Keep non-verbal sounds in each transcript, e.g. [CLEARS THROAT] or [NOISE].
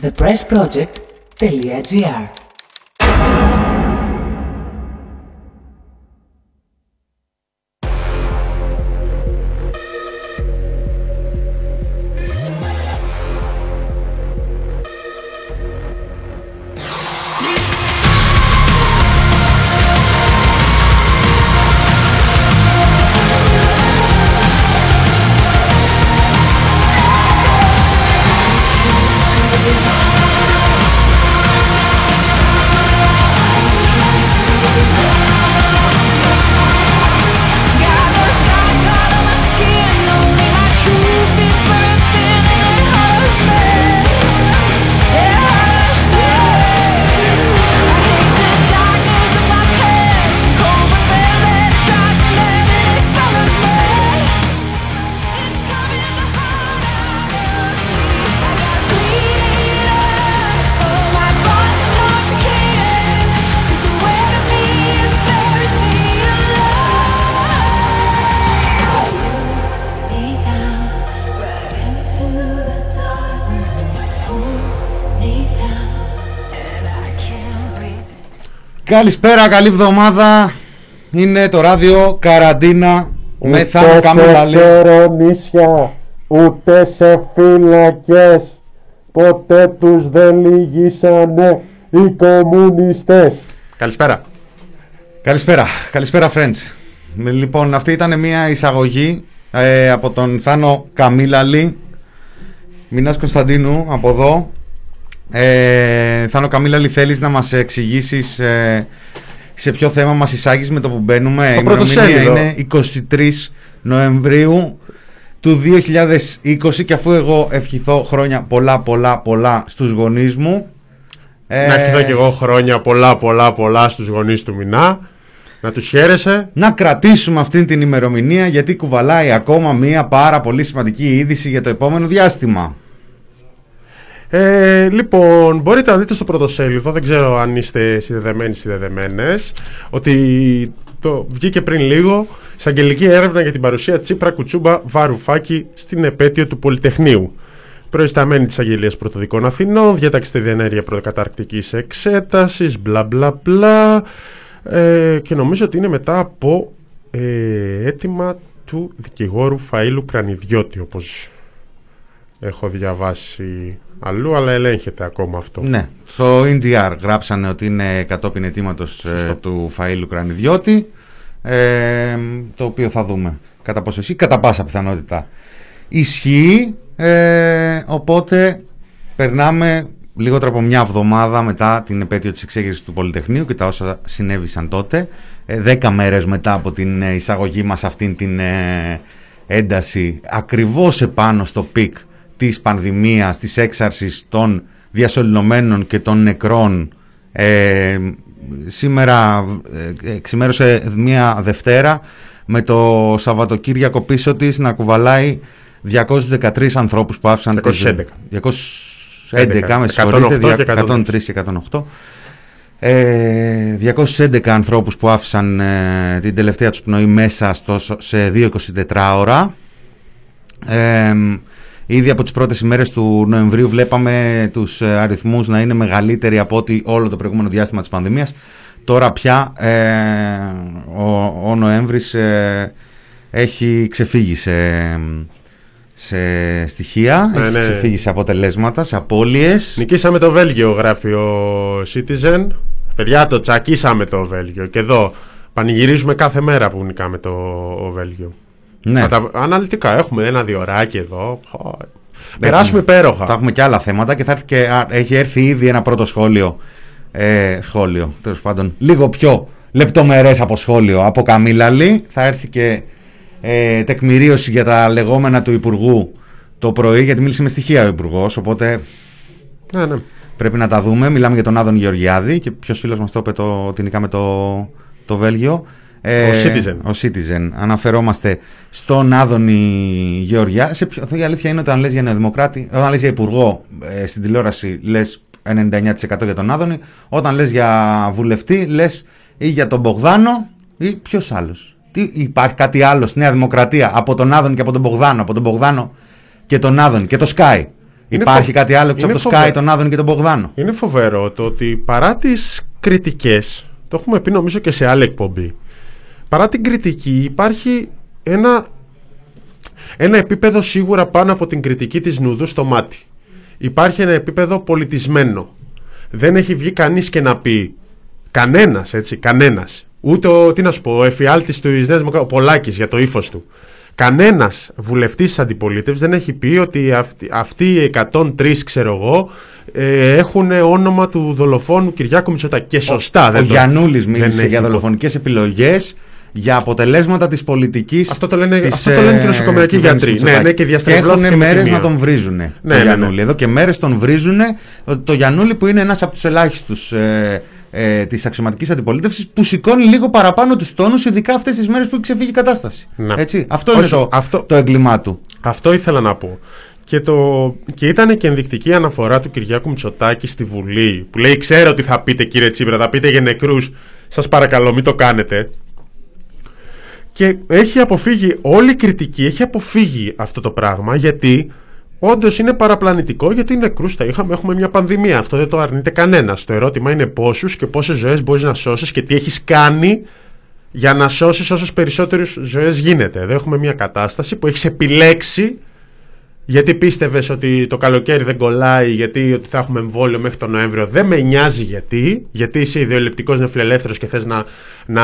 thepressproject.gr Καλησπέρα, καλή εβδομάδα. Είναι το ράδιο Καραντίνα με Θάνο Ούτε σε Καμίλαλη. ξέρω νησιά, ούτε σε φυλακές Ποτέ τους δεν λυγίσανε οι κομμουνιστές Καλησπέρα. Καλησπέρα, καλησπέρα friends. Με- Λοιπόν, αυτή ήταν μια εισαγωγή ε, από τον Θάνο Καμίλαλη. Μινάς Κωνσταντίνου από εδώ. Ε, Θάνο Καμίλαλη θέλεις να μας εξηγήσεις ε, σε ποιο θέμα μας εισάγεις με το που μπαίνουμε; Στο Η πρώτο ημερομηνία σέλιδο. είναι 23 Νοεμβρίου του 2020 και αφού εγώ ευχηθώ χρόνια πολλά πολλά πολλά στους γονείς μου ε, Να ευχηθώ και εγώ χρόνια πολλά πολλά πολλά στους γονείς του Μινά. Να τους χαίρεσαι. να κρατήσουμε αυτή την ημερομηνία γιατί κουβαλάει ακόμα μία πάρα πολύ σημαντική είδηση για το επόμενο διάστημα. Ε, λοιπόν, μπορείτε να δείτε στο πρωτοσέλιδο, δεν ξέρω αν είστε συνδεδεμένοι συνδεδεμένες, ότι το βγήκε πριν λίγο εισαγγελική έρευνα για την παρουσία Τσίπρα Κουτσούμπα Βαρουφάκη στην επέτειο του Πολυτεχνείου. Προϊσταμένη της Αγγελίας Πρωτοδικών Αθηνών, διάταξτε διενέργεια προκαταρκτικής εξέτασης, μπλα μπλα μπλα. Ε, και νομίζω ότι είναι μετά από ε, αίτημα του δικηγόρου Φαΐλου Κρανιδιώτη, όπως έχω διαβάσει αλλού, αλλά ελέγχεται ακόμα αυτό. Ναι, στο NGR γράψανε ότι είναι κατόπιν αιτήματος ε, Σωστό. του Φαΐλου Κρανιδιώτη ε, το οποίο θα δούμε κατά πόσο ισχύει, κατά πάσα πιθανότητα ισχύει ε, οπότε περνάμε λιγότερο από μια εβδομάδα μετά την επέτειο της εξέγερσης του Πολυτεχνείου και τα όσα συνέβησαν τότε ε, δέκα μέρες μετά από την ε, εισαγωγή μας αυτήν την ε, ένταση ακριβώς επάνω στο peak της πανδημίας, της έξαρσης των διασωληνωμένων και των νεκρών ε, σήμερα ε, ξημέρωσε μια Δευτέρα με το Σαββατοκύριακο πίσω της να κουβαλάει 213 ανθρώπους που άφησαν τη ζωή. 211. 211 με 108 συγχωρείτε, και 103 και 108 ε, 211 ανθρώπους που άφησαν ε, την τελευταία τους πνοή μέσα στο, σε 2-24 ώρα ε, Ήδη από τις πρώτες ημέρες του Νοεμβρίου βλέπαμε τους ε, αριθμούς να είναι μεγαλύτεροι από ό,τι όλο το προηγούμενο διάστημα της πανδημίας. Τώρα πια ε, ο, ο Νοέμβρης ε, έχει ξεφύγει σε, σε στοιχεία, Ναι, έχει ναι. ξεφύγει σε αποτελέσματα, σε απώλειες. Νικήσαμε το Βέλγιο, γράφει ο Citizen. Παιδιά, το τσακίσαμε το Βέλγιο. Και εδώ πανηγυρίζουμε κάθε μέρα που νικάμε το ο Βέλγιο. Ναι. Να τα- αναλυτικά έχουμε ένα διωράκι εδώ. Χω, Περάσουμε υπέροχα. Θα έχουμε και άλλα θέματα και θα έρθει και, α, έχει έρθει ήδη ένα πρώτο σχόλιο. Ε, σχόλιο, τέλος πάντων. Λίγο πιο λεπτομερές από σχόλιο από Καμίλαλη. Θα έρθει και ε, τεκμηρίωση για τα λεγόμενα του Υπουργού το πρωί, γιατί μίλησε με στοιχεία ο Υπουργός. Οπότε Ναι, ναι. πρέπει να τα δούμε. Μιλάμε για τον Άδων Γεωργιάδη και ποιος φίλος μας το είπε το, ότι νικάμε το, το Βέλγιο. Ε, Ο Citizen. Ο Citizen. Αναφερόμαστε στον Άδωνη Γεωργιά. Σε ποιο, η αλήθεια είναι ότι όταν λες για νεοδημοκράτη, όταν λες για υπουργό ε, στην τηλεόραση λες 99% για τον Άδωνη. Όταν λες για βουλευτή λες ή για τον Μπογδάνο ή ποιος άλλος. Υπάρχει κάτι άλλο στη Νέα Δημοκρατία από τον Άδωνη και από τον Μπογδάνο, από τον Μπογδάνο και τον Άδωνη και το Sky. Είναι Υπάρχει φο- κάτι άλλο έξω είναι από το φοβερό. Sky, τον Άδων και τον Μπογδάνο. Είναι φοβερό το ότι παρά τις κριτικές, το έχουμε πει νομίζω και σε άλλη εκπομπή, παρά την κριτική υπάρχει ένα, ένα επίπεδο σίγουρα πάνω από την κριτική της νουδού στο μάτι. Υπάρχει ένα επίπεδο πολιτισμένο. Δεν έχει βγει κανείς και να πει κανένας έτσι, κανένας. Ούτε ο, τι να σου πω, ο εφιάλτης του Νέας Δημοκρατίας, ο Πολάκης για το ύφος του. Κανένας βουλευτής της αντιπολίτευσης δεν έχει πει ότι αυτοί, αυτοί οι 103 ξέρω εγώ ε, έχουν όνομα του δολοφόνου Κυριάκου Μητσοτάκη. Και σωστά Ο δεν το- Γιαννούλης δεν μίλησε έχει για υπο- δολοφονικές επιλογές για αποτελέσματα της πολιτικής Αυτό το λένε- της, αυτό το λένε και ε, νοσοκομιακοί κυβέρνησης γιατροί. Μητσοτάκη. Ναι, ναι, και διαστρεβλώθηκε έχουν με τη μέρες μία. να τον βρίζουνε Ναι, το ναι, ναι. Γιαννούλη. Εδώ και μέρες τον βρίζουνε το, το Γιαννούλη που είναι ένας από τους ελάχιστους ε, ε, της αξιωματικής αντιπολίτευσης που σηκώνει λίγο παραπάνω τους τόνους ειδικά αυτές τις μέρες που έχει ξεφύγει η κατάσταση. Ναι. Έτσι, αυτό Όχι, είναι το, αυτό- το έγκλημά του. Αυτό ήθελα να πω. Και, το... και ήταν και ενδεικτική αναφορά του Κυριάκου Μητσοτάκη στη Βουλή που λέει ξέρω ότι θα πείτε κύριε Τσίπρα, θα πείτε για νεκρούς, σας παρακαλώ μην το κάνετε. Και έχει αποφύγει, όλη η κριτική έχει αποφύγει αυτό το πράγμα γιατί όντως είναι παραπλανητικό γιατί νεκρούς θα είχαμε, έχουμε μια πανδημία. Αυτό δεν το αρνείται κανένας. Το ερώτημα είναι πόσους και πόσες ζωές μπορείς να σώσεις και τι έχεις κάνει για να σώσεις όσες περισσότερες ζωές γίνεται. Εδώ έχουμε μια κατάσταση που έχεις επιλέξει γιατί πίστευες ότι το καλοκαίρι δεν κολλάει, γιατί ότι θα έχουμε εμβόλιο μέχρι τον Νοέμβριο; Δεν με νοιάζει γιατί, γιατί είσαι ιδεολειπτικός νεφιλελεύθερος και θες να, να,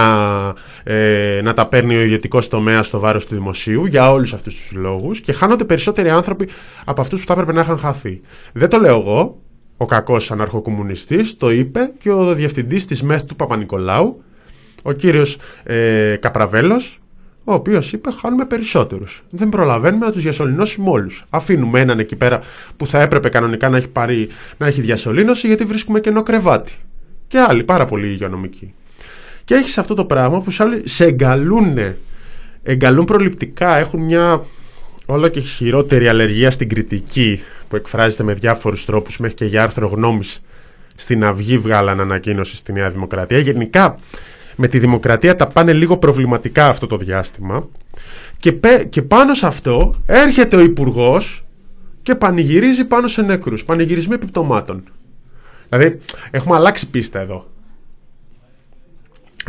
ε, να τα παίρνει ο ιδιωτικός τομέας στο βάρος του δημοσίου για όλους αυτούς τους λόγους και χάνονται περισσότεροι άνθρωποι από αυτούς που θα έπρεπε να είχαν χαθεί. Δεν το λέω εγώ, ο κακός αναρχοκομμουνιστής, το είπε και ο διευθυντής της ΜΕΘ του Παπα-Νικολάου, ο κύριος ε, Καπραβέλος, ο οποίος είπε: Χάνουμε περισσότερους. Δεν προλαβαίνουμε να τους διασωληνώσουμε όλους. Αφήνουμε έναν εκεί πέρα που θα έπρεπε κανονικά να έχει, πάρει, να έχει διασωλήνωση γιατί βρίσκουμε κενό κρεβάτι. Και άλλοι πάρα πολύ υγειονομικοί. Και έχεις αυτό το πράγμα που σε, άλλοι σε εγκαλούν, εγκαλούν προληπτικά, έχουν μια όλο και χειρότερη αλλεργία στην κριτική που εκφράζεται με διάφορους τρόπους μέχρι και για άρθρο γνώμης στην Αυγή βγάλαν ανακοίνωση στη Νέα Δημοκρατία. Γενικά με τη Δημοκρατία τα πάνε λίγο προβληματικά αυτό το διάστημα και, πέ- και πάνω σε αυτό έρχεται ο υπουργός και πανηγυρίζει πάνω σε νεκρούς, πανηγυρισμοί επιπτωμάτων. Δηλαδή έχουμε αλλάξει πίστα εδώ.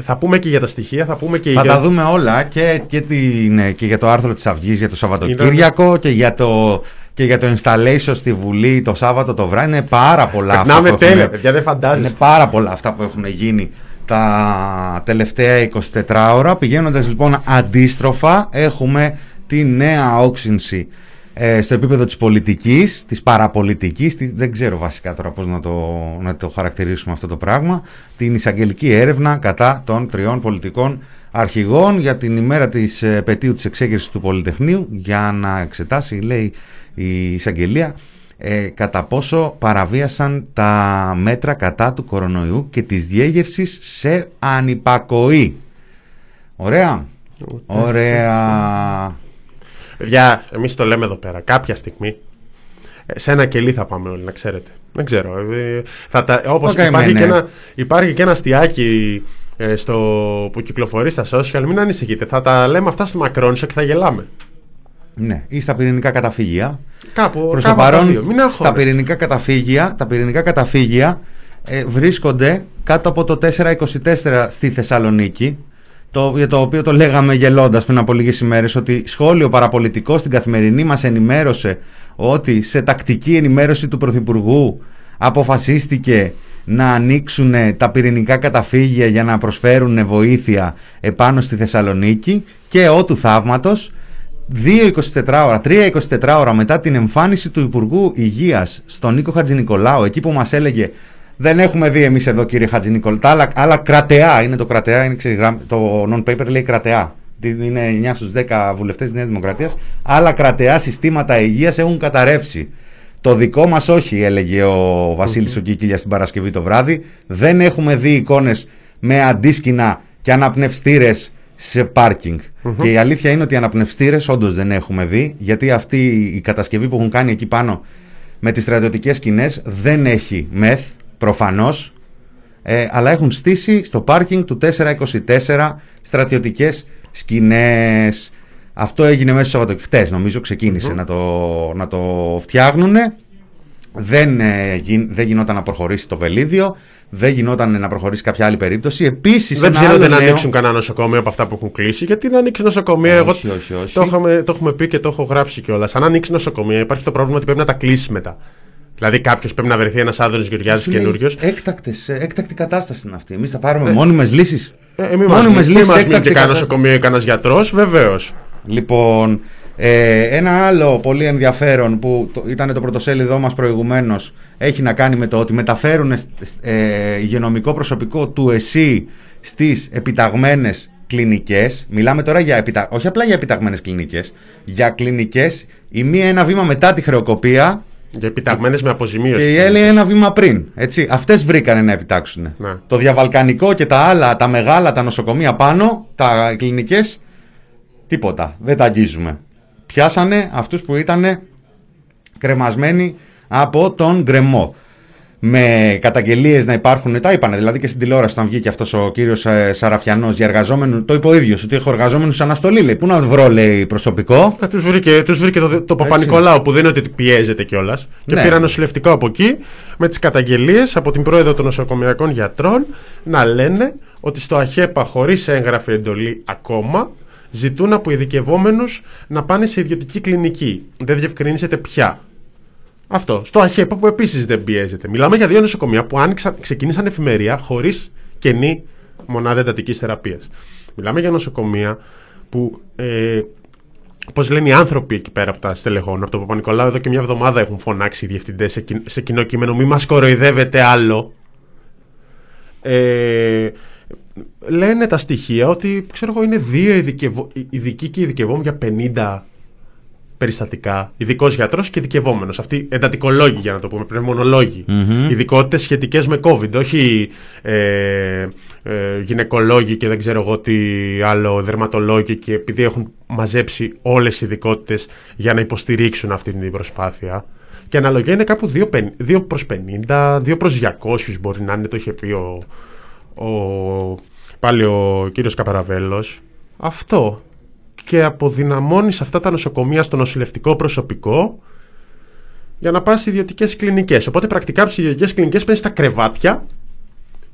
Θα πούμε και για τα στοιχεία, θα πούμε και Θα για... τα δούμε όλα και, και, την, και για το άρθρο της Αυγής για το Σαββατοκύριακο και για το, και για το installation στη Βουλή το Σάββατο το βράδυ. Είναι πάρα πολλά αυτά Περνάμε που τέλεια, έχουν- παιδιά, δεν Είναι φαντάζεστε. πάρα πολλά αυτά που έχουν γίνει τα τελευταία 24 ώρα. Πηγαίνοντας λοιπόν αντίστροφα έχουμε τη νέα όξυνση ε, στο επίπεδο της πολιτικής, της παραπολιτικής, της, δεν ξέρω βασικά τώρα πώς να το, να το χαρακτηρίσουμε αυτό το πράγμα, την εισαγγελική έρευνα κατά των τριών πολιτικών αρχηγών για την ημέρα της ε, επαιτίου της εξέγερσης του Πολυτεχνείου για να εξετάσει, λέει η εισαγγελία, ε, κατά πόσο παραβίασαν τα μέτρα κατά του κορονοϊού και της διέγερσης σε ανυπακοή. Ωραία. Ωραία. Παιδιά, εμείς το λέμε εδώ πέρα. Κάποια στιγμή ε, σε ένα κελί θα πάμε όλοι, να ξέρετε. Δεν ξέρω. ε, Θα τα, όπως Οκ, υπάρχει, ναι, και ναι. ένα, υπάρχει και ένα αστειάκι ε, στο, που κυκλοφορεί στα social, μην ανησυχείτε. Θα τα λέμε αυτά στη Μακρόνισσα και θα γελάμε. Ναι, ή στα πυρηνικά καταφύγια. Κάπου, Προς κάπου το από τα παρόν, δύο. Μην στα αγχώνεστε. πυρηνικά καταφύγια, τα πυρηνικά καταφύγια ε, βρίσκονται κάτω από το 424 στη Θεσσαλονίκη, το, για το οποίο το λέγαμε γελώντας πριν από λίγες ημέρες, ότι σχόλιο παραπολιτικό στην καθημερινή μας ενημέρωσε ότι σε τακτική ενημέρωση του Πρωθυπουργού αποφασίστηκε να ανοίξουν τα πυρηνικά καταφύγια για να προσφέρουν βοήθεια επάνω στη Θεσσαλονίκη και ό του θαύματος 2-24 ώρα, 3-24 ώρα μετά την εμφάνιση του Υπουργού Υγείας στον Νίκο Χατζηνικολάου, εκεί που μας έλεγε δεν έχουμε δει εμείς εδώ κύριε Χατζηνικολάου, τα άλλα, άλλα κρατεά, είναι το κρατεά, είναι ξεγραμ... το non-paper λέει κρατεά. Είναι 9 στους 10 βουλευτές της Νέας Δημοκρατίας. Άλλα κρατεά συστήματα υγείας έχουν καταρρεύσει. Το δικό μας όχι, έλεγε ο Βασίλης ο Κίκυλιας την Παρασκευή το βράδυ. Δεν έχουμε δει εικόνες με αντίσκηνα και αναπνευστήρες σε πάρκινγκ. Και η αλήθεια είναι ότι αναπνευστήρες όντως δεν έχουμε δει, γιατί αυτή η κατασκευή που έχουν κάνει εκεί πάνω με τις στρατιωτικές σκηνές δεν έχει μεθ, προφανώς, ε, αλλά έχουν στήσει στο πάρκινγκ του 424 στρατιωτικές σκηνές. Αυτό έγινε μέσα στο Σαββατοκύριακο. Χτες νομίζω ξεκίνησε να το, να το φτιάγνουνε δεν, ε, γι- δεν γινόταν να προχωρήσει το βελίδιο, δεν γινόταν να προχωρήσει κάποια άλλη περίπτωση. Επίσης, Δεν ένα ψήνονται άλλο να νέο- ανοίξουν κανένα νοσοκομείο από αυτά που έχουν κλείσει. Γιατί να ανοίξει νοσοκομεία, Όχι, εγώ όχι, όχι. Το, έχουμε, το έχουμε πει και το έχω γράψει κιόλας. Αν ανοίξει νοσοκομεία, υπάρχει το πρόβλημα ότι πρέπει να τα κλείσει μετά. Δηλαδή, κάποιος πρέπει να βρεθεί ένας Άδωνης Γεωργιάδης Σου λέει, καινούριος. έκτακτες, ε, έκτακτη κατάσταση είναι αυτή. Εμείς θα πάρουμε μόνιμες λύσεις. Ε, μην Μόνιμες μας λύσεις, μείνει και έκτακτη κανένα κατάσταση. νοσοκομείο ή κανένας γιατρός, βεβαίως. Λοιπόν, ε, ένα άλλο πολύ ενδιαφέρον που το, ήταν το πρωτοσέλιδό μας προηγουμένως έχει να κάνει με το ότι μεταφέρουν σ- σ- ε, υγειονομικό προσωπικό του ΕΣΥ στις επιταγμένες κλινικές. Μιλάμε τώρα για επιτα... όχι απλά για επιταγμένες κλινικές, για κλινικές η μία ένα βήμα μετά τη χρεοκοπία Για επιταγμένες με αποζημίωση. και η άλλη ένα βήμα πριν. Έτσι. Αυτές βρήκανε να επιτάξουν. Ναι. Το διαβαλκανικό και τα άλλα, τα μεγάλα, τα νοσοκομεία πάνω, τα κλινικές, τίποτα. Δεν τα αγγίζουμε. Πιάσανε αυτούς που ήταν κρεμασμένοι από τον γκρεμό. Με καταγγελίες να υπάρχουν, τα είπανε δηλαδή και στην τηλεόραση όταν βγήκε αυτός ο κύριος Σαραφιανός για εργαζόμενους. Το είπε ο ίδιος ότι έχω εργαζόμενους σε αναστολή. Λέει, Πού να βρω, λέει, προσωπικό; Τους βρήκε, τους βρήκε το, το Παπα-Νικολάου που δεν είναι ότι πιέζεται κιόλας. Και Ναι. πήραν νοσηλευτικό από εκεί με τις καταγγελίες από την πρόεδρο των νοσοκομειακών γιατρών να λένε ότι στο ΑΧΕΠΑ χωρίς έγγραφη εντολή ακόμα ζητούν από ειδικευόμενους να πάνε σε ιδιωτική κλινική. Δεν διευκρινίζεται πια. Αυτό. Στο ΑΧΕΠΑ που επίσης δεν πιέζεται. Μιλάμε για δύο νοσοκομεία που άνοιξαν, ξεκίνησαν εφημερία χωρίς κενή μονάδα εντατικής θεραπείας. Μιλάμε για νοσοκομεία που ε, Πώς λένε οι άνθρωποι εκεί πέρα από τα στελεχών, από τον Παπα-Νικολάου, εδώ και μια εβδομάδα έχουν φωνάξει οι διευθυντές σε, κι- σε κοινό κείμενο. Μη μας κοροϊδεύετε άλλο. Ε, λένε τα στοιχεία ότι ξέρω εγώ, είναι δύο ειδικευο- ειδικοί και ειδικευόμενοι για 50 περιστατικά. Ειδικός γιατρός και ειδικευόμενος. Αυτοί εντατικολόγοι, για να το πούμε, πνευμονολόγοι. Ειδικότητες σχετικές με COVID, όχι ε, ε, γυναικολόγοι και δεν ξέρω εγώ τι άλλο, δερματολόγοι και επειδή έχουν μαζέψει όλες οι ειδικότητες για να υποστηρίξουν αυτή την προσπάθεια. Και αναλογία είναι κάπου 2, 2 προς 50, 2 προς 200 μπορεί να είναι, το είχε πει ο, ο, πάλι ο κύριος Καπαραβέλος. Αυτό και αποδυναμώνεις αυτά τα νοσοκομεία στο νοσηλευτικό προσωπικό για να πας σε ιδιωτικές κλινικές. Οπότε πρακτικά από τις ιδιωτικές κλινικές παίρνεις τα κρεβάτια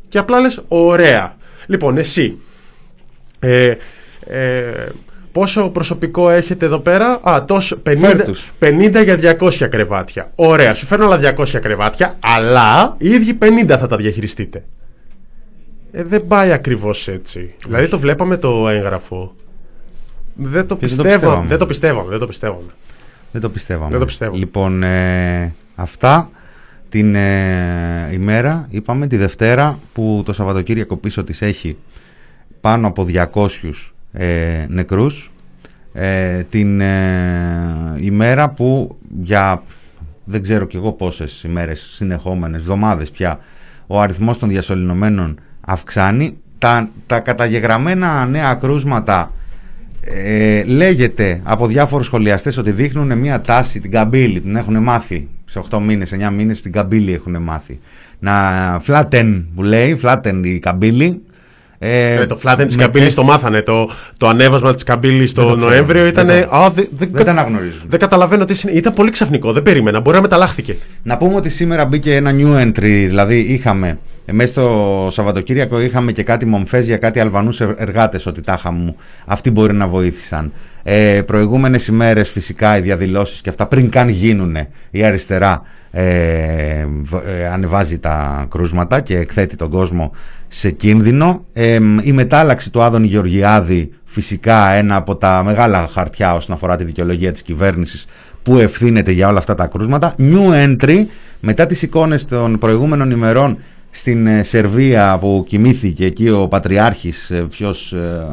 και απλά λες ωραία. Λοιπόν, εσύ ε, ε, πόσο προσωπικό έχετε εδώ πέρα; Α, τόσο 50, Φέρ τους. 50 για 200 κρεβάτια. Ωραία, σου φέρνω άλλα 200 κρεβάτια, αλλά οι ίδιοι 50 θα τα διαχειριστείτε. Ε, δεν πάει ακριβώς έτσι. Δηλαδή το βλέπαμε το έγγραφο. Δεν το, Και δεν το πιστεύαμε, πιστεύαμε. δεν το πιστεύαμε. Δεν το πιστεύαμε. Δεν το πιστεύαμε. Δεν το πιστεύω. Λοιπόν, ε, αυτά την ε, ημέρα, είπαμε, τη Δευτέρα που το Σαββατοκύριακο πίσω της έχει πάνω από 200 ε, νεκρούς. Ε, την ε, ημέρα που για δεν ξέρω κι εγώ πόσες ημέρες συνεχόμενες, εβδομάδες πια, ο αριθμός των διασωληνωμένων αυξάνει. Τα, τα καταγεγραμμένα νέα κρούσματα ε, λέγεται από διάφορους σχολιαστές ότι δείχνουν μια τάση, την καμπύλη, την έχουν μάθει σε 8 μήνες, 9 μήνες την καμπύλη έχουν μάθει. Να flatten που λέει, flatten η καμπύλη. Ε, Ε, το φλάτεν της με καμπύλης τεστ- το μάθανε. Το, το ανέβασμα της καμπύλης Δεν το το ξέρω. Νοέμβριο ήταν. Δεν το- Α, δεν, δεν, Δεν τα αναγνωρίζουν. δεν καταλαβαίνω τι είναι. Ήταν πολύ ξαφνικό. Δεν περίμενα. Μπορεί να μεταλλάχθηκε. Να πούμε ότι σήμερα μπήκε ένα new entry, δηλαδή είχαμε ε, μέσα στο Σαββατοκύριακο είχαμε και κάτι μομφές για κάτι Αλβανούς ερ- εργάτες ότι τάχα μου αυτοί μπορεί να βοήθησαν. Ε, προηγούμενες ημέρες φυσικά οι διαδηλώσεις και αυτά πριν καν γίνουν η αριστερά ε, β- ε, ανεβάζει τα κρούσματα και εκθέτει τον κόσμο σε κίνδυνο. Ε, η μετάλλαξη του Άδωνη Γεωργιάδη φυσικά ένα από τα μεγάλα χαρτιά όσον αφορά τη δικαιολογία της κυβέρνησης που ευθύνεται για όλα αυτά τα κρούσματα. New entry μετά τις εικόνες των προηγούμενων ημερών στην ε, Σερβία που κοιμήθηκε εκεί ο Πατριάρχης, ε, ποιος, ε,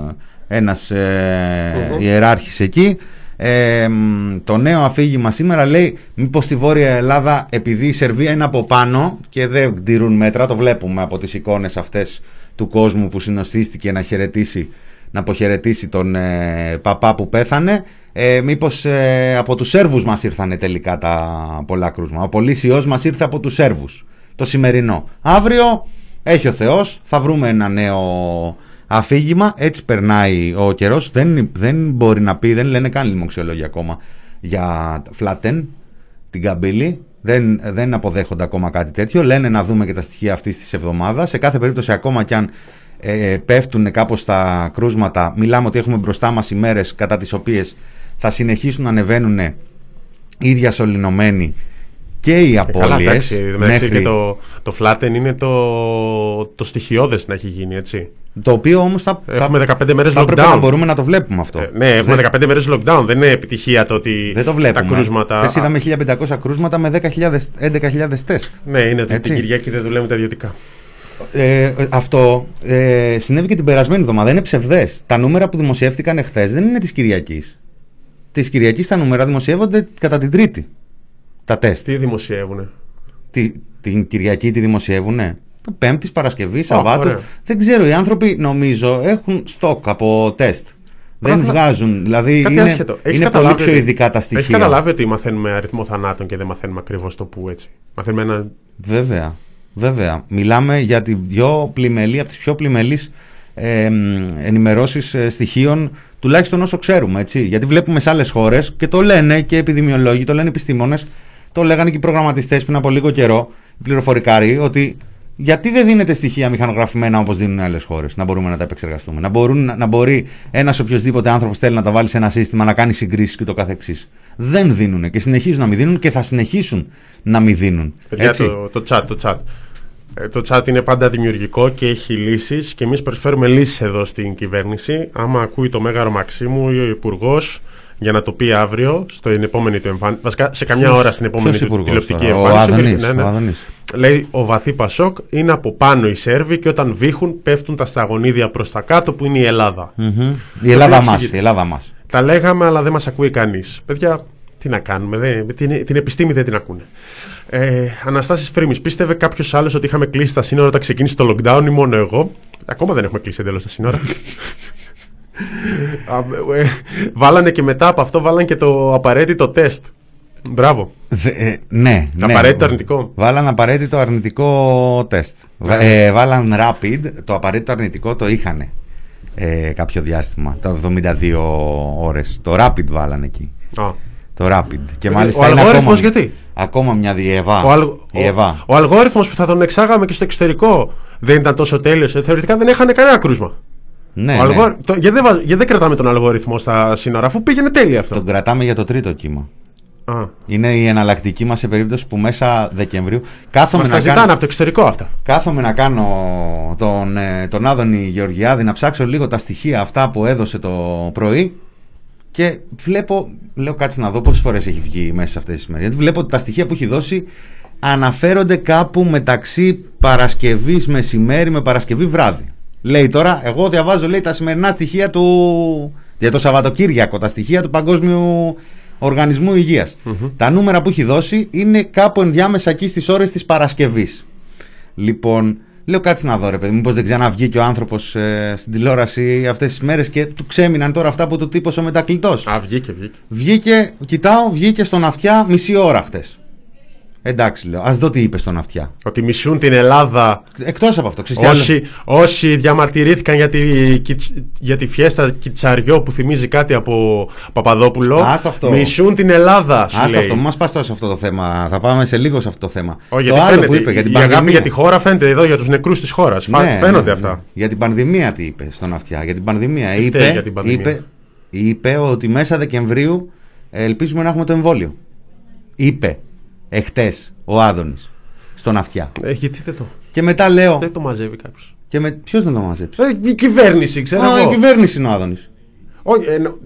ένας ε, ιεράρχης εκεί. Ε, μ, το νέο αφήγημα σήμερα λέει μήπως στη Βόρεια Ελλάδα επειδή η Σερβία είναι από πάνω και δεν τηρούν μέτρα, το βλέπουμε από τις εικόνες αυτές του κόσμου που συνοστίστηκε να χαιρετήσει να αποχαιρετήσει τον ε, παπά που πέθανε ε, μήπως ε, από τους Σέρβους μας ήρθανε τελικά τα πολλά κρούσμα. Ο πολύς ιός μας ήρθε από τους Σέρβους το σημερινό. Αύριο έχει ο Θεός θα βρούμε ένα νέο αφήγημα έτσι περνάει ο καιρός δεν, δεν μπορεί να πει δεν λένε καν λοιμοξιολόγια ακόμα για φλατέν την καμπύλη Δεν, δεν αποδέχονται ακόμα κάτι τέτοιο. Λένε να δούμε και τα στοιχεία αυτής της εβδομάδας. Σε κάθε περίπτωση, ακόμα κι αν ε, πέφτουν κάπως τα κρούσματα, μιλάμε ότι έχουμε μπροστά μας ημέρες κατά τις οποίες θα συνεχίσουν να ανεβαίνουν οι διασωληνωμένοι και οι Ε, Καλά, απώλειες εντάξει, εντάξει, και το, το flatten είναι το, το στοιχειώδες να έχει γίνει, έτσι. το οποίο όμως θα, θα, Έχουμε 15 μέρες θα έπρεπε lockdown. να μπορούμε να το βλέπουμε αυτό. Ε, ναι, έχουμε 15 μέρες lockdown. Δεν είναι επιτυχία το ότι Δεν το βλέπουμε. τα κρούσματα. Χθες είδαμε 1500 κρούσματα με 10.000, 11.000 τεστ. Ναι, είναι ότι Έτσι. την Κυριακή δεν δουλεύουμε τα ιδιωτικά. Ε, ε, αυτό ε, συνέβη και την περασμένη εβδομάδα. Είναι ψευδές. Τα νούμερα που δημοσιεύτηκαν εχθές δεν είναι της Κυριακής. Της Κυριακής τα νούμερα δημοσιεύονται κατά την Τρίτη. Τα τεστ. Τι δημοσιεύουνε; Τη, την Κυριακή τη δημοσιεύουνε; Το Πέμπτης, Παρασκευή, Σαββάτου. ωραία. δεν ξέρω. Οι άνθρωποι νομίζω έχουν στόκ από τεστ. Δεν Πράγμα- βγάζουν. Δηλαδή Κάτι είναι, άσχετο. Έχεις είναι πολύ καταλάβει πιο ότι- ειδικά τα στοιχεία. Έχεις καταλάβει ότι μαθαίνουμε αριθμό θανάτων και δεν μαθαίνουμε ακριβώς το που έτσι; Μαθαίνουμε ένα. Βέβαια, βέβαια. Μιλάμε για την πιο πλημελή, από τις πιο πλημελείς ε, μ, ενημερώσεις ε, στοιχείων, τουλάχιστον όσο ξέρουμε, έτσι. Γιατί βλέπουμε σε άλλες χώρες και το λένε και επιδημιολόγοι, το λένε επιστήμονες, το λέγανε και οι προγραμματιστές πριν από λίγο καιρό, οι πληροφορικάροι, ότι γιατί δεν δίνεται στοιχεία μηχανογραφημένα όπως δίνουν άλλες χώρες, να μπορούμε να τα επεξεργαστούμε. Να, μπορούν, να, να μπορεί ένας οποιοδήποτε άνθρωπος θέλει να τα βάλει σε ένα σύστημα, να κάνει συγκρίσεις και το καθεξής. Δεν δίνουν και συνεχίζουν να μην δίνουν και θα συνεχίσουν να μην δίνουν. Παιδιά, Έτσι. το, το chat, το chat. Ε, Το chat είναι πάντα δημιουργικό και έχει λύσεις και εμείς προσφέρουμε λύσεις εδώ στην κυβέρνηση. Άμα ακούει το μέγαρο Μαξίμου ή ο Υπουργός για να το πει αύριο στην επόμενη του εμφάνιση. Βασικά σε καμιά ώρα στην επόμενη Ποιος του υπουργός τηλεοπτική τώρα; Ο εμφάνιση. Άδωνης, Ναι, ναι. ο Άδωνης. Λέει ο βαθύ Πασόκ είναι από πάνω οι Σέρβοι και όταν βήχουν πέφτουν τα σταγονίδια προς τα κάτω που είναι η Ελλάδα. Μμμ. Η Ελλάδα οποίο μας. εξηγεί. Η Ελλάδα μας. Τα λέγαμε, αλλά δεν μας ακούει κανείς. Παιδιά, τι να κάνουμε, δεν, την, την επιστήμη δεν την ακούνε. Ε, Αναστάσει Φρήμη, πίστευε κάποιος άλλος ότι είχαμε κλείσει τα σύνορα όταν ξεκίνησε το lockdown ή μόνο εγώ; Ακόμα δεν έχουμε κλείσει εντελώς τα σύνορα. Α, ε, βάλανε και μετά από αυτό, βάλανε και το απαραίτητο τεστ. Μπράβο. Δε- ε, ναι, ναι. Απαραίτητο αρνητικό. Βάλαν απαραίτητο αρνητικό τεστ. Βα- ε, βάλαν rapid. Το απαραίτητο αρνητικό το είχαν ε, κάποιο διάστημα. Το 72 ώρες. Το rapid βάλαν εκεί. Α. Το rapid. Και Ε, μάλιστα ο είναι αλγόριθμος ακόμα, γιατί; Ακόμα μια διεβά. Ο, αλ, Η Εβά. ο, ο αλγόριθμος που θα τον εξάγαμε και στο εξωτερικό δεν ήταν τόσο τέλειος. Ε, Θεωρητικά δεν έχανε κανένα κρούσμα. Ναι, Ο ναι. αλγόρι- το- γιατί, δεν, βάζ- γιατί δεν κρατάμε τον αλγόριθμο στα σύνορα, αφού πήγαινε τέλεια αυτό. Τον κρατάμε για το τρίτο κύμα. Α, Είναι η εναλλακτική μας σε περίπτωση που μέσα Δεκεμβρίου κάθομαι Μας να τα κάνω... ζητάνε από το εξωτερικό αυτά. Κάθομαι να κάνω τον, ε, τον Άδωνη Γεωργιάδη να ψάξω λίγο τα στοιχεία αυτά που έδωσε το πρωί και βλέπω, λέω κάτσε να δω πόσες φορές έχει βγει μέσα σε αυτές τις μέρες. Γιατί βλέπω ότι τα στοιχεία που έχει δώσει αναφέρονται κάπου μεταξύ Παρασκευής μεσημέρι με Παρασκευή βράδυ. Λέει τώρα, εγώ διαβάζω λέει τα σημερινά στοιχεία του για το Σαββατοκύριακο, τα στοιχεία του Παγκόσμιου Οργανισμού Υγείας. Τα νούμερα που έχει δώσει είναι κάπου ενδιάμεσα εκεί στις ώρες της Παρασκευής. Λοιπόν, λέω κάτσε να δω ρε παιδί, μήπως δεν ξαναβγήκε ο άνθρωπος ε, στην τηλεόραση αυτές τις μέρες και του ξέμειναν τώρα αυτά που του τύπωσε ο μετακλητός. Α, βγήκε, βγήκε. Βγήκε, κοιτάω, βγήκε στον αυτιά μισή ώρα χτες. Εντάξει λέω, ας δω τι είπες στον αυτιά. Ότι μισούν την Ελλάδα Εκτός από αυτό, ξέρεις τι άλλο; όσοι, όσοι διαμαρτυρήθηκαν για τη, κιτς- για τη φιέστα Κιτσαριό που θυμίζει κάτι από Παπαδόπουλο. Άστο αυτό. Μισούν την Ελλάδα, σου Άστο λέει. αυτό, μην μας πας τώρα σε αυτό το θέμα. Θα πάμε σε λίγο σε αυτό το θέμα. Όχι, το γιατί άλλο φαίνεται, που είπε για την η αγάπη πανδημία. για τη χώρα φαίνεται εδώ για τους νεκρούς της χώρας. Φα- Ναι, φαίνονται ναι, αυτά. ναι. Για την πανδημία τι είπε στον αυτιά. Για την πανδημία. Τι είπε, φταίει για την πανδημία; Είπε, είπε ότι μέσα Δεκεμβρίου ε, ελπίζουμε να έχουμε το εμβόλιο. Είπε εχθές ο Άδωνης στον αυτιά. Ε, γιατί δεν το, Και μετά λέω. δεν το μαζεύει κάποιος. Και με, ποιος δεν το μαζέψει; Ε, η κυβέρνηση, ξέρω Α, η εγώ. κυβέρνηση είναι ο Άδωνης. Όχι, εννο-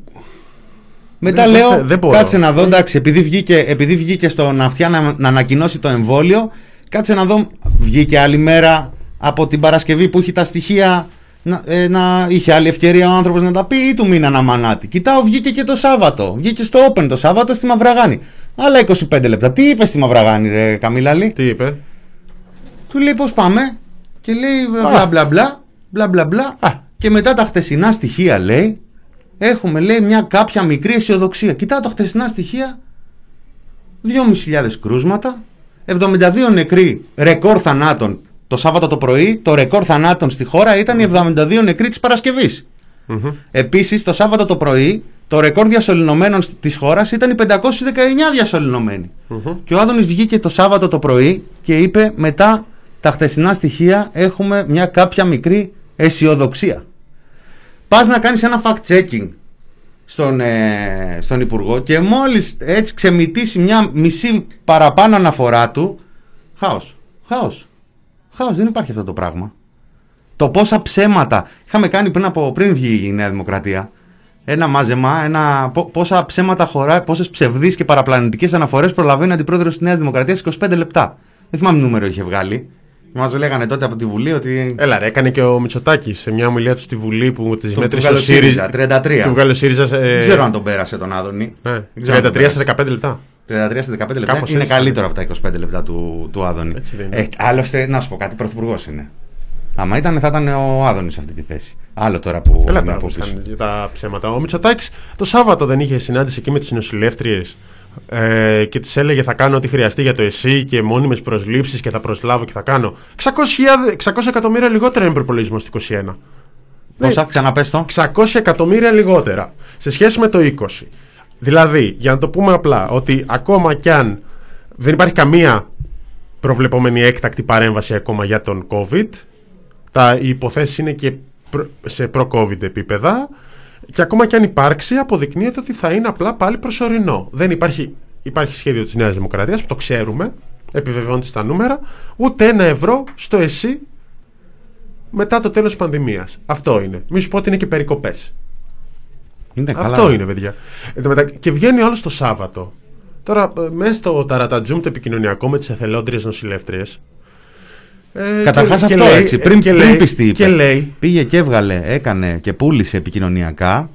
Μετά Δεν- λέω, δεν- δεν μπορώ. κάτσε να δω, εντάξει, επειδή βγήκε, επειδή βγήκε στον αυτιά να, να ανακοινώσει το εμβόλιο, κάτσε να δω, βγήκε άλλη μέρα από την Παρασκευή που είχε τα στοιχεία, να, ε, να είχε άλλη ευκαιρία ο άνθρωπος να τα πει ή του μείναν μανάτι. Κοιτάω, βγήκε και το Σάββατο, βγήκε στο Open το Σάββατο στη Μαυραγάνη. Άλλα 25 λεπτά. Τι είπε στη Μαυραγάνη, ρε Καμίλαλη; τι είπε; Του λέει πώς πάμε; Και λέει μπλα μπλα μπλα μπλα μπλα μπλα Α. και μετά τα χτεσινά στοιχεία λέει έχουμε λέει μια κάποια μικρή αισιοδοξία. Κοιτάω τα χτεσινά στοιχεία 2.500 κρούσματα 72 νεκροί ρεκόρ θανάτων το Σάββατο το πρωί το ρεκόρ θανάτων στη χώρα ήταν οι 72 νεκροί της Παρασκευής. Μμμ. Επίσης το Σάββατο το πρωί Το ρεκόρ διασωληνωμένων της χώρας ήταν οι 519 διασωληνωμένοι. Και ο Άδωνης βγήκε το Σάββατο το πρωί και είπε μετά τα χτεσινά στοιχεία έχουμε μια κάποια μικρή αισιοδοξία. Πας να κάνεις ένα fact-checking στον, ε, στον Υπουργό και μόλις έτσι ξεμητήσει μια μισή παραπάνω αναφορά του, χάος, χάος, χάος, δεν υπάρχει αυτό το πράγμα. Το πόσα ψέματα είχαμε κάνει πριν, από, πριν βγει η Νέα Δημοκρατία, ένα μάζεμα, ένα, πο- πόσα ψέματα χωράει, πόσες ψευδείς και παραπλανητικές αναφορές προλαβαίνει ο αντιπρόεδρος της Νέας Δημοκρατίας σε 25 λεπτά. Δεν θυμάμαι τι νούμερο είχε βγάλει. Μας λέγανε τότε από τη Βουλή ότι Έλα, ρε, έκανε και ο Μητσοτάκης σε μια ομιλία του στη Βουλή που τη Του- μέτρησε του ο βγάλε ο ΣΥΡΙΖΑ, ΣΥΡΙΖΑ. 33. Του βγάλε ο ΣΥΡΙΖΑ. Ε, δεν ξέρω αν τον πέρασε τον Άδωνη. Ναι, Δεν ξέρω αν τον 33 σε πέρασε. 15 λεπτά. 33 σε 15 λεπτά Κάπως είναι έτσι καλύτερο ήταν. από τα 25 λεπτά του, του Άδωνη. Έτσι δεν είναι. Ε, άλλωστε, να σου πω κάτι, πρωθυπουργός είναι. Άμα ήταν, θα ήταν ο Άδωνης σε αυτή τη θέση. Άλλο τώρα που Έλα είναι τώρα από που πίσω. κάνουν για τα ψέματα. Ο Μητσοτάκης το Σάββατο δεν είχε συνάντηση εκεί με τις νοσηλεύτριες ε, και της έλεγε θα κάνω ό,τι χρειαστεί για το ΕΣΥ και μόνιμες προσλήψεις και θα προσλάβω και θα κάνω. 600, 600 εκατομμύρια λιγότερα είναι προπολογισμός στο 21. Πόσα, ξαναπες το. 600 εκατομμύρια λιγότερα σε σχέση με το 20. Δηλαδή, για να το πούμε απλά, ότι ακόμα κι αν δεν υπάρχει καμία προβλεπόμενη έκτακτη παρέμβαση ακόμα για τον COVID, τα οι υποθέσεις είναι και προ- σε προ-COVID επίπεδα και ακόμα κι αν υπάρξει αποδεικνύεται ότι θα είναι απλά πάλι προσωρινό. Δεν υπάρχει, υπάρχει σχέδιο της Νέας Δημοκρατίας που το ξέρουμε, επιβεβαιώνεται στα νούμερα, ούτε ένα ευρώ στο ΕΣΥ μετά το τέλος της πανδημίας. Αυτό είναι. Μη σου πω ότι είναι και περικοπές. Είναι καλά. Αυτό είναι, παιδιά. Εν τω μετα- Και βγαίνει όλο το Σάββατο. Τώρα, ε, μέσα στο ταρατατζούμ το επικοινωνιακό με τις εθελόντριες νοσηλεύτριες. Ε, Καταρχάς και- και αυτό λέει- έτσι. ε, Πριν, και πριν λέει- πιστεί, είπε. Και λέει. Πήγε και έβγαλε, έκανε και πούλησε επικοινωνιακά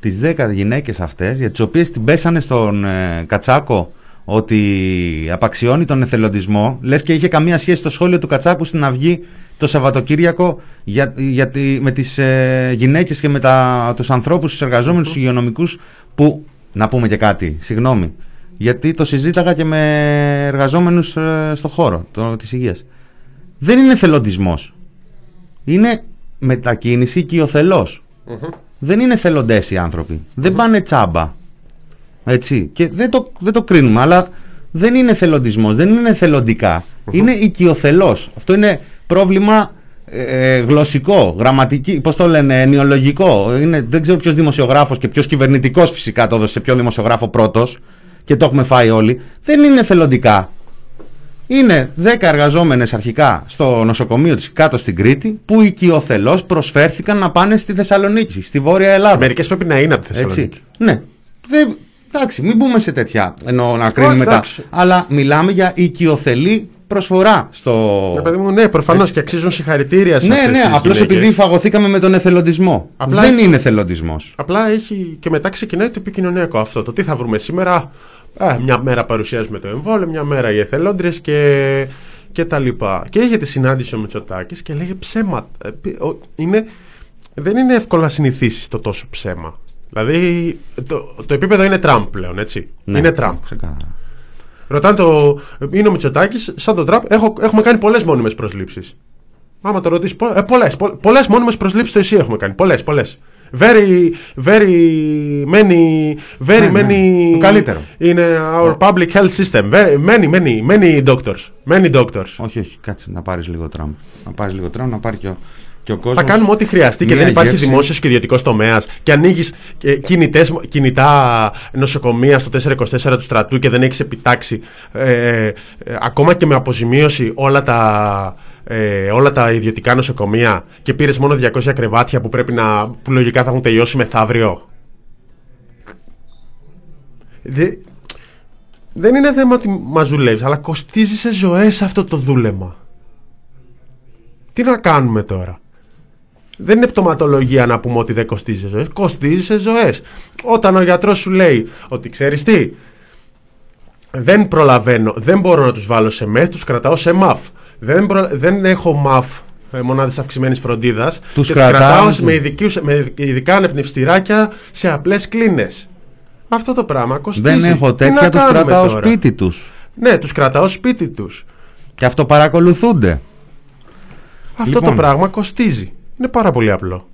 τις 10 γυναίκες αυτές, για τις οποίες την πέσανε στον ε, Κατσάκο ότι απαξιώνει τον εθελοντισμό. Λες και είχε καμία σχέση το σχόλιο του Κατσάκου στην Αυγή το Σαββατοκύριακο για, για τη- με τις ε, γυναίκες και με τα, τους ανθρώπους, τους εργαζόμενους, τους υγειονομικούς που. Να πούμε και κάτι, συγγνώμη. Γιατί το συζήταγα και με εργαζόμενους ε, στο χώρο το, της υγείας. Δεν είναι εθελοντισμός είναι μετακίνηση οικειοθελώς. Δεν είναι θελοντές οι άνθρωποι. Δεν πάνε τσάμπα. Έτσι. Και δεν το, δεν το κρίνουμε, αλλά δεν είναι θελοντισμός, δεν είναι θελοντικά. Είναι οικειοθελώς. Αυτό είναι πρόβλημα ε, ε, γλωσσικό, γραμματική, πώς το λένε, ενοιολογικό. Είναι, δεν ξέρω ποιος δημοσιογράφος και ποιος κυβερνητικός φυσικά το έδωσε σε ποιο δημοσιογράφο πρώτος και το έχουμε φάει όλοι. Δεν είναι θελοντικά. Είναι 10 εργαζόμενες αρχικά στο νοσοκομείο της κάτω στην Κρήτη που οικειοθελώς προσφέρθηκαν να πάνε στη Θεσσαλονίκη, στη Βόρεια Ελλάδα. Μερικές πρέπει να είναι από τη Έτσι. Θεσσαλονίκη. Ναι. Δεν, εντάξει, μην μπούμε σε τέτοια ενώ να κρίνουμε τα. εντάξει. Αλλά μιλάμε για οικειοθελή προσφορά στο. Ναι, παιδί μου, ναι, προφανώς και αξίζουν συγχαρητήρια σε Ναι, αυτές ναι, τις απλώς γυναίκες. επειδή φαγωθήκαμε με τον εθελοντισμό. Απλά Δεν έχει- είναι εθελοντισμός. Απλά έχει και μετά ξεκινάει το επικοινωνιακό αυτό. Το τι θα βρούμε σήμερα. Ε, μια μέρα παρουσιάζουμε το εμβόλιο, μια μέρα οι εθελόντριες και, και τα λοιπά. Και είχε τη συνάντηση ο Μητσοτάκης και λέγε ψέματα. Ε, πι- ο- Είναι, δεν είναι εύκολο να συνηθίσεις το τόσο ψέμα. Δηλαδή το, το επίπεδο είναι Τραμπ πλέον, έτσι. Ναι, Είναι Τραμπ. Ξεκάθαρα. Ρωτάνε το. Είναι ο Μητσοτάκης, σαν τον Τραμπ, έχω, έχουμε κάνει πολλές μόνιμες προσλήψεις. Άμα το ρωτήσεις, ε, πολλές. Πολλές μόνιμες προσλήψεις στο ΕΣΥ έχουμε κάνει. Πολλές, πολλές. Very, very many, very Ναι, ναι. many. Το καλύτερο. Είναι our public health system. Very, many, many, many doctors. Many doctors. Όχι, όχι, κάτσε να πάρεις λίγο Τραμπ. Να πάρεις λίγο Τραμπ, να πάρει και ο, και ο κόσμο. Θα κάνουμε ό,τι χρειαστεί και Μία δεν υπάρχει γεύση. δημόσιος και ιδιωτικός τομέας. Και ανοίγεις κινητά νοσοκομεία στο 424 του στρατού και δεν έχεις επιτάξει ε, ε, ακόμα και με αποζημίωση όλα τα, ε, όλα τα ιδιωτικά νοσοκομεία και πήρες μόνο 200 κρεβάτια που, πρέπει να, που λογικά θα έχουν τελειώσει μεθαύριο. Δε, δεν είναι θέμα ότι μαζουλεύει, αλλά κοστίζει σε ζωές αυτό το δούλεμα. Τι να κάνουμε τώρα; Δεν είναι πτωματολογία να πούμε ότι δεν κοστίζει σε ζωές. Κοστίζει σε ζωές. Όταν ο γιατρός σου λέει ότι ξέρεις τι, δεν προλαβαίνω, δεν μπορώ να τους βάλω σε μεθ, τους κρατάω σε μαφ. Δεν, προ- δεν έχω μαφ ε, μονάδες αυξημένης φροντίδας. Τους και τους κρατάω κρατάω του- με, ειδικούς, με ειδικά ανεπνευστηράκια σε απλές κλίνες. Αυτό το πράγμα κοστίζει. Δεν έχω Τι να τέτοια, τους κάνουμε κρατάω τώρα; σπίτι τους. Ναι, τους κρατάω σπίτι τους. Και αυτό παρακολουθούνται. Αυτό Λοιπόν. το πράγμα κοστίζει. Είναι πάρα πολύ απλό.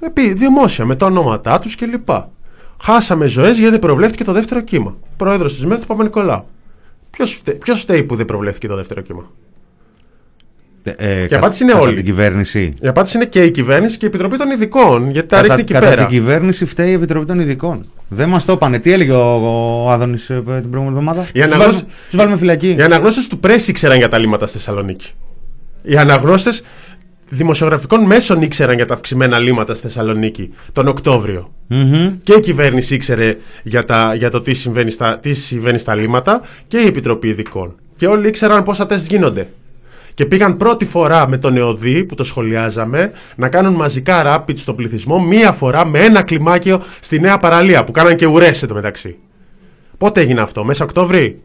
Επί δημόσια με τα ονόματά τους και λοιπά. Χάσαμε ζωές γιατί προβλέφθηκε το δεύτερο κύμα. Πρόεδρος της ΜΕΘ του Παπα-Νικολάου. Ποιος φταίει που δεν προβλέφθηκε το δεύτερο κύμα; Ε, Και η απάντηση είναι κατά όλοι. την κυβέρνηση. Η απάντηση είναι και η κυβέρνηση και η Επιτροπή των Ειδικών. Γιατί τα Κατά, ρίχνει εκεί κατά πέρα. την κυβέρνηση φταίει η Επιτροπή των Ειδικών. Δεν μας το είπανε. Τι έλεγε ο, ο Άδωνης την προηγούμενη εβδομάδα; Η Τους αναγνώση- βάλουμε, τους βάλουμε φυλακή. Οι αναγνώστες του Πρέσ ήξεραν για τα λίμματα στη Θεσσαλονίκη. Οι αναγνώστες δημοσιογραφικών μέσων ήξεραν για τα αυξημένα λίμματα στη Θεσσαλονίκη τον Οκτώβριο. Μμμ. Και η κυβέρνηση ήξερε για, τα, για το τι συμβαίνει, στα, τι συμβαίνει στα λίμματα και η Επιτροπή Ειδικών. Και όλοι ήξεραν πόσα τεστ γίνονται. Και πήγαν πρώτη φορά με τον ΕΟΔΗ που το σχολιάζαμε να κάνουν μαζικά rapid στον πληθυσμό μία φορά με ένα κλιμάκιο στη νέα παραλία που κάναν και ουρές μεταξύ. Πότε έγινε αυτό, μέσα Οκτώβρη,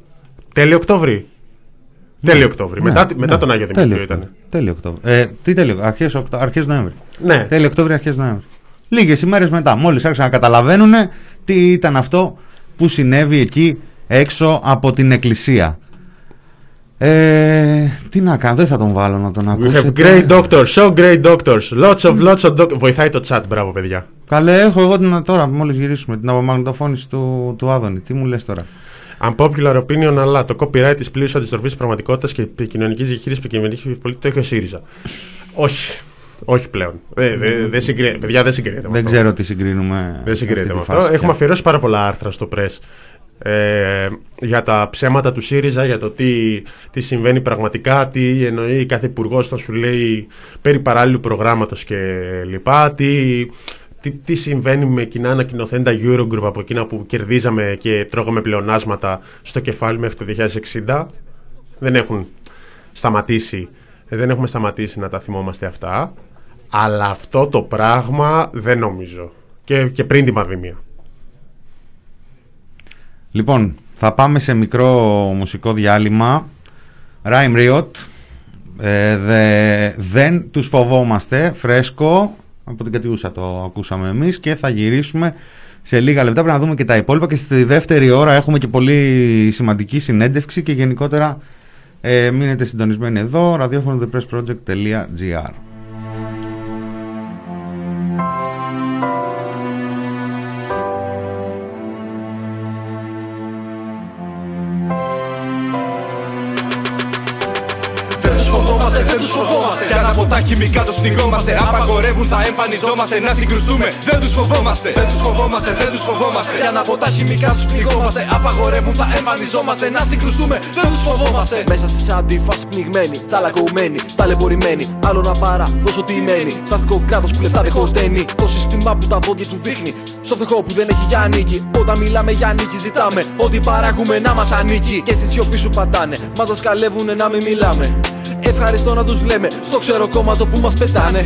τέλειο Οκτώβρη. Τέλειο Οκτώβρη, Ναι, μετά, ναι. μετά τον Άγιο Δημήτριο Τέλειο ήταν. Οκτώβρη. Τέλειο Οκτώβρη. Ε, τι τέλειο, αρχές, Οκτώ- αρχές Νοέμβρη. Ναι, Τέλειο Οκτώβρη, αρχές Νοέμβρη. Λίγες ημέρες μετά, μόλις άρχισαν να καταλαβαίνουν τι ήταν αυτό που συνέβη εκεί έξω από την εκκλησία. Ε, τι να κάνω, δεν θα τον βάλω να τον We ακούσετε. have great doctors, so great doctors. Lots of, lots of doctors. Βοηθάει το chat, μπράβο παιδιά. Καλέ, έχω εγώ την, τώρα μόλις γυρίσουμε την απομαγνητοφώνηση του, του Άδωνη. Τι μου λες τώρα; Unpopular opinion, αλλά το copyright της πλήρους αντιστροφής της πραγματικότητας και επικοινωνική διαχείριση επικοινωνική πολιτική το έχει ο ΣΥΡΙΖΑ. Όχι. Όχι πλέον. Ε, δε- δεν συγκρίνεται. Παιδιά, δεν συγκρίνεται. με Δεν αυτό. ξέρω τι συγκρίνουμε. Δεν συγκρίνεται με αυτή αυτό. τη φάση Έχουμε πια. αφιερώσει πάρα πολλά άρθρα στο press ε, για τα ψέματα του ΣΥΡΙΖΑ, για το τι, τι συμβαίνει πραγματικά, τι εννοεί κάθε υπουργός όταν σου λέει περί παράλληλου προγράμματος και λοιπά, τι, τι, τι συμβαίνει με κοινά ανακοινοθέντα Eurogroup από εκείνα που κερδίζαμε και τρώγαμε πλεονάσματα στο κεφάλι μέχρι το 2060. Δεν έχουν σταματήσει, δεν έχουμε σταματήσει να τα θυμόμαστε αυτά. Αλλά αυτό το πράγμα δεν νομίζω. Και, και πριν την πανδημία. Λοιπόν, θα πάμε σε μικρό μουσικό διάλειμμα. Rhyme Riot. Ε, δε- δεν τους φοβόμαστε. Φρέσκο. Από την κατιούσα το ακούσαμε εμείς. Και θα γυρίσουμε σε λίγα λεπτά. Πρέπει να δούμε και τα υπόλοιπα. Και στη δεύτερη ώρα έχουμε και πολύ σημαντική συνέντευξη. Και γενικότερα ε, μείνετε συντονισμένοι εδώ. ραδιόφωνο thepressproject.gr από τα χημικά τους πνιγόμαστε, απαγορεύουν, θα εμφανιζόμαστε να συγκρουστούμε. Δεν τους φοβόμαστε, δεν τους φοβόμαστε, δεν τους φοβόμαστε. Κι αν από τα χημικά τους πνιγόμαστε, απαγορεύουν, θα εμφανιζόμαστε να συγκρουστούμε. Δεν τους φοβόμαστε. Μέσα στις αντιφάσεις πνιγμένοι, τσαλακωμένοι, ταλαιπωρημένοι. Άλλο να παρά, δώσω τι μένει. Σταστικό κράτος που λεφτά δεν χορταίνει. Το σύστημα που τα δόντια τους δείχνει. Στο φτωχό που δεν έχει για νίκη. Όταν μιλάμε για νίκη, ζητάμε ότι παράγουμε να μας ανήκει. Και στη σιωπή σου πατάνε, μας δασκαλεύουνε να μην μιλάμε. Ευχαριστώ να τους λέμε, στο ξέρω κόμμα το που μας πετάνε.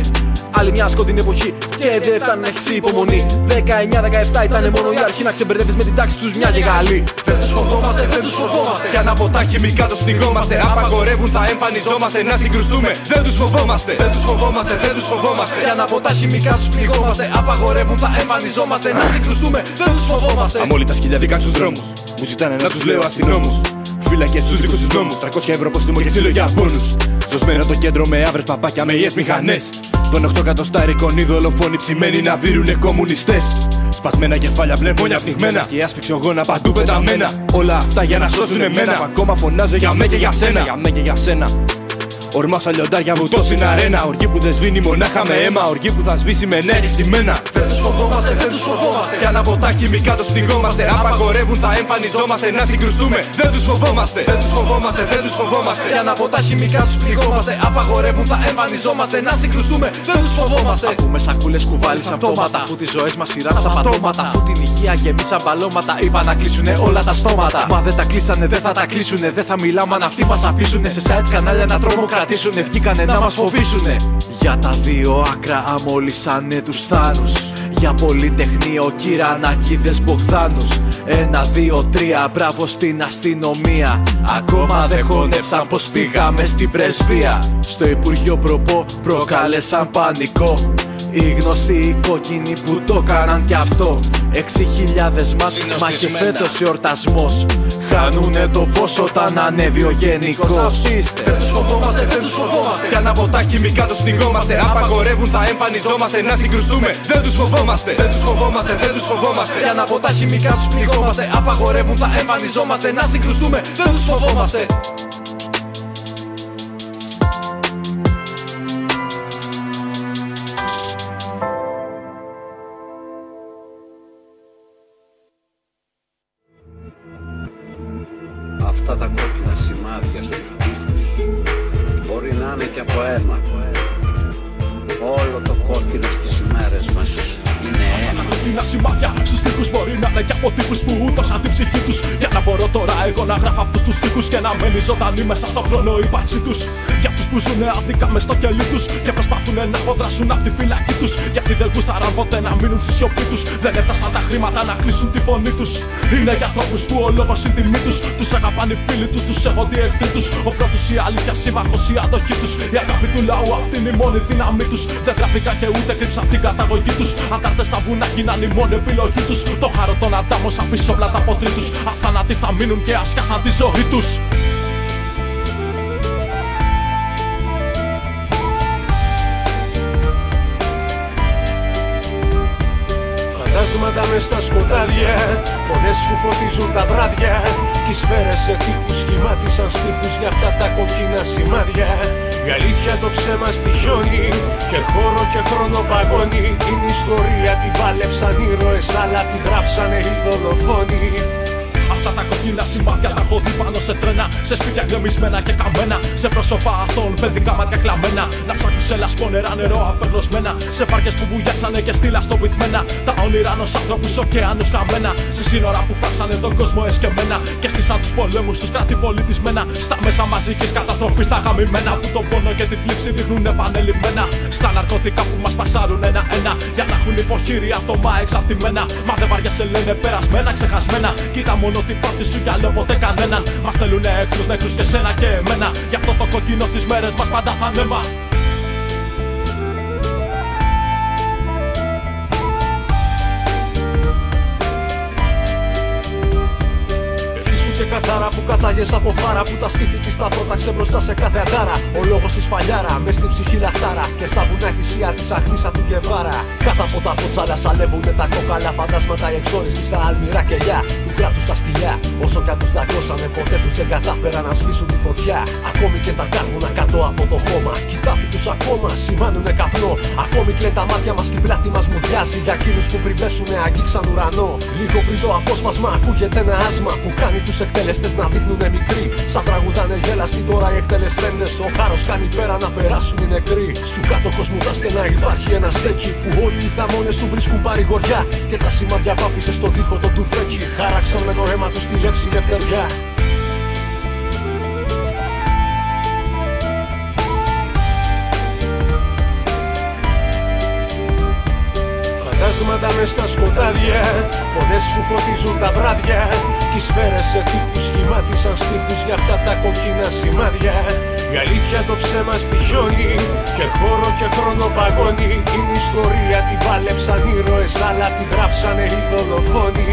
Άλλη μια σκοτεινή εποχή και δεν φτάνει να έχεις υπομονή. 19-17 ήταν μόνο η αρχή να ξεμπερδεύεις με την τάξη τους μια και καλή. Δεν τους φοβόμαστε, δεν τους φοβόμαστε. Κι αν από τα χημικά τους πνιγόμαστε, απαγορεύουν, θα εμφανιζόμαστε να συγκρουστούμε. Δεν τους φοβόμαστε, δεν τους φοβόμαστε, δεν τους φοβόμαστε. Κι αν από τα χημικά τους πνιγόμαστε, απαγορεύουν, θα εμφανιζόμαστε να συγκρουστούμε. Δεν τους φοβόμαστε. Αμόλυτα σκυλιά βγήκαν στους δρόμους Μου ζητάνε να τους λέω αστυνόμους Φύλακες στους δικούς τους νόμους. 300 ευρώ ποστιμό και συλλογιά πόνους Ζωσμένο το κέντρο με άβρες παπάκια με ιετ μηχανές. Των 8 εκατοστάρικων δολοφόνοι ψημένοι να δίνουνε κομμουνιστές. Σπασμένα κεφάλια πνευμόνια πνιγμένα Και ασφυξιογόνα παντού πεταμένα. Όλα αυτά για να σώσουν εμένα Που ακόμα φωνάζω για μέ και για σένα. Για μέ και για σένα Ορμά σαν λιοντάρια βουτώ στην αρένα. Οργή που δεν σβήνει μονάχα με αίμα. Οργή που θα σβήσει με νέα κεκτημένα. Δεν τους φοβόμαστε, δεν τους φοβόμαστε. Κι αν από τα χημικά τους πνιγόμαστε, απαγορεύουν, θα εμφανιζόμαστε να συγκρουστούμε. Δεν τους φοβόμαστε, δεν τους φοβόμαστε, δεν τους φοβόμαστε. Κι αν από τα χημικά τους πνιγόμαστε, απαγορεύουν, θα εμφανιζόμαστε να συγκρουστούμε. Δεν τους φοβόμαστε. Ακούμε σακούλες κουβάλι σαν πτώματα. Αφού τις ζωές μας σειρά στα πατώματα. Αφού την υγεία γεμίσαν μπαλώματα. Είπα να κλείσουνε όλα τα στόματα. Μα δεν τα κλείσανε, δεν θα τα κλείσουνε. Δεν θα μιλάμε αν αυτοί μας αφήσουνε. Σε site κανάλια να τρομοκρατήσουνε. Βγήκανε να μας φοβήσουνε. Για τα δύο άκρα αμόλυσανε τους θάνους. Για πολυτεχνείο κυρανακίδες Μπογδάνους Ένα, δύο, τρία, μπράβο στην αστυνομία Ακόμα δεν χωνεύσαν πως πήγαμε στην πρεσβεία Στο Υπουργείο Προπό προκάλεσαν πανικό Οι γνωστοί οι κόκκινοι που το έκαναν κι αυτό. Έξι χιλιάδες μάτς, μα και φέτος εορτασμός. Χάνουνε το φως όταν ανέβει ο γενικός. Δεν τους φοβόμαστε, δεν τους φοβόμαστε. Κι αν από τα χημικά τους πνιγόμαστε Απαγορεύουν θα εμφανιζόμαστε να συγκρουστούμε Δεν τους φοβόμαστε, δεν τους φοβόμαστε, δεν τους φοβόμαστε. Κι αν από τα χημικά τους πνιγόμαστε Απαγορεύουν θα εμφανιζόμαστε να συγκρουστούμε Δεν τους φοβόμαστε ζωντανή μέσα στο χρόνο ύπαρξη τους. Για αυτούς που ζουν άδικα μες στο κελί τους και προσπαθούν να αποδράσουν από τη φυλακή τους. Γιατί δεν γούσταραν ποτέ να μείνουν στη σιωπή τους. Δεν έφτασαν τα χρήματα να κλείσουν τη φωνή τους. Είναι για ανθρώπους που ο λόγος είναι τιμή τους. Τους αγαπάνε οι φίλοι τους, τους σέβονται οι εχθροί τους. Ο πρώτος η αλήθεια, σύμμαχος η αντοχή τους. Η αγάπη του λαού αυτή είναι η μόνη δύναμή τους. Δεν γράφηκα και ούτε κρύψαν την καταγωγή τους. Αντάρτες στα βουνά γίναν η μόνη επιλογή τους. Το χαρό των αντάμωσαν πίσω πλάτα από τρίτου. Αθάνατοι θα μείνουν και ασκάσαν τη ζωή τους. Φαντάσματα μες στα σκοτάδια Φωνές που φωτίζουν τα βράδια Κι οι σφαίρες σε τείχους σχημάτισαν στίχους Για αυτά τα κοκκίνα σημάδια. Η αλήθεια το ψέμα στη χιόνι Και χώρο και χρόνο παγώνει. Είναι ιστορία την πάλεψαν ήρωες Αλλά τη γράψανε οι δολοφόνοι Αυτά τα κοκκίνα σημάδια τα έχω δει πάνω σε τρένα. Σε σπίτια γκρεμισμένα και καμένα. Σε πρόσωπα αθών, παιδικά μάτια κλαμμένα. Να ψάχνει σε λασπό νερό απεγνωσμένα. Σε βάρκε που βουλιάξανε και στήλα στο βυθμένα. Τα όνειρά ενός άνθρωπου ωκεάνους χαμένα. Σε σύνορα που φάξανε τον κόσμο εσκεμμένα. Και στήσαν του πολέμους τους κράτη πολιτισμένα. Στα μέσα μαζικής καταστροφής στα χαμημένα. Που τον πόνο και τη θλίψη δείχνουν επανελειμμένα. Στα ναρκωτικά που μας πασάρουν ένα-ένα. Για να έχουν υποχείρια άτομα εξαρτημένα. Μα δεν βαριέσαι λένε περασμένα, ξεχασμένα. Κοίτα μόνο την πρώτη σου κι άλλο ποτέ κανέναν. Μας θέλουνε εχθρούς νεκρούς και σένα και εμένα. Γι' αυτό το κοκκινό στις μέρες μας πάντα θα ανέμα. Κατάρα που κατάγες από φάρα Που τα στήθη της τα πρόταξε μπροστά σε κάθε αντάρα Ο λόγος της φαλιάρα, μες στην ψυχή λαχτάρα Και στα βουνά η θυσία της αχτίσα του Γεβάρα. Κάτω από τα φωτσάλα σαλεύουνε τα κόκαλα Φαντάσματα οι εξόριστοι στα αλμυρά κελιά. Του κράτους τα σκυλιά Όσο κι αν τους δακώσανε ποτέ τους δεν κατάφεραν να σβήσουν τη φωτιά. Ακόμη και τα κάρβουνα κάτω από το χώμα Κι οι τάφοι τους ακόμα σημάνουνε καπνό. Ακόμη κλαίνουν τα μάτια μας και η πλάτη μας μουδιάζει Για εκείνους που πριν πέσουνε αγγίξαν ουρανό. Λίγο πριν το απόσπασμα ακούγεται ένα άσμα Που κάνει τους εκτελεστές να δείχνουνε μικροί. Σαν τραγουδάνε γέλαστοι τώρα οι εκτελεστέντες Ο χάρος κάνει πέρα να περάσουν οι νεκροί. Στου κάτω κόσμου τα στενά υπάρχει ένα στέκι Που όλοι οι θαμώνες του βρίσκουν παρηγοριά. Και τα σημάδια που άφησες στον τοίχο το τουφέκι. Χάραξαν με το αίμα του τη λέξη ελευθεριά Φαντάσματα μες στα σκοτάδια Φωνές που φωτίζουν τα βράδια Κι οι σφαίρες σε τείχους σχημάτισαν στίχους Για αυτά τα κοκκίνα σημάδια. Η αλήθεια το ψέμα στη χιόνι Και χώρο και χρόνο παγώνει. Είναι ιστορία την πάλεψαν ήρωες Αλλά τη γράψανε οι δολοφόνοι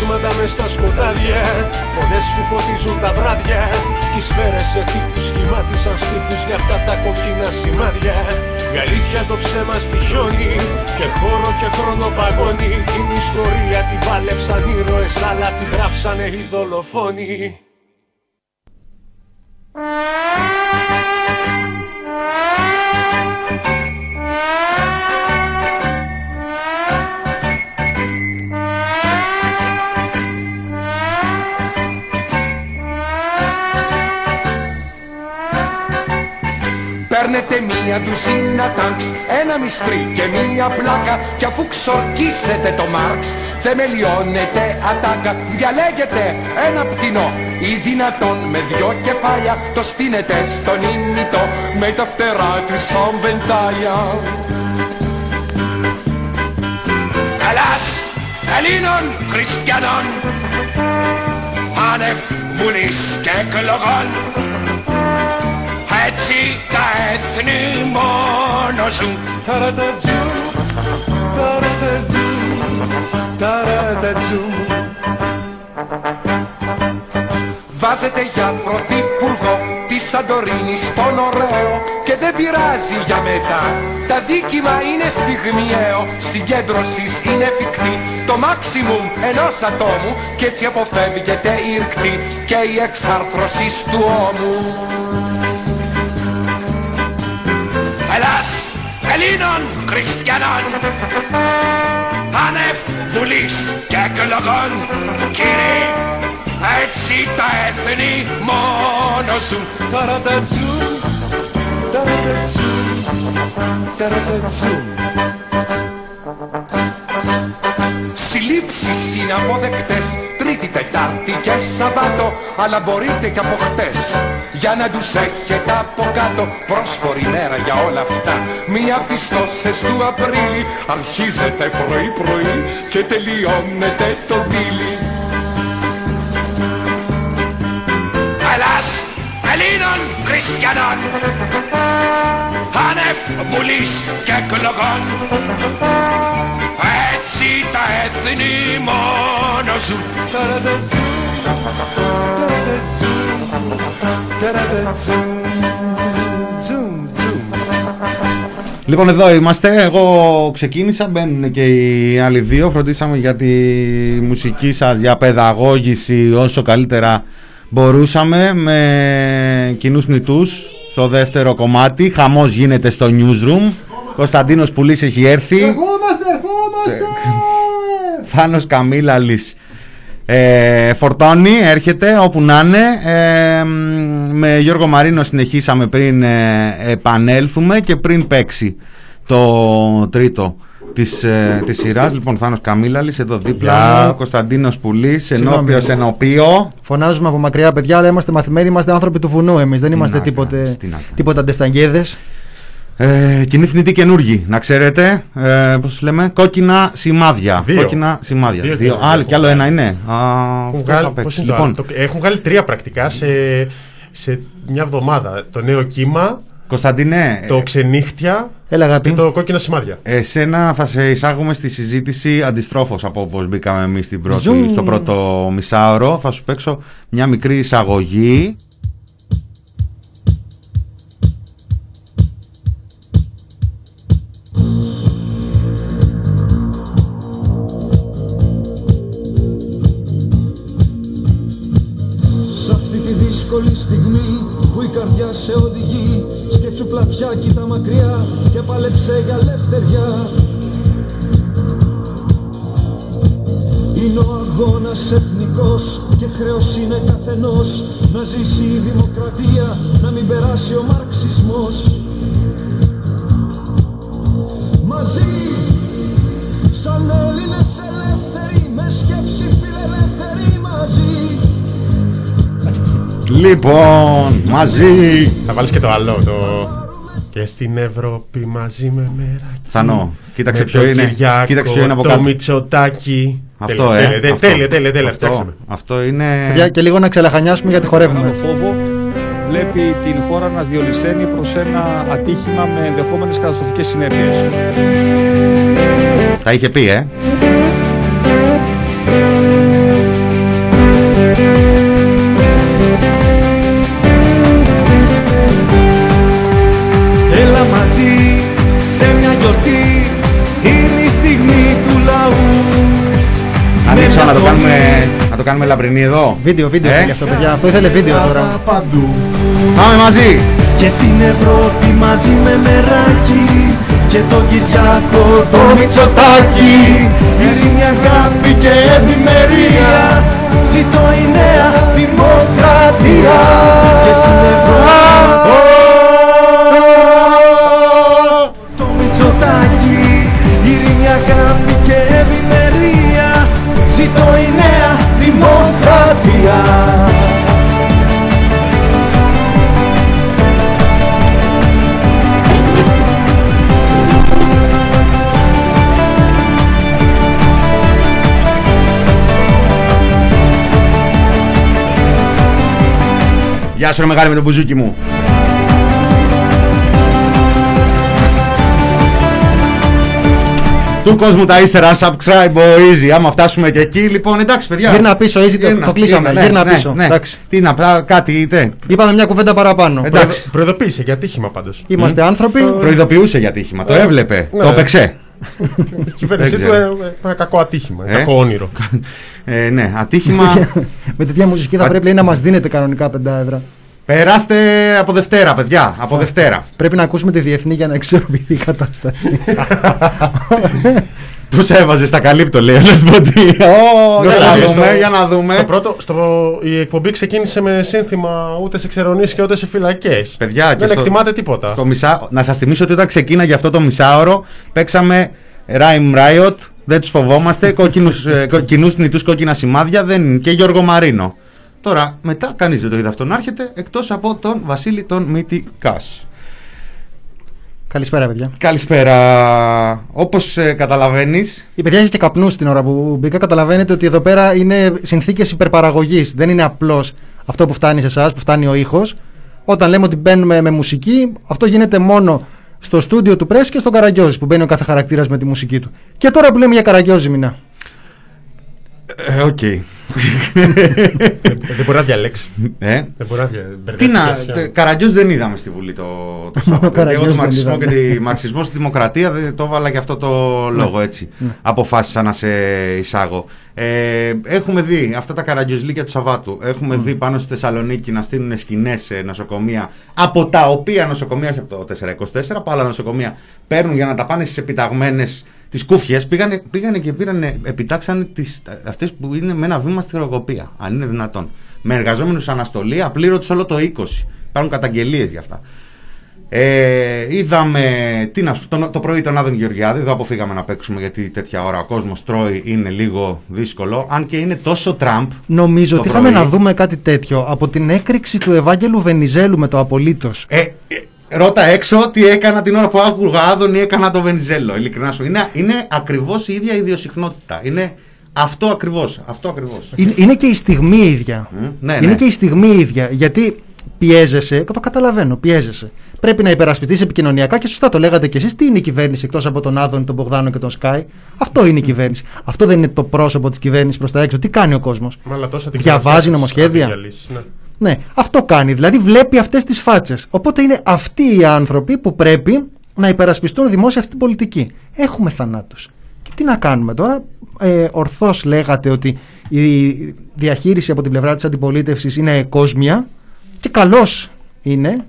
Φαντάσματα μες στα σκοτάδια. Φωνές που φωτίζουν τα βράδια. Κι οι σφαίρες σε τείχους σχημάτισαν στίχους Για αυτά τα κοκκίνα σημάδια. Η αλήθεια το ψέμα στη χιόνι Και χώρο και χρόνο παγώνει. Είναι ιστορία την πάλεψαν ήρωες Αλλά τη γράψανε οι δολοφόνοι Παίρνετε μία ντουζίνα τάγκς, ένα μυστρί και μία πλάκα. Κι αφού ξορκίσετε το Μάρξ, θεμελιώνετε ατάκα. Διαλέγετε ένα πτηνό ή δυνατόν με δυο κεφάλια. Το στείνετε στον ήμιτο με τα φτερά του σαν βεντάλια. Ελλάς, Ελλήνων, Χριστιανών άνευ βουλής και εκλογών έτσι τα έθνη μόνο ζουν Ταρατατζού, ταρατατζού, ταρατατζού Βάζετε για πρωθυπουργό τη Σαντορίνη στον ωραίο και δεν πειράζει για μετά. Τα δίκημα είναι στιγμιαίο, συγκέντρωσης είναι εφικτή το maximum ενός ατόμου και έτσι αποφεύγεται η ρκτή και η εξάρθρωσης του ώμου. Ελλάς Ελλήνων Χριστιανών. Άνευ βουλής και εκλογών κύριοι έτσι τα έθνη μόνο ζουν. Ταρατατζούν, ταρατατζούν, ταρατατζούν Συλλήψεις είναι αποδεκτές Τρίτη, Τετάρτη και Σαββάτο Αλλά μπορείτε και από χτες. Για να τους έχετε από κάτω Πρόσφορη μέρα για όλα αυτά. Μία πιστώσες του Απρίλη Αρχίζετε πρωί πρωί Και τελειώνετε το δίλη Ελλάς Ελλήνων Χριστιανών άνευ βουλής και εκλογών. έτσι τα έθνη μόνο ζουν Ταρατατζούν, ταρατατζούν, ταρατατζούν, τζουν, τζουν. Λοιπόν, εδώ είμαστε. Εγώ ξεκίνησα. Μπαίνουν και οι άλλοι δύο. Φροντίσαμε για τη μουσική σας, για παιδαγώγηση όσο καλύτερα μπορούσαμε. Με κοινούς νητούς στο δεύτερο κομμάτι. Χαμός γίνεται στο newsroom. Κωνσταντίνος Πουλής έχει έρθει. Ερχόμαστε, ερχόμαστε! Φάνος Καμίλαλης ε, φορτώνει, έρχεται όπου να είναι. Ε, με Γιώργο Μαρίνο συνεχίσαμε πριν ε, επανέλθουμε και πριν παίξει το τρίτο της, ε, της σειράς. Λοιπόν, Θάνος Καμίλαλης εδώ δίπλα Γεια. μου, Κωνσταντίνος Πουλής, Συγγνώμη. ενώπιος ενωπίο. Φωνάζουμε από μακριά, παιδιά, αλλά είμαστε μαθημένοι, είμαστε άνθρωποι του βουνού εμείς. Δεν είμαστε να τίποτε, κάνεις, τι να κάνεις. τίποτα ντεσταγγέδε. Ε, κοινή θνητή καινούργη, να ξέρετε. Ε, πώς λέμε, κόκκινα σημάδια. Δύο. Κόκκινα σημάδια. Δύο Δύο. και Α, δύο. κι άλλο ένα είναι. Α, Έχουν αυτό βγάλει, θα πώς παίξει. είναι το Λοιπόν, άλλο; Το- έχουν βγάλει τρία πρακτικά σε, σε μια εβδομάδα. Το νέο κύμα, Κωνσταντίνε, το ξενύχτια Έλα, και αγάπη. το κόκκινα σημάδια. Εσένα θα σε εισάγουμε στη συζήτηση αντιστρόφως από όπως μπήκαμε εμείς στην πρώτη, Ζουμ. στο πρώτο μισάωρο. Θα σου παίξω μια μικρή εισαγωγή. Καρδιά σε οδηγεί. Σκέψου πλατιά, κοίτα μακριά και πάλεψε για ελευθεριά. Είναι ο αγώνας εθνικός και χρέος είναι καθενός. Να ζήσει η δημοκρατία, να μην περάσει ο μαρξισμός. Μαζί, σαν Έλληνες Λοιπόν, μαζί. Θα βάλεις και το άλλο. Το... Και στην Ευρώπη μαζί με μέρα. Θανό, κοίταξε με ποιο τον είναι. Κυριάκο, Κοίταξε ποιο είναι από το κάτω. Μητσοτάκι. Αυτό, τέλεια, ε. Τέλεια, τέλεια, αυτό. τέλεια, τέλεια, τέλεια, Αυτό, φτιάξαμε. αυτό είναι. Παιδιά, και λίγο να ξελαχανιάσουμε γιατί χορεύουμε. φόβο βλέπει την χώρα να διολυσθένει προς ένα ατύχημα με ενδεχόμενες καταστροφικές συνέπειες. Θα είχε πει, ε. Ανοίξω να το κάνουμε, να το κάνουμε λαμπρινή εδώ. Βίντεο, βίντεο Ε; θέλει αυτό, παιδιά. Αυτό ήθελε βίντεο τώρα. παντού Πάμε μαζί. Και στην Ευρώπη μαζί με μεράκι Και τον Κυριάκο το Μητσοτάκι Ειρήνη, αγάπη και ευημερία Ζήτω η νέα δημοκρατία Και στην Ευρώπη το Μητσοτάκι Ειρήνη, αγάπη και ευημερία Ζήτω η νέα δημοκρατία Γεια σου ρε μεγάλη με τον μπουζούκι μου. Του κόσμου τα ύστερα, subscribe ο Easy. Άμα φτάσουμε και εκεί, λοιπόν, εντάξει, παιδιά. Γύρνα πίσω, Easy, το- Γύρνα, το κλείσαμε. γύρνα, Γύρνα ναι, πίσω. ναι. Εντάξει. Τι να πά- κάτι, είτε. Είπαμε μια κουβέντα παραπάνω. Εντάξει. Προειδοποίησε για τύχημα πάντως. Είμαστε άνθρωποι. Προειδοποιούσε για τύχημα. Το Ε, έβλεπε. ναι. Το έπαιξε. Η κυβέρνησή Δεν του ξέρω. ε, ε, ένα κακό ατύχημα, Ε; κακό όνειρο. Ε, ναι, ατύχημα. [LAUGHS] Με τέτοια μουσική θα πρέπει λέει, να μας δίνετε κανονικά πεντάευρα. Περάστε από Δευτέρα, παιδιά. Από Δευτέρα. Πρέπει να ακούσουμε τη διεθνή για να εξορροπηθεί η κατάσταση. [LAUGHS] Του έβαζες στα καλύπτω, λέει ο Λεσμποντή. Ω, Για να Στο- δούμε, για να δούμε. Στο πρώτο, στο, η εκπομπή ξεκίνησε με σύνθημα ούτε σε ξερονήσει και ούτε σε φυλακές. Παιδιά, και Δεν στο- εκτιμάτε τίποτα. Στο μισά... Να σας θυμίσω ότι όταν ξεκίναγε αυτό το μισάωρο, παίξαμε Rhyme Riot, δεν τους φοβόμαστε, κόκκινους, ε, κο- κοινούς νητούς κόκκινα σημάδια δεν... και Γιώργο Μαρίνο. Τώρα, μετά κανείς δεν το είδε αυτό να έρχεται, εκτός από τον Βασίλη τον Μύτη Κάς. Καλησπέρα, παιδιά. Καλησπέρα. Όπως ε, καταλαβαίνει. Η παιδιά έχει και καπνούς την ώρα που μπήκα. Καταλαβαίνετε ότι εδώ πέρα είναι συνθήκες υπερπαραγωγής. Δεν είναι απλώς αυτό που φτάνει σε εσάς, που φτάνει ο ήχος. Όταν λέμε ότι μπαίνουμε με μουσική, αυτό γίνεται μόνο στο στούντιο του Πρέσ και στον Καραγκιόζης που μπαίνει ο κάθε χαρακτήρας με τη μουσική του. Και τώρα που λέμε για Καραγκιόζη, μηνά. Ε, οκ. Δεν μπορεί να διαλέξει. Ε; Δεν μπορεί να δια- Τι μπερδεύει να. πια. τε- Καραγκιόζη δεν είδαμε στη Βουλή το, το Σάββατο. Καραγκιόζη [LAUGHS] Εγώ το δεν μαρξισμό και είδαμε. τη μαρξισμό στη δημοκρατία δεν το έβαλα για αυτό το λόγο έτσι. Ναι. Αποφάσισα να σε εισάγω. Ε, έχουμε δει αυτά τα καραγκιόζλικια του Σαββάτου. Έχουμε δει πάνω στη Θεσσαλονίκη να στείλουν σκηνές σε νοσοκομεία. Από τα οποία νοσοκομεία, όχι από το 424, από άλλα νοσοκομεία παίρνουν για να τα πάνε στις επιταγμένες τις κούφιες. Πήγανε, πήγανε και πήραν, επιτάξανε τις, αυτές που είναι με ένα βήμα στη χρεοκοπία. Αν είναι δυνατόν. Με εργαζόμενους αναστολή, απλήρωτου όλο το 20. Υπάρχουν καταγγελίες γι' αυτά. Ε, είδαμε τι να σου, το, το πρωί τον Άδων Γεωργιάδη. Εδώ αποφύγαμε να παίξουμε γιατί τέτοια ώρα ο κόσμος τρώει είναι λίγο δύσκολο. Αν και είναι τόσο Τραμπ. Νομίζω το ότι είχαμε πρωί. να δούμε κάτι τέτοιο από την έκρηξη του Ευάγγελου Βενιζέλου με το απολύτως. Ε, ε, ρώτα έξω τι έκανα την ώρα που άκουγα Άδων ή έκανα το Βενιζέλο. Ειλικρινά σου. Είναι, είναι ακριβώς η ίδια ιδιοσυχνότητα. Είναι αυτό ακριβώς. Αυτό ακριβώς. Είναι, είναι και η στιγμή ίδια. ναι, είναι ναι. και η στιγμή ίδια. Γιατί πιέζεσαι, το καταλαβαίνω, πιέζεσαι. Πρέπει να υπερασπιστείς επικοινωνιακά και σωστά το λέγατε κι εσείς. Τι είναι η κυβέρνηση εκτός από τον Άδων, τον Μπογδάνο και τον Σκάι. Αυτό είναι η κυβέρνηση. Αυτό δεν είναι το πρόσωπο της κυβέρνησης προς τα έξω. Τι κάνει ο κόσμος; Μα αλλά τόσα Διαβάζει τεχνολογία νομοσχέδια; διαλύσεις, ναι. Ναι, αυτό κάνει. Δηλαδή βλέπει αυτές τις φάτσες. Οπότε είναι αυτοί οι άνθρωποι που πρέπει να υπερασπιστούν δημόσια αυτή την πολιτική. Έχουμε θανάτους. Και τι να κάνουμε τώρα; Ε, Ορθώς λέγατε ότι η διαχείριση από την πλευρά της αντιπολίτευσης είναι κόσμια και καλώ είναι,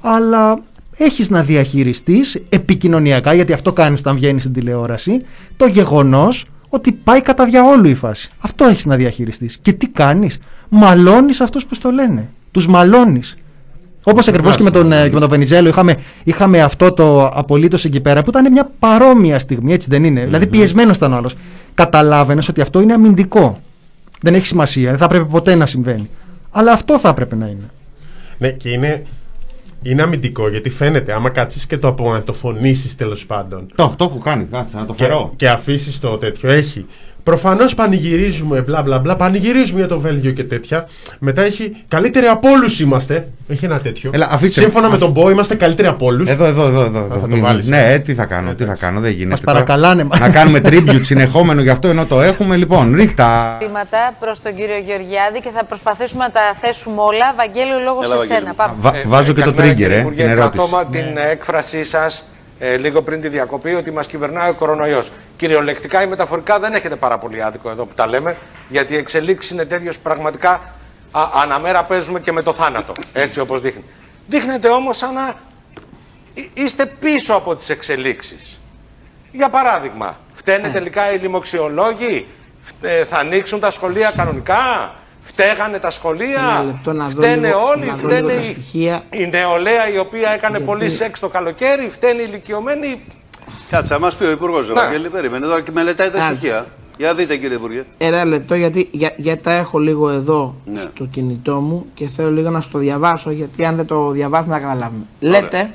αλλά έχεις να διαχειριστείς επικοινωνιακά, γιατί αυτό κάνεις όταν βγαίνεις στην τηλεόραση, το γεγονός ότι πάει κατά διαόλου η φάση. Αυτό έχεις να διαχειριστείς. Και τι κάνεις, μαλώνεις αυτούς που στο λένε. Τους μαλώνεις. Όπως ακριβώς και, με τον, ε, και με τον Βενιζέλο είχαμε, είχαμε αυτό το απολύτως εκεί πέρα που ήταν μια παρόμοια στιγμή, έτσι δεν είναι; Δηλαδή πιεσμένος ήταν ο άλλος. Καταλάβαινες ότι αυτό είναι αμυντικό. Δεν έχει σημασία, δεν θα έπρεπε ποτέ να συμβαίνει. Αλλά αυτό θα έπρεπε να είναι. Ναι, και είναι, είναι αμυντικό γιατί φαίνεται άμα κάτσεις και το απομακροφωνήσει τέλος πάντων. Το, το έχω κάνει, κάτσε να το Και, φερώ. και αφήσεις το τέτοιο. Έχει. Προφανώς πανηγυρίζουμε, μπλα μπλα μπλα, πανηγυρίζουμε για το Βέλγιο και τέτοια. Μετά έχει καλύτεροι από όλους είμαστε. Έχει ένα τέτοιο. Έλα, αφήστε- Σύμφωνα με αφ- τον Μπό, είμαστε καλύτεροι από όλους. Εδώ, εδώ, εδώ. εδώ, εδώ. θα το Μην- βάλεις, ναι, ε. ε, τι θα κάνω, τι θα κάνω, δεν γίνεται. Μας παρακαλάνε, Τώρα, Να κάνουμε tribute συνεχόμενο γι' αυτό ενώ το έχουμε. Λοιπόν, ρίχτα. ερωτήματα προς τον κύριο Γεωργιάδη και θα προσπαθήσουμε να τα θέσουμε όλα. Βαγγέλη, ο λόγος σε σένα. Πάμε. Βα- βάζω και το καλημέρα, trigger, κύριε ε, Υπουργέ. την ερώτηση. Κρατώ μα την έκφρασή σας ε, λίγο πριν τη διακοπή ότι μας κυβερνάει ο κορονοϊός. Κυριολεκτικά ή μεταφορικά δεν έχετε πάρα πολύ άδικο εδώ που τα λέμε, γιατί οι εξελίξεις είναι τέτοιες που πραγματικά α, αναμέρα παίζουμε και με το θάνατο. Έτσι όπως δείχνει. Δείχνετε όμως σαν να εί- είστε πίσω από τις εξελίξεις. Για παράδειγμα, φταίνε τελικά οι λοιμοξιολόγοι, Φτε- θα ανοίξουν τα σχολεία κανονικά, φταίγανε τα σχολεία, Ένα λεπτό να δω φταίνε λίγο- όλοι, να δω φταίνε λίγο τα οι, στοιχεία. η νεολαία η οποία έκανε πολύ σεξ το καλοκαίρι, φταίνε οι ηλικιωμένοι. Κάτσε, να μα πει ο Υπουργός Ναι. Ευαγγέλη, περίμενε τώρα και μελετάει τα Κάτσε. στοιχεία. Για δείτε, κύριε Υπουργέ. Ένα λεπτό γιατί για, γιατί τα έχω λίγο εδώ Ναι. στο κινητό μου και θέλω λίγο να σου το διαβάσω γιατί αν δεν το διαβάσουμε δεν θα καταλάβουμε. Λέτε,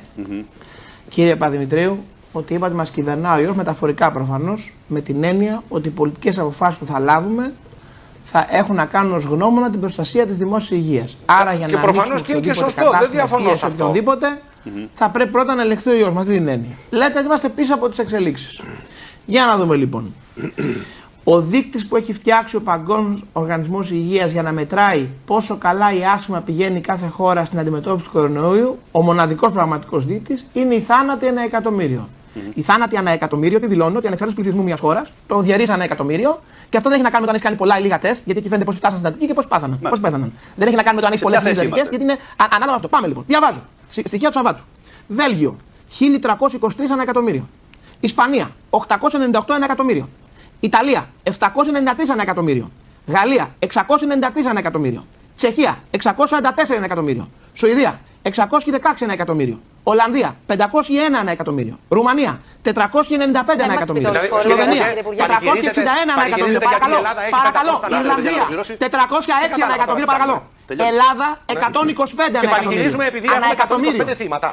κύριε Παδημητρίου, ότι είπατε μας κυβερνά ο ιός μεταφορικά προφανώς με την έννοια ότι οι πολιτικές αποφάσεις που θα λάβουμε θα έχουν να κάνουν ως γνώμονα την προστασία της δημόσιας υγείας. Άρα για Και να προφανώς ανοίξουμε και είναι και οποιοδήποτε σωστό, δεν κατάστημα διαφωνώ πίεσης σε αυτό. οποιονδήποτε, θα πρέπει πρώτα να ελεγχθεί ο ιό με αυτή την έννοια. Λέτε ότι είμαστε πίσω από τις εξελίξεις. Για να δούμε λοιπόν. Ο δείκτης που έχει φτιάξει ο Παγκόσμιος Οργανισμός Υγείας για να μετράει πόσο καλά η άσθημα πηγαίνει κάθε χώρα στην αντιμετώπιση του κορονοϊού, ο μοναδικός πραγματικός δείκτης είναι η θάνατη ένα εκατομμύριο. Η θάνατη ανά εκατομμύριο τι δηλώνει ότι ανεξάρτητα πληθυσμού μιας χώρας το διαρρεί ανά εκατομμύριο και αυτό δεν έχει να κάνει με το αν έχεις κάνει πολλά ή λίγα τεστ, γιατί εκεί φαίνεται πώ φτάσαν στην Αττική και πώ πάθαναν. Πώς πέθαναν. Δεν έχει να κάνει με το αν έχεις Σε πολλές ποια θέση αντικέ, γιατί είναι α- ανάλογα με αυτό. Πάμε λοιπόν. Διαβάζω. Σ- Στοιχεία του Σαββάτου. Βέλγιο 1323 ανά εκατομμύριο. Ισπανία 898 ανά εκατομμύριο. Ιταλία 793 ανά εκατομμύριο. Γαλλία 693 ανά εκατομμύριο. Τσεχία 644 ανά εκατομμύριο. Σουηδία 616 ανά εκατομμύριο. Ολλανδία 501 ανά εκατομμύριο. Ρουμανία 495 ανά εκατομμύριο. Δηλαδή, Σλοβενία κύριε Υπουργέ, 461 ανά εκατομμύριο. πανηγυρίζετε γιατί η Παρακαλώ, Ελλάδα έχει παρακαλώ. 100 θανάτους. Ιρλανδία Τελειώσει. 406 ανά εκατομμύριο. Παρακαλώ. Τελειώσει. Ελλάδα 125 Και ανά πανηγυρίζουμε εκατομμύριο. επειδή Ανά έχουμε εκατομμύριο. 125 θύματα.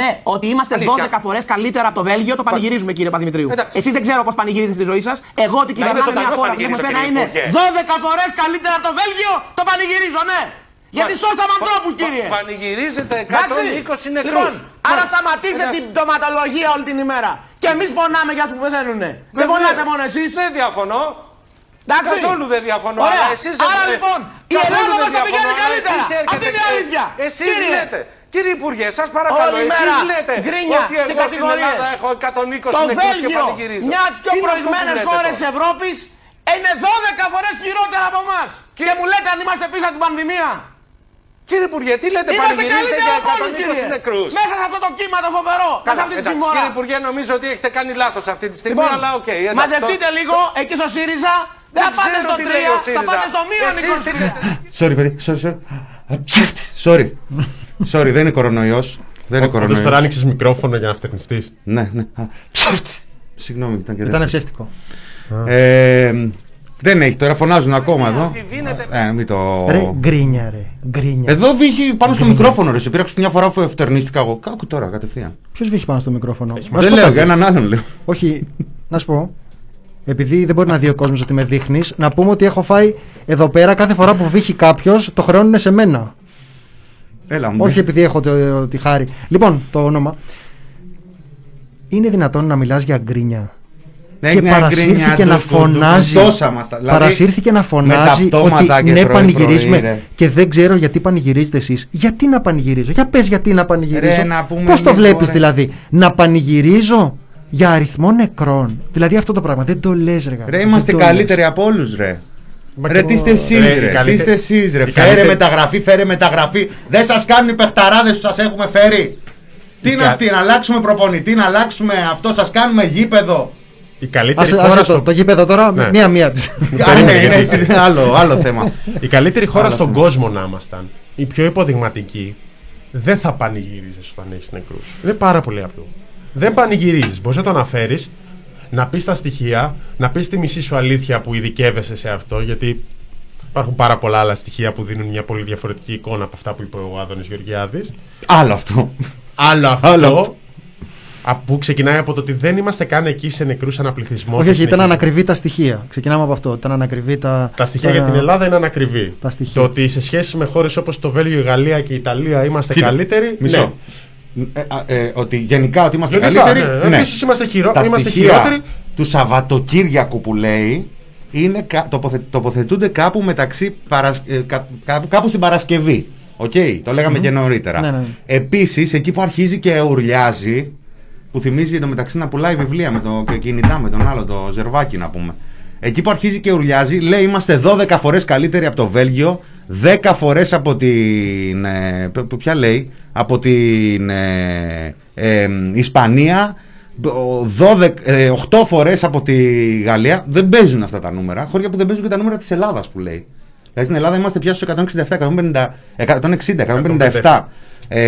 Ναι, ότι είμαστε Αλήθεια. 12 φορές καλύτερα από το Βέλγιο, το πανηγυρίζουμε κύριε Παδημητρίου. Εσείς δεν ξέρω πώς πανηγυρίζετε στη ζωή σας. Εγώ ότι Να είμαι κυβερνάμε μια ζωντανός χώρα που πανηγυρίζω, μου φαίνεται να κύριε είναι Υπουργέ. 12 φορές καλύτερα από το Βέλγιο, το πανηγυρίζω, ναι. Γιατί Μα- σώσαμε πα- ανθρώπους, πα- κύριε. Πανηγυρίζετε Εντάξει. 120 νεκρούς. Λοιπόν, άρα Μα- σταματήστε Εντάξει. την πτωματολογία όλη την ημέρα. Και εμείς πονάμε για αυτούς που πεθαίνουν. Δεν Βέβαια. πονάτε μόνο εσείς. Δεν διαφωνώ. Εντάξει. Καθόλου δεν διαφωνώ. Ωραία. Αλλά εσείς Άρα ε, λοιπόν, η καθόλου Ελλάδα δεν μας τα πηγαίνει διαφωνώ, αλλά καλύτερα. εσείς έρχεται Αυτή είναι η και- αλήθεια. Εσείς Κύριε. λέτε. Κύριε Υπουργέ, σας παρακαλώ, Όλη εσείς μέρα λέτε γκρίνια ότι και εγώ στην κατηγορίες. Ελλάδα έχω 120 Το νεκρούς και Βέλγιο, πανηγυρίζω. μια από πιο Τι είναι αυτό που προηγμένες λέτε χώρες τώρα; τη Ευρώπης, είναι 12 φορές χειρότερα από εμάς. Και μου λέτε αν είμαστε πίσω από την πανδημία. Κύριε Υπουργέ, τι λέτε, Είμαστε πανηγυρίζετε καλύτερα για από όλους, 120 κύριε. νεκρούς; Μέσα σε αυτό το κύμα το φοβερό. Μέσα σε Καλά, αυτή τη εντάξει, συμμορά. κύριε Υπουργέ, νομίζω ότι έχετε κάνει λάθος αυτή τη στιγμή, Λοιπόν, αλλά οκ. εντάξει, μαζευτείτε το- λίγο εκεί στο ΣΥΡΙΖΑ. Δεν θα πάτε ξέρω στο τι λέει 3, ο θα ΣΥΡΙΖΑ. πάτε στο μείον Εσείς 20. τι λέτε; Sorry, παιδί. Sorry, sorry. Sorry. Sorry, δεν είναι κορονοϊός. Δεν είναι Όντως κορονοϊός. τώρα άνοιξες μικρόφωνο για να φτερνιστείς. Ναι, ναι. Α, Συγγνώμη, ήταν και Ήταν δεν- ψεύτικο. Ε, δεν έχει, τώρα φωνάζουν ακόμα εδώ. Ε, μην το... Ρε, γκρίνια, ρε. Γκρίνια. Εδώ βύχει πάνω στο μικρόφωνο, ρε. Σε πήραξε μια φορά που ευτερνίστηκα εγώ. Κάκου τώρα, κατευθείαν. Ποιος βγήκε πάνω στο μικρόφωνο; Να σου Δεν πω λέω, κάτι. για έναν άλλον λέω. Όχι, να σου πω. Επειδή δεν μπορεί να δει ο κόσμος ότι με δείχνεις, να πούμε ότι έχω φάει εδώ πέρα κάθε φορά που βύχει κάποιος, το χρεώνουν σε μένα. Έλα μου. Όχι επειδή έχω το, τη χάρη. Λοιπόν, το όνομα. Είναι δυνατόν να μιλάς για γκρίνια; Ναι, και είναι παρασύρθηκε γκρίνια, να του- του- του- φωνάζει. του δώσα μας τα- δηλαδή, παρασύρθηκε να με φωνάζει τα πτώματα ότι και ναι, πρωί, πανηγυρίζουμε. πρωί, ρε. και δεν ξέρω γιατί πανηγυρίζετε εσείς. Γιατί να πανηγυρίζω; Για πες γιατί να πανηγυρίζω. Ρε, να πούμε Πώς το λίγο, βλέπεις ρε. δηλαδή; Να πανηγυρίζω για αριθμό νεκρών. Δηλαδή αυτό το πράγμα. Δεν το λες, ρε. γάμο. Ρε, Δεν είμαστε το καλύτεροι από όλους, ρε. Μα Ρε, και τι είστε εγώ- εσείς, Ρε, η ρε. Τι καλύτερη- είστε εσείς, ρε. η Φέρε καλύτερη- μεταγραφή, φέρε μεταγραφή. Δεν σας κάνουν οι παιχταράδες που σας έχουμε φέρει. Τι είναι κα- αυτή, να αλλάξουμε προπονητή, να αλλάξουμε αυτό, σας κάνουμε γήπεδο. Η καλύτερη Άσε, χώρα άσε στο... το, το γήπεδο τώρα, Ναι. μία-μία της. Α, ναι, είναι στη- άλλο, άλλο θέμα. Η καλύτερη χώρα Άλλο στον θέμα. κόσμο να ήμασταν, η πιο υποδειγματική, δεν θα πανηγύριζε όταν έχεις νεκρούς. Είναι πάρα πολύ απλό. Δεν πανηγυρίζεις. Μπορείς να το αναφέρεις, να πεις τα στοιχεία, να πεις τη μισή σου αλήθεια που ειδικεύεσαι σε αυτό, γιατί υπάρχουν πάρα πολλά άλλα στοιχεία που δίνουν μια πολύ διαφορετική εικόνα από αυτά που είπε ο Άδωνης Γεωργιάδης. Άλλο αυτό. Άλλο αυτό. Άλλο αυτό. Α, Που ξεκινάει από το ότι δεν είμαστε καν εκεί σε νεκρούς αναπληθισμό. Όχι, και όχι, ήταν συνεχίζει. ανακριβή τα στοιχεία. Ξεκινάμε από αυτό. Ήταν ανακριβή τα. Τα στοιχεία για την Ελλάδα είναι ανακριβή. Τα στοιχεία. Το ότι σε σχέση με χώρες όπως το Βέλγιο, η Γαλλία και η Ιταλία είμαστε Κοίτα, καλύτεροι. Μισό. Ε, α, ε, ότι γενικά ότι είμαστε Γενικά, καλύτεροι. ναι. Εμείς είμαστε χειρο- Τα είμαστε στοιχεία χειρότεροι. του Σαββατοκύριακου που λέει είναι, κα- τοποθε- τοποθετούνται κάπου μεταξύ παρασ- ε, κα- κάπου, κάπου στην Παρασκευή. Οκ, το λέγαμε και νωρίτερα. Ναι, ναι. Επίσης, εκεί που αρχίζει και ουρλιάζει, που θυμίζει εντωμεταξύ να πουλάει βιβλία με το, και κινητά με τον άλλο, το ζερβάκι να πούμε. Εκεί που αρχίζει και ουρλιάζει, λέει είμαστε 12 φορές καλύτεροι από το Βέλγιο, 10 φορές από την. Ε, π- π- ποια λέει, από την ε, ε, Ισπανία, ο 12, ε, 8 φορές από τη Γαλλία. Δεν παίζουν αυτά τα νούμερα. Χώρια που δεν παίζουν και τα νούμερα της Ελλάδας που λέει. Δηλαδή στην Ελλάδα είμαστε πια στους 167, 150, 160, 157. Ε,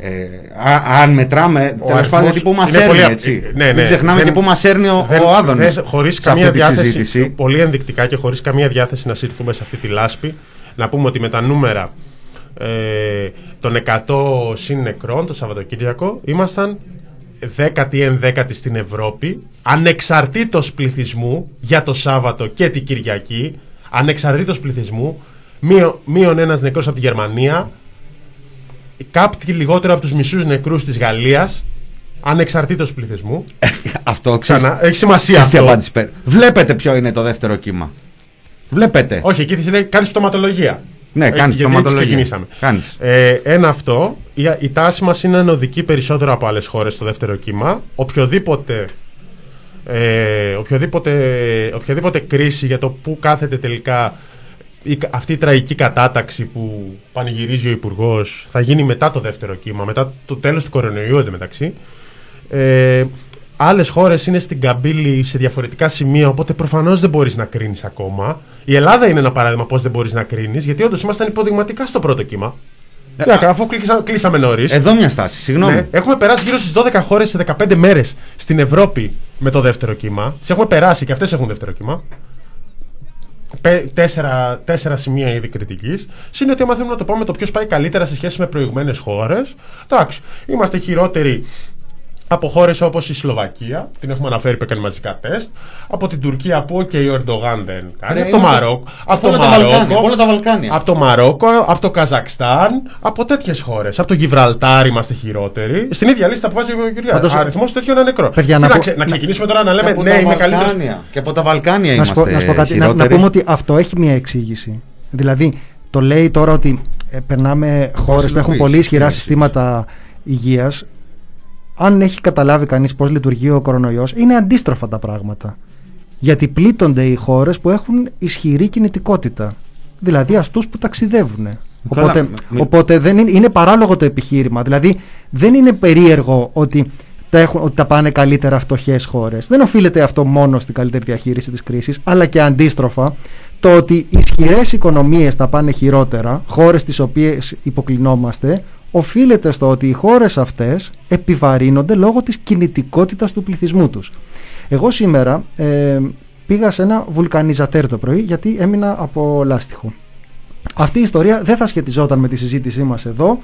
ε, α- αν μετράμε, τέλος αριθμός πάντων, εκεί που μας είναι έρνει, πολύ- έτσι. ναι, ναι, Μην ξεχνάμε δεν- και που μας έρνει ο, δεν- ο Άδωνης. δεν- χωρίς σε καμία αυτή τη διάθεση, συζήτηση. πολύ ενδεικτικά και χωρίς καμία διάθεση να σύρθουμε σε αυτή τη λάσπη, να πούμε ότι με τα νούμερα ε, των 100 συν νεκρών το Σαββατοκύριακο ήμασταν 10η ενδέκατη στην Ευρώπη, ανεξαρτήτως πληθυσμού για το Σάββατο και την Κυριακή, ανεξαρτήτως πληθυσμού, μείον, μείον ένας νεκρός από τη Γερμανία, κάποιοι λιγότερο από τους μισούς νεκρούς της Γαλλίας, ανεξαρτήτως πληθυσμού. [LAUGHS] Αυτό Ξανά, ξέρεις- έχει σημασία ξέρεις τι αυτό. απάντηση παίρνει. Βλέπετε ποιο είναι το δεύτερο κύμα. Βλέπετε. Όχι, εκεί λέει κάνεις πτωματολογία. Ναι, Ε, κάνεις γιατί έτσι πτωματολογία. ξεκινήσαμε. Κάνεις. Ε, ένα αυτό. Η, η τάση μας είναι ενωδική περισσότερο από άλλες χώρες στο δεύτερο κύμα. Οποιοδήποτε, ε, οποιοδήποτε, οποιαδήποτε κρίση για το πού κάθεται τελικά η, αυτή η τραγική κατάταξη που πανηγυρίζει ο Υπουργός θα γίνει μετά το δεύτερο κύμα, μετά το τέλος του κορονοϊού εντωμεταξύ. Ε, Άλλες χώρες είναι στην καμπύλη σε διαφορετικά σημεία, οπότε προφανώς δεν μπορείς να κρίνεις ακόμα. Η Ελλάδα είναι ένα παράδειγμα πώς δεν μπορείς να κρίνεις, γιατί όντως ήμασταν υποδειγματικά στο πρώτο κύμα. Ε, Τι να κάνω, αφού κλείσα- κλείσαμε νωρίς. Εδώ μια στάση, συγγνώμη. έχουμε περάσει γύρω στις 12 χώρες σε 15 μέρες στην Ευρώπη με το δεύτερο κύμα. Τις έχουμε περάσει και αυτές έχουν δεύτερο κύμα. Πε- Τέσσερα, τέσσερα σημεία ήδη κριτικής. Συν ότι άμα θέλουμε να το πάμε το ποιος πάει καλύτερα σε σχέση με προηγμένε χώρες. Εντάξει, είμαστε χειρότεροι από χώρε όπως η Σλοβακία, την έχουμε αναφέρει που έκανε μαζικά τεστ. Από την Τουρκία που και ο Ερντογάν δεν κάνει. Ρε, από το είναι Μαρόκο. από Από το όλα τα Βαλκάνια, Μαρόκο. από όλα τα Βαλκάνια. Από το Μαρόκο, από το Καζακστάν, από τέτοιες χώρες. Από το Γιβραλτάρ είμαστε χειρότεροι. Στην ίδια λίστα που βάζει ο Κυριάκο. Πάντως- Αριθμός τέτοιο ένα νεκρό. Παιδιά, Τι να να, πω- ξε- να να- ξεκινήσουμε τώρα να λέμε από ναι, τα είμαι καλύτερος. Βαλκάνια. Και από τα Βαλκάνια να σου πω, είμαστε να σου πω κάτι. Να, να χειρότεροι. πούμε ότι αυτό έχει μια εξήγηση. Δηλαδή, το λέει τώρα ότι ε, περνάμε χώρες που έχουν υλοποιήσει, πολύ ισχυρά ναι, συστήματα υγείας. Αν έχει καταλάβει κανείς πώς λειτουργεί ο κορονοϊός, είναι αντίστροφα τα πράγματα. Γιατί πλήττονται οι χώρες που έχουν ισχυρή κινητικότητα. Δηλαδή αυτού που ταξιδεύουν. Καλά, Οπότε, μη- οπότε δεν είναι, είναι παράλογο το επιχείρημα. Δηλαδή δεν είναι περίεργο ότι τα, έχουν, ότι τα πάνε καλύτερα φτωχές χώρες. Δεν οφείλεται αυτό μόνο στην καλύτερη διαχείριση της κρίσης, αλλά και αντίστροφα το ότι ισχυρές οικονομίες τα πάνε χειρότερα, χώρες τις οποίες υποκλινόμαστε, οφείλεται στο ότι οι χώρες αυτές επιβαρύνονται λόγω της κινητικότητας του πληθυσμού τους. Εγώ σήμερα ε, πήγα σε ένα βουλκανιζατέρ το πρωί γιατί έμεινα από λάστιχο. Αυτή η ιστορία δεν θα σχετιζόταν με τη συζήτησή μας εδώ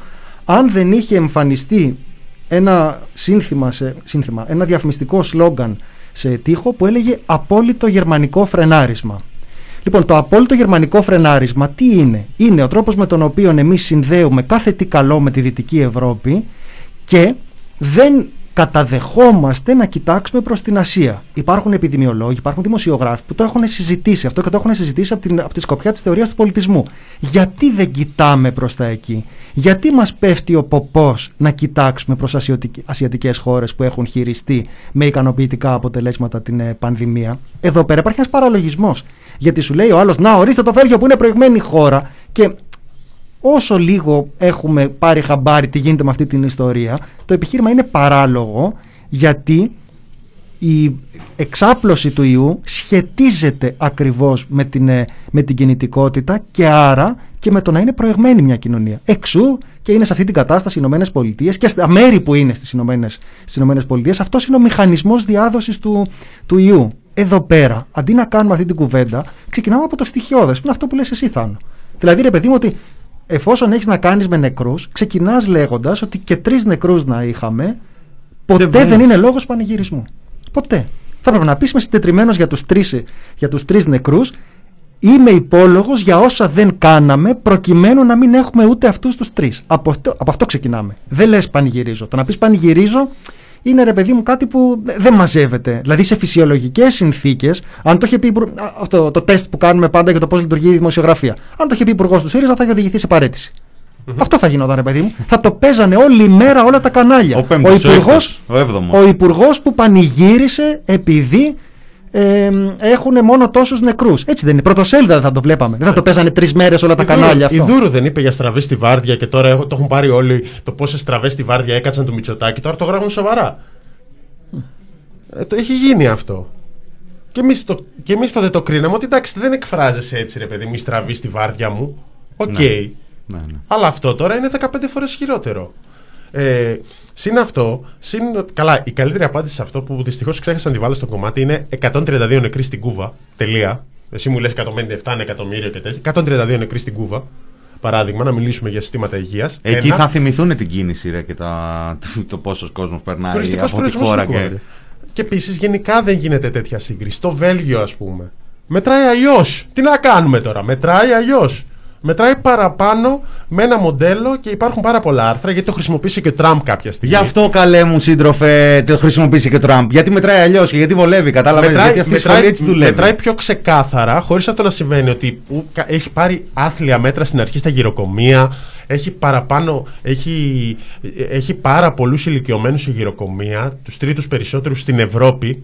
αν δεν είχε εμφανιστεί ένα σύνθημα, σε, σύνθημα ένα διαφημιστικό σλόγγαν σε τείχο που έλεγε «Απόλυτο γερμανικό φρενάρισμα». Λοιπόν, το απόλυτο γερμανικό φρενάρισμα τι είναι; Είναι ο τρόπος με τον οποίο εμείς συνδέουμε κάθε τι καλό με τη Δυτική Ευρώπη και δεν καταδεχόμαστε να κοιτάξουμε προς την Ασία. Υπάρχουν επιδημιολόγοι, υπάρχουν δημοσιογράφοι που το έχουν συζητήσει αυτό και το έχουν συζητήσει από, την, από τη σκοπιά της θεωρίας του πολιτισμού. Γιατί δεν κοιτάμε προς τα εκεί; Γιατί μας πέφτει ο ποπός να κοιτάξουμε προς ασιατικ- ασιατικές χώρες που έχουν χειριστεί με ικανοποιητικά αποτελέσματα την ε, πανδημία; Εδώ πέρα υπάρχει ένας παραλογισμός. Γιατί σου λέει ο άλλος, να ορίστε το Βέλγιο που είναι προηγμένη χώρα και όσο λίγο έχουμε πάρει χαμπάρι τι γίνεται με αυτή την ιστορία, το επιχείρημα είναι παράλογο γιατί η εξάπλωση του ιού σχετίζεται ακριβώς με την, ε, με την κινητικότητα και άρα και με το να είναι προηγμένη μια κοινωνία. Εξού και είναι σε αυτή την κατάσταση οι Ηνωμένες Πολιτείες και στα μέρη που είναι στις Ηνωμένες, στις Ηνωμένες Πολιτείες αυτός είναι ο μηχανισμός διάδοσης του, του ιού. Εδώ πέρα, αντί να κάνουμε αυτή την κουβέντα, ξεκινάμε από το στοιχειώδες, που είναι αυτό που λες εσύ Θάνο. Δηλαδή ρε παιδί μου ότι εφόσον έχεις να κάνεις με νεκρούς, ξεκινάς λέγοντας ότι και τρεις νεκρούς να είχαμε, ποτέ Δεν δεν είναι λόγος πανηγυρισμού. Ποτέ. Θα έπρεπε να πεις είμαι συντετριμένος για τους τρεις για τους τρεις νεκρούς. Είμαι υπόλογος για όσα δεν κάναμε προκειμένου να μην έχουμε ούτε αυτούς τους τρεις. Από αυτό, από αυτό ξεκινάμε. Δεν λες πανηγυρίζω. Το να πεις πανηγυρίζω είναι ρε παιδί μου κάτι που δεν μαζεύεται. Δηλαδή σε φυσιολογικές συνθήκες, αν το είχε πει υπουργ- α, αυτό, το τεστ που κάνουμε πάντα για το πώς λειτουργεί η δημοσιογραφία, αν το είχε πει υπουργός του ΣΥΡΙΖΑ θα είχε οδηγηθεί σε παρέτηση. Αυτό θα γινόταν, ρε παιδί μου. Θα το παίζανε όλη η μέρα όλα τα κανάλια. Ο πέμπτος, ο υπουργός- έκτος, ο έβδομος. ο υπουργός που πανηγύρισε επειδή ε, έχουν μόνο τόσους νεκρούς. Έτσι δεν είναι. Πρωτοσέλιδα δεν θα το βλέπαμε. Δεν θα το παίζανε τρεις μέρες όλα τα Η Δούρου- κανάλια Η αυτό. Δούρου δεν είπε για στραβή στη βάρδια και τώρα έχω- το έχουν πάρει όλοι το πόσες στραβές στη βάρδια έκατσαν του Μητσοτάκη. Τώρα το γράφουν σοβαρά. Ε, το έχει γίνει αυτό. Και εμείς το, και εμείς τότε το κρίναμε ότι εντάξει δεν εκφράζεσαι έτσι ρε παιδί, μη στραβή στη βάρδια μου. Οκ. Ναι. Ναι, ναι. Αλλά αυτό τώρα είναι 15 φορές χειρότερο. Ε, συν αυτό, συν, καλά, η καλύτερη απάντηση σε αυτό που δυστυχώς ξέχασα να τη βάλω στο κομμάτι είναι 132 νεκροί στην Κούβα. Τελεία. Εσύ μου λες 157 εκατομμύριο και τέτοια. 132 νεκροί στην Κούβα. Παράδειγμα, να μιλήσουμε για συστήματα υγείας. Εκεί θα θυμηθούν την κίνηση ρε, και τα, [LAUGHS] το πόσος κόσμος περνάει Τουριστικός από τη προορισμός χώρα. είναι Και... κουβέντα. Και επίσης γενικά δεν γίνεται τέτοια σύγκριση. Στο Βέλγιο, ας πούμε. Μετράει αλλιώς. Τι να κάνουμε τώρα, μετράει αλλιώς. Μετράει παραπάνω με ένα μοντέλο και υπάρχουν πάρα πολλά άρθρα γιατί το χρησιμοποίησε και ο Τραμπ κάποια στιγμή. Γι' αυτό καλέ μου σύντροφε το χρησιμοποιήσει και ο Τραμπ. Γιατί μετράει αλλιώς και γιατί βολεύει, κατάλαβες. Γιατί αυτή η σχολή έτσι δουλεύει. μετράει πιο ξεκάθαρα, χωρίς αυτό να σημαίνει ότι ου- κα- έχει πάρει άθλια μέτρα στην αρχή στα γυροκομεία, έχει παραπάνω, έχει, έχει πάρα πολλούς ηλικιωμένους σε γυροκομεία, τους τρίτους περισσότερους στην Ευρώπη.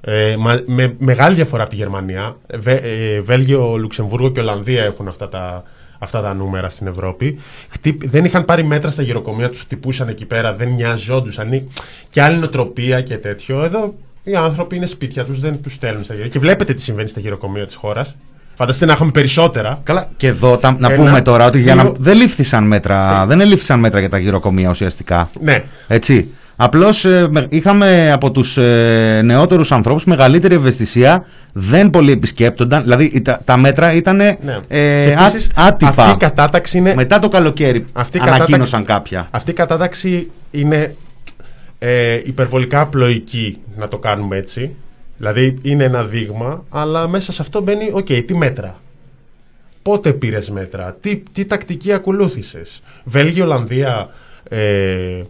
Ε, μα- με μεγάλη διαφορά από τη Γερμανία. Βε, ε, Βέλγιο, Λουξεμβούργο και Ολλανδία έχουν αυτά τα, αυτά τα νούμερα στην Ευρώπη. Χτύπ- δεν είχαν πάρει μέτρα στα γυροκομεία, τους χτυπούσαν εκεί πέρα, δεν νοιαζόντουσαν. ή- Και άλλη νοοτροπία και τέτοιο. Εδώ οι άνθρωποι είναι σπίτια τους, δεν τους στέλνουν στα γυροκομεία. Και βλέπετε τι συμβαίνει στα γυροκομεία της χώρας. Φανταστείτε να έχουμε περισσότερα. Καλά, και εδώ τα, να Ένα- πούμε τώρα ότι για να, δύο- δεν λήφθησαν μέτρα, δεν ελήφθησαν μέτρα για τα γηροκομεία ουσιαστικά. Ναι. Έτσι. Απλώς είχαμε από τους ε, νεότερους ανθρώπους μεγαλύτερη ευαισθησία, δεν πολύ επισκέπτονταν. Δηλαδή η- τα, τα μέτρα ήταν Ναι. ε, Και επίσης, α- άτυπα. Αυτή η κατάταξη είναι. Μετά το καλοκαίρι Αυτή η ανακοίνωσαν κατάταξη- κάποια. Αυτή η κατάταξη είναι ε, υπερβολικά απλοϊκή, να το κάνουμε έτσι. Δηλαδή είναι ένα δείγμα, αλλά μέσα σε αυτό μπαίνει, οκ, τι μέτρα; Πότε πήρες μέτρα, τι, τι τακτική ακολούθησες; Βέλγιο, Ολλανδία ε,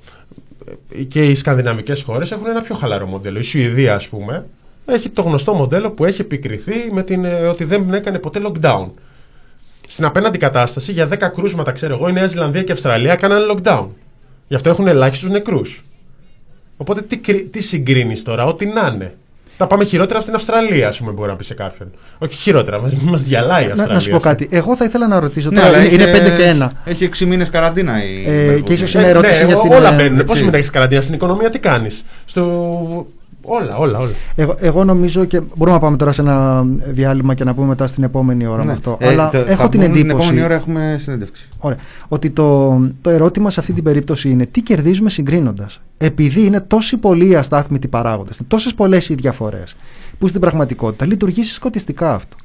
και οι σκανδιναμικές χώρες έχουν ένα πιο χαλαρό μοντέλο. Η Σουηδία, ας πούμε, έχει το γνωστό μοντέλο που έχει επικριθεί με την, ε, ότι δεν έκανε ποτέ lockdown. Στην απέναντι κατάσταση, για 10 κρούσματα, ξέρω εγώ, η Νέα Ζηλανδία και η Αυστραλία έκαναν lockdown. Γι' αυτό έχουν ελάχιστους νεκρούς. Οπότε τι, κρι- τι συγκρίνεις τώρα, ό,τι να είναι. Τα πάμε χειρότερα από την Αυστραλία, ας πούμε, μπορεί να πει σε κάποιον. Όχι χειρότερα, μας διαλάει η Να, Αυστραλία. να σου πω κάτι. Εγώ θα ήθελα να ρωτήσω. Ναι, τώρα, αλλά είναι έχει- 5 και 1. Έχει 6 μήνες καραντίνα η. Ε, Μελβούρνη. και ίσως είναι ερώτηση ναι, για την. Όλα ε, μπαίνουν. έτσι. Πώς μήνα έχεις καραντίνα στην οικονομία, τι κάνεις; Στο. Όλα, όλα, όλα. Εγώ, εγώ νομίζω και μπορούμε να πάμε τώρα σε ένα διάλειμμα και να πούμε μετά στην επόμενη ώρα με Ναι. αυτό. Ε, Αλλά το- θα έχω την πούμε εντύπωση. Την επόμενη ώρα έχουμε συνέντευξη. Ωραία. Ότι το, το ερώτημα σε αυτή την περίπτωση είναι τι κερδίζουμε συγκρίνοντας. Επειδή είναι τόσοι πολλοί οι αστάθμητοι παράγοντες, τόσες πολλές οι διαφορές, που στην πραγματικότητα λειτουργεί συσκοτιστικά αυτό.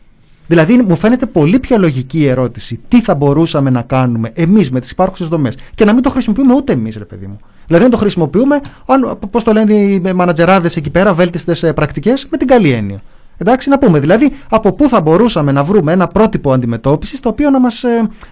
Δηλαδή, μου φαίνεται πολύ πιο λογική η ερώτηση τι θα μπορούσαμε να κάνουμε εμείς με τις υπάρχουσες δομές και να μην το χρησιμοποιούμε ούτε εμείς, ρε παιδί μου. Δηλαδή, να το χρησιμοποιούμε, πώς το λένε οι μανατζεράδες εκεί πέρα, βέλτιστες πρακτικές, με την καλή έννοια. Εντάξει, να πούμε δηλαδή από πού θα μπορούσαμε να βρούμε ένα πρότυπο αντιμετώπισης το οποίο να μας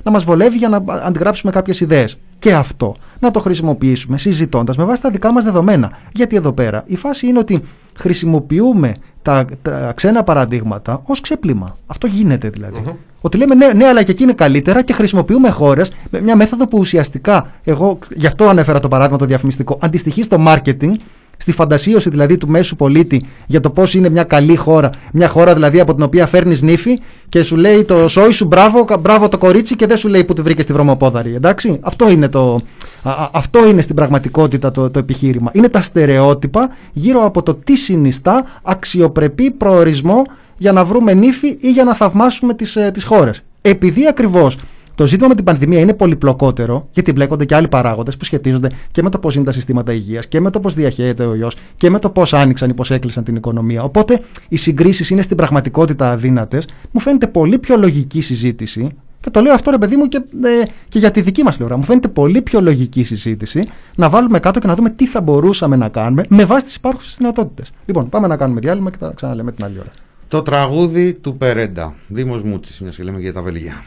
να μας βολεύει για να αντιγράψουμε κάποιες ιδέες. Και αυτό να το χρησιμοποιήσουμε συζητώντας με βάση τα δικά μας δεδομένα. Γιατί εδώ πέρα η φάση είναι ότι χρησιμοποιούμε τα, τα ξένα παραδείγματα ως ξέπλυμα. Αυτό γίνεται δηλαδή. Ότι λέμε ναι, ναι, αλλά και εκεί είναι καλύτερα και χρησιμοποιούμε χώρες με μια μέθοδο που ουσιαστικά, εγώ γι' αυτό ανέφερα το παράδειγμα το διαφημιστικό, αντιστοιχεί στο marketing στη φαντασίωση δηλαδή του μέσου πολίτη για το πώς είναι μια καλή χώρα. Μια χώρα δηλαδή από την οποία φέρνεις νύφη και σου λέει το σόι σου μπράβο, κα- μπράβο το κορίτσι και δεν σου λέει που τη βρήκες στη βρωμοπόδαρη. Εντάξει, αυτό είναι, το, α, α, αυτό είναι στην πραγματικότητα το, το επιχείρημα. Είναι τα στερεότυπα γύρω από το τι συνιστά αξιοπρεπή προορισμό για να βρούμε νύφη ή για να θαυμάσουμε τις, ε, τις χώρες. Επειδή ακριβώς το ζήτημα με την πανδημία είναι πολυπλοκότερο, γιατί μπλέκονται και άλλοι παράγοντες που σχετίζονται και με το πώς είναι τα συστήματα υγείας και με το πώς διαχέεται ο ιός και με το πώς άνοιξαν ή πώς έκλεισαν την οικονομία. Οπότε οι συγκρίσεις είναι στην πραγματικότητα αδύνατες. Μου φαίνεται πολύ πιο λογική συζήτηση. Και το λέω αυτό ρε παιδί μου και, ε, και για τη δική μας πλευρά. Μου φαίνεται πολύ πιο λογική συζήτηση να βάλουμε κάτω και να δούμε τι θα μπορούσαμε να κάνουμε με βάση τις υπάρχουσες δυνατότητες. Λοιπόν, πάμε να κάνουμε διάλειμμα και τα ξαναλέμε την άλλη ώρα. Το τραγούδι του Περέντα. Δήμος Μούτσης, μιας και λέμε για τα Βελγία.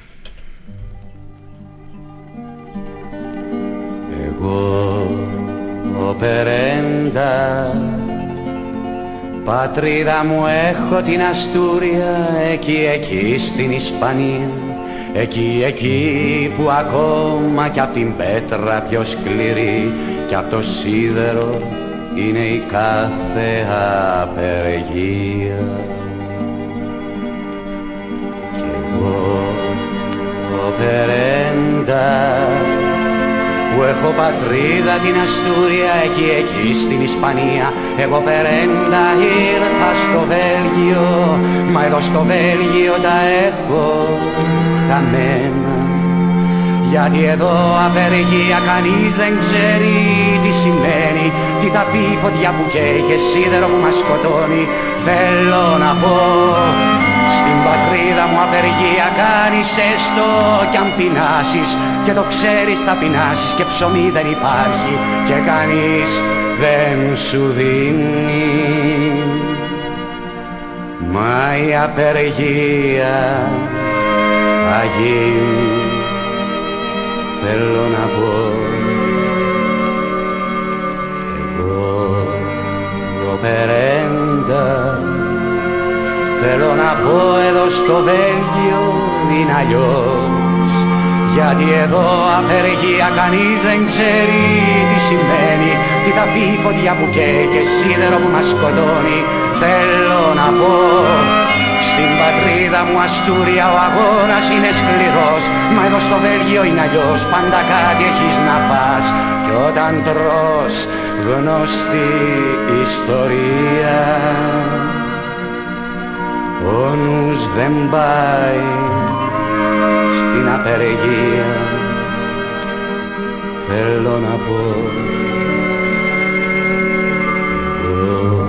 Εγώ ο Περέντα Πατρίδα μου έχω την Αστούρια Εκεί εκεί στην Ισπανία Εκεί εκεί που ακόμα κι απ' την πέτρα πιο σκληρή Κι απ' το σίδερο είναι η κάθε απεργία Κι εγώ ο Περέντα που έχω πατρίδα την Αστούρια εκεί εκεί στην Ισπανία. Εγώ περέντα ήρθα στο Βέλγιο μα εδώ στο Βέλγιο τα έχω χαμένα. Γιατί εδώ απεργία κανείς δεν ξέρει τι σημαίνει. Τι θα πει η φωτιά που καίει και σίδερο που μας σκοτώνει. Θέλω να πω στην πατρίδα μου απεργία κάνεις έστω κι αν πεινάσεις Και το ξέρεις θα πεινάσεις και ψωμί δεν υπάρχει Και κανείς δεν σου δίνει. Μα η απεργία θα γίνει θέλω να πω εγώ το περέντα θέλω να πω εδώ στο Βέλγιο είναι αλλιώς. Γιατί εδώ απεργία κανείς δεν ξέρει τι σημαίνει. Τι θα πει η φωτιά που καίει και σίδερο που μας σκοτώνει. Θέλω να πω στην πατρίδα μου Αστούρια ο αγώνας είναι σκληρός. Μα εδώ στο Βέλγιο είναι αλλιώς Πάντα κάτι έχεις να πας. Κι όταν τρως γνωστή ιστορία Ο νους δεν πάει στην απεργία. Θέλω να πω Εγώ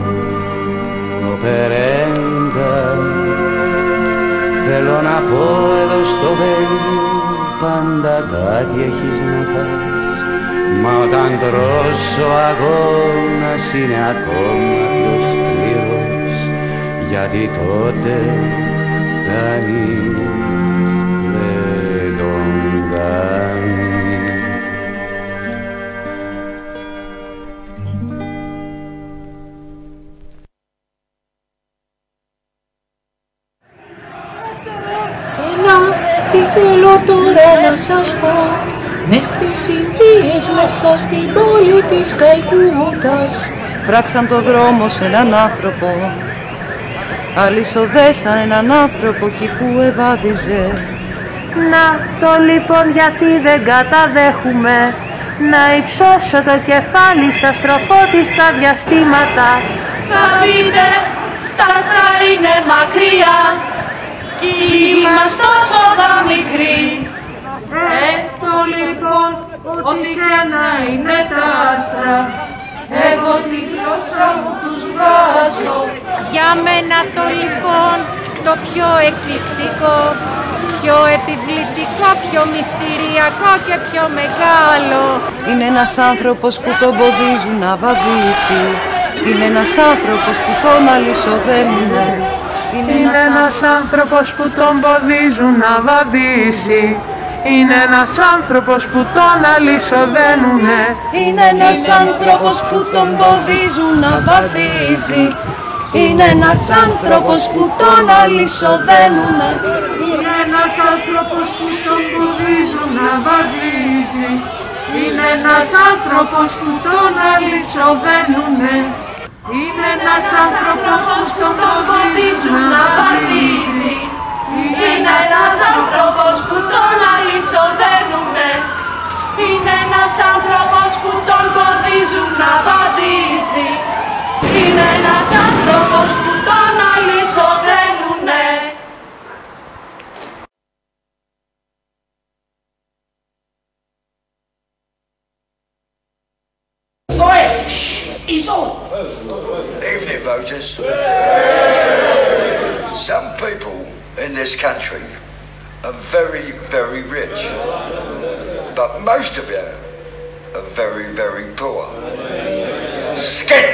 το περέντα Θέλω να πω εδώ στο Βέλγιο πάντα κάτι έχεις να φας Μα όταν τρως ο αγώνας είναι ακόμα πιο σκληρός Γιατί τότε κανείς δεν τον κάνει Και να, τι θέλω τώρα να σας πω. Μες στις Ινδίες μέσα στην πόλη της Καϊκούτας Φράξαν το δρόμο σε έναν άνθρωπο Αλυσοδέσαν έναν άνθρωπο εκεί που ευάδιζε Να το λοιπόν γιατί δεν καταδέχουμε. Να υψώσω το κεφάλι στα στροφότιστα διαστήματα. Θα πείτε, τα άστρα είναι μακριά. Κι η γη μας τόσο θα μικρή Ε, το λοιπόν, ό,τι και να είναι τα άστρα Εγώ τη γλώσσα μου τους βγάζω Για μένα το λοιπόν το πιο εκπληκτικό Πιο επιβλητικό, πιο μυστηριακό και πιο μεγάλο. Είναι ένας άνθρωπος που τον ποδίζουν να βαδίσει. Είναι ένας άνθρωπος που τον αλυσοδένουνε Είναι ένας άνθρωπος που τον ποδίζουν να βαδίσει. Είναι ένας άνθρωπος που τον αλυσοδένουνε Είναι ένας άνθρωπος που τον ποδίζουν να βαδίζει Είναι ένας άνθρωπος που τον αλυσοδένουνε. Είναι ένας άνθρωπος που τον ποδίζουν να βαδίζει. Είναι ένας άνθρωπος που τον αλυσοδένουνε. Είναι ένας άνθρωπος που τον ποδίζουν να βαδίζει. Είναι ένας άνθρωπος που τον αλυσοδένουνε. Είναι ένας άνθρωπος που τον ποδίζουν να βαδίζει. Είναι ένας άνθρωπος που τον αλυσοδένουνε Oi! Shh! He's on! Evening, voters. Some people in this country are very, very rich. But most of you are very, very poor. Skin!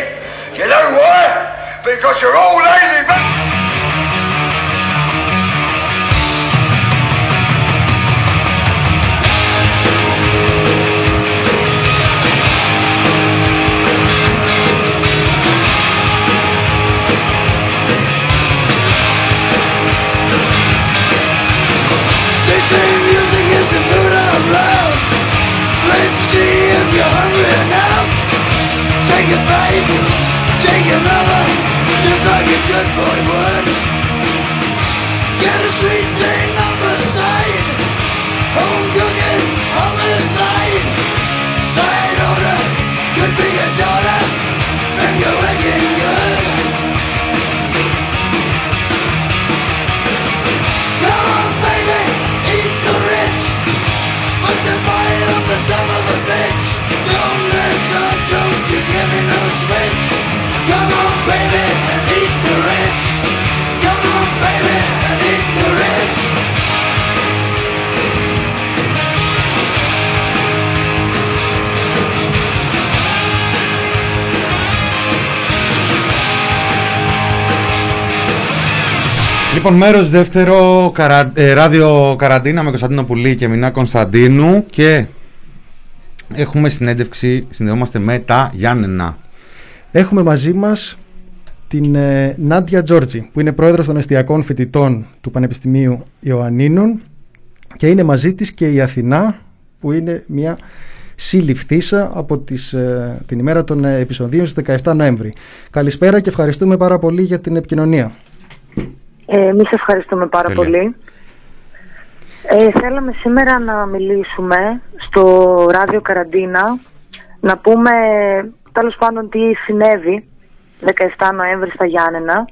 You know why? Because you're all lazy They say music is the food of love. Let's see if you're hungry enough. Take a bite, take another, wish a could get my word Get a sweet name Λοιπόν, μέρος δεύτερο, καρα... ε, ράδιο Καραντίνα με Κωνσταντίνο Πουλή και Μινά Κωνσταντίνου και έχουμε συνέντευξη, συνδεόμαστε με τα Γιάννενα. Έχουμε μαζί μας την ε, Νάντια Τζόρτζη που είναι πρόεδρος των εστιακών φοιτητών του Πανεπιστημίου Ιωαννίνων και είναι μαζί της και η Αθηνά που είναι μια συλληφθήσα από τις, ε, την ημέρα των ε, επεισοδίων στις 17 Νοέμβρη. Καλησπέρα και ευχαριστούμε πάρα πολύ για την επικοινωνία. Ε, Εμείς ευχαριστούμε πάρα Τέλεια. πολύ. Ε, θέλαμε σήμερα να μιλήσουμε στο ράδιο Καραντίνα, να πούμε τέλος πάντων τι συνέβη 17 Νοέμβρη στα Γιάννενα,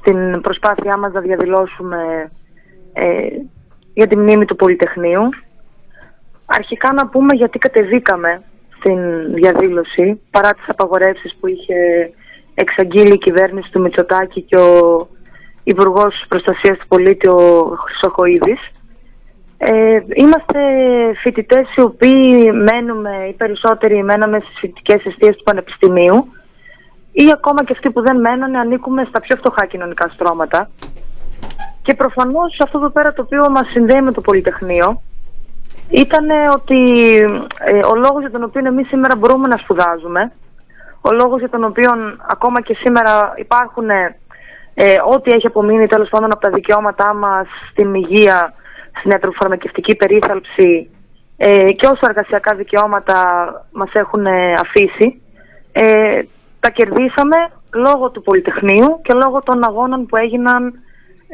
στην προσπάθειά μας να διαδηλώσουμε ε, για τη μνήμη του Πολυτεχνείου. Αρχικά να πούμε γιατί κατεβήκαμε στην διαδήλωση, παρά τις απαγορεύσεις που είχε εξαγγείλει η κυβέρνηση του Μητσοτάκη και ο Υπουργός Προστασίας του Πολίτη, ο Χρυσοχοίδης. Ε, είμαστε φοιτητές οι οποίοι μένουμε, οι περισσότεροι μέναμε στις φοιτητικές αιστείες του Πανεπιστημίου ή ακόμα και αυτοί που δεν μένανε ανήκουμε στα πιο φτωχά κοινωνικά στρώματα. Και προφανώς αυτό εδώ πέρα το οποίο μας συνδέει με το Πολυτεχνείο ήταν ότι ε, ο λόγος για τον οποίο εμείς σήμερα μπορούμε να σπουδάζουμε, ο λόγος για τον οποίο ακόμα και σήμερα υπάρχουν ε, ό,τι έχει απομείνει τέλος πάντων από τα δικαιώματά μας στην υγεία, στην ιατροφαρμακευτική περίθαλψη ε, και όσο εργασιακά δικαιώματα μας έχουν ε, αφήσει, ε, τα κερδίσαμε λόγω του Πολυτεχνείου και λόγω των αγώνων που έγιναν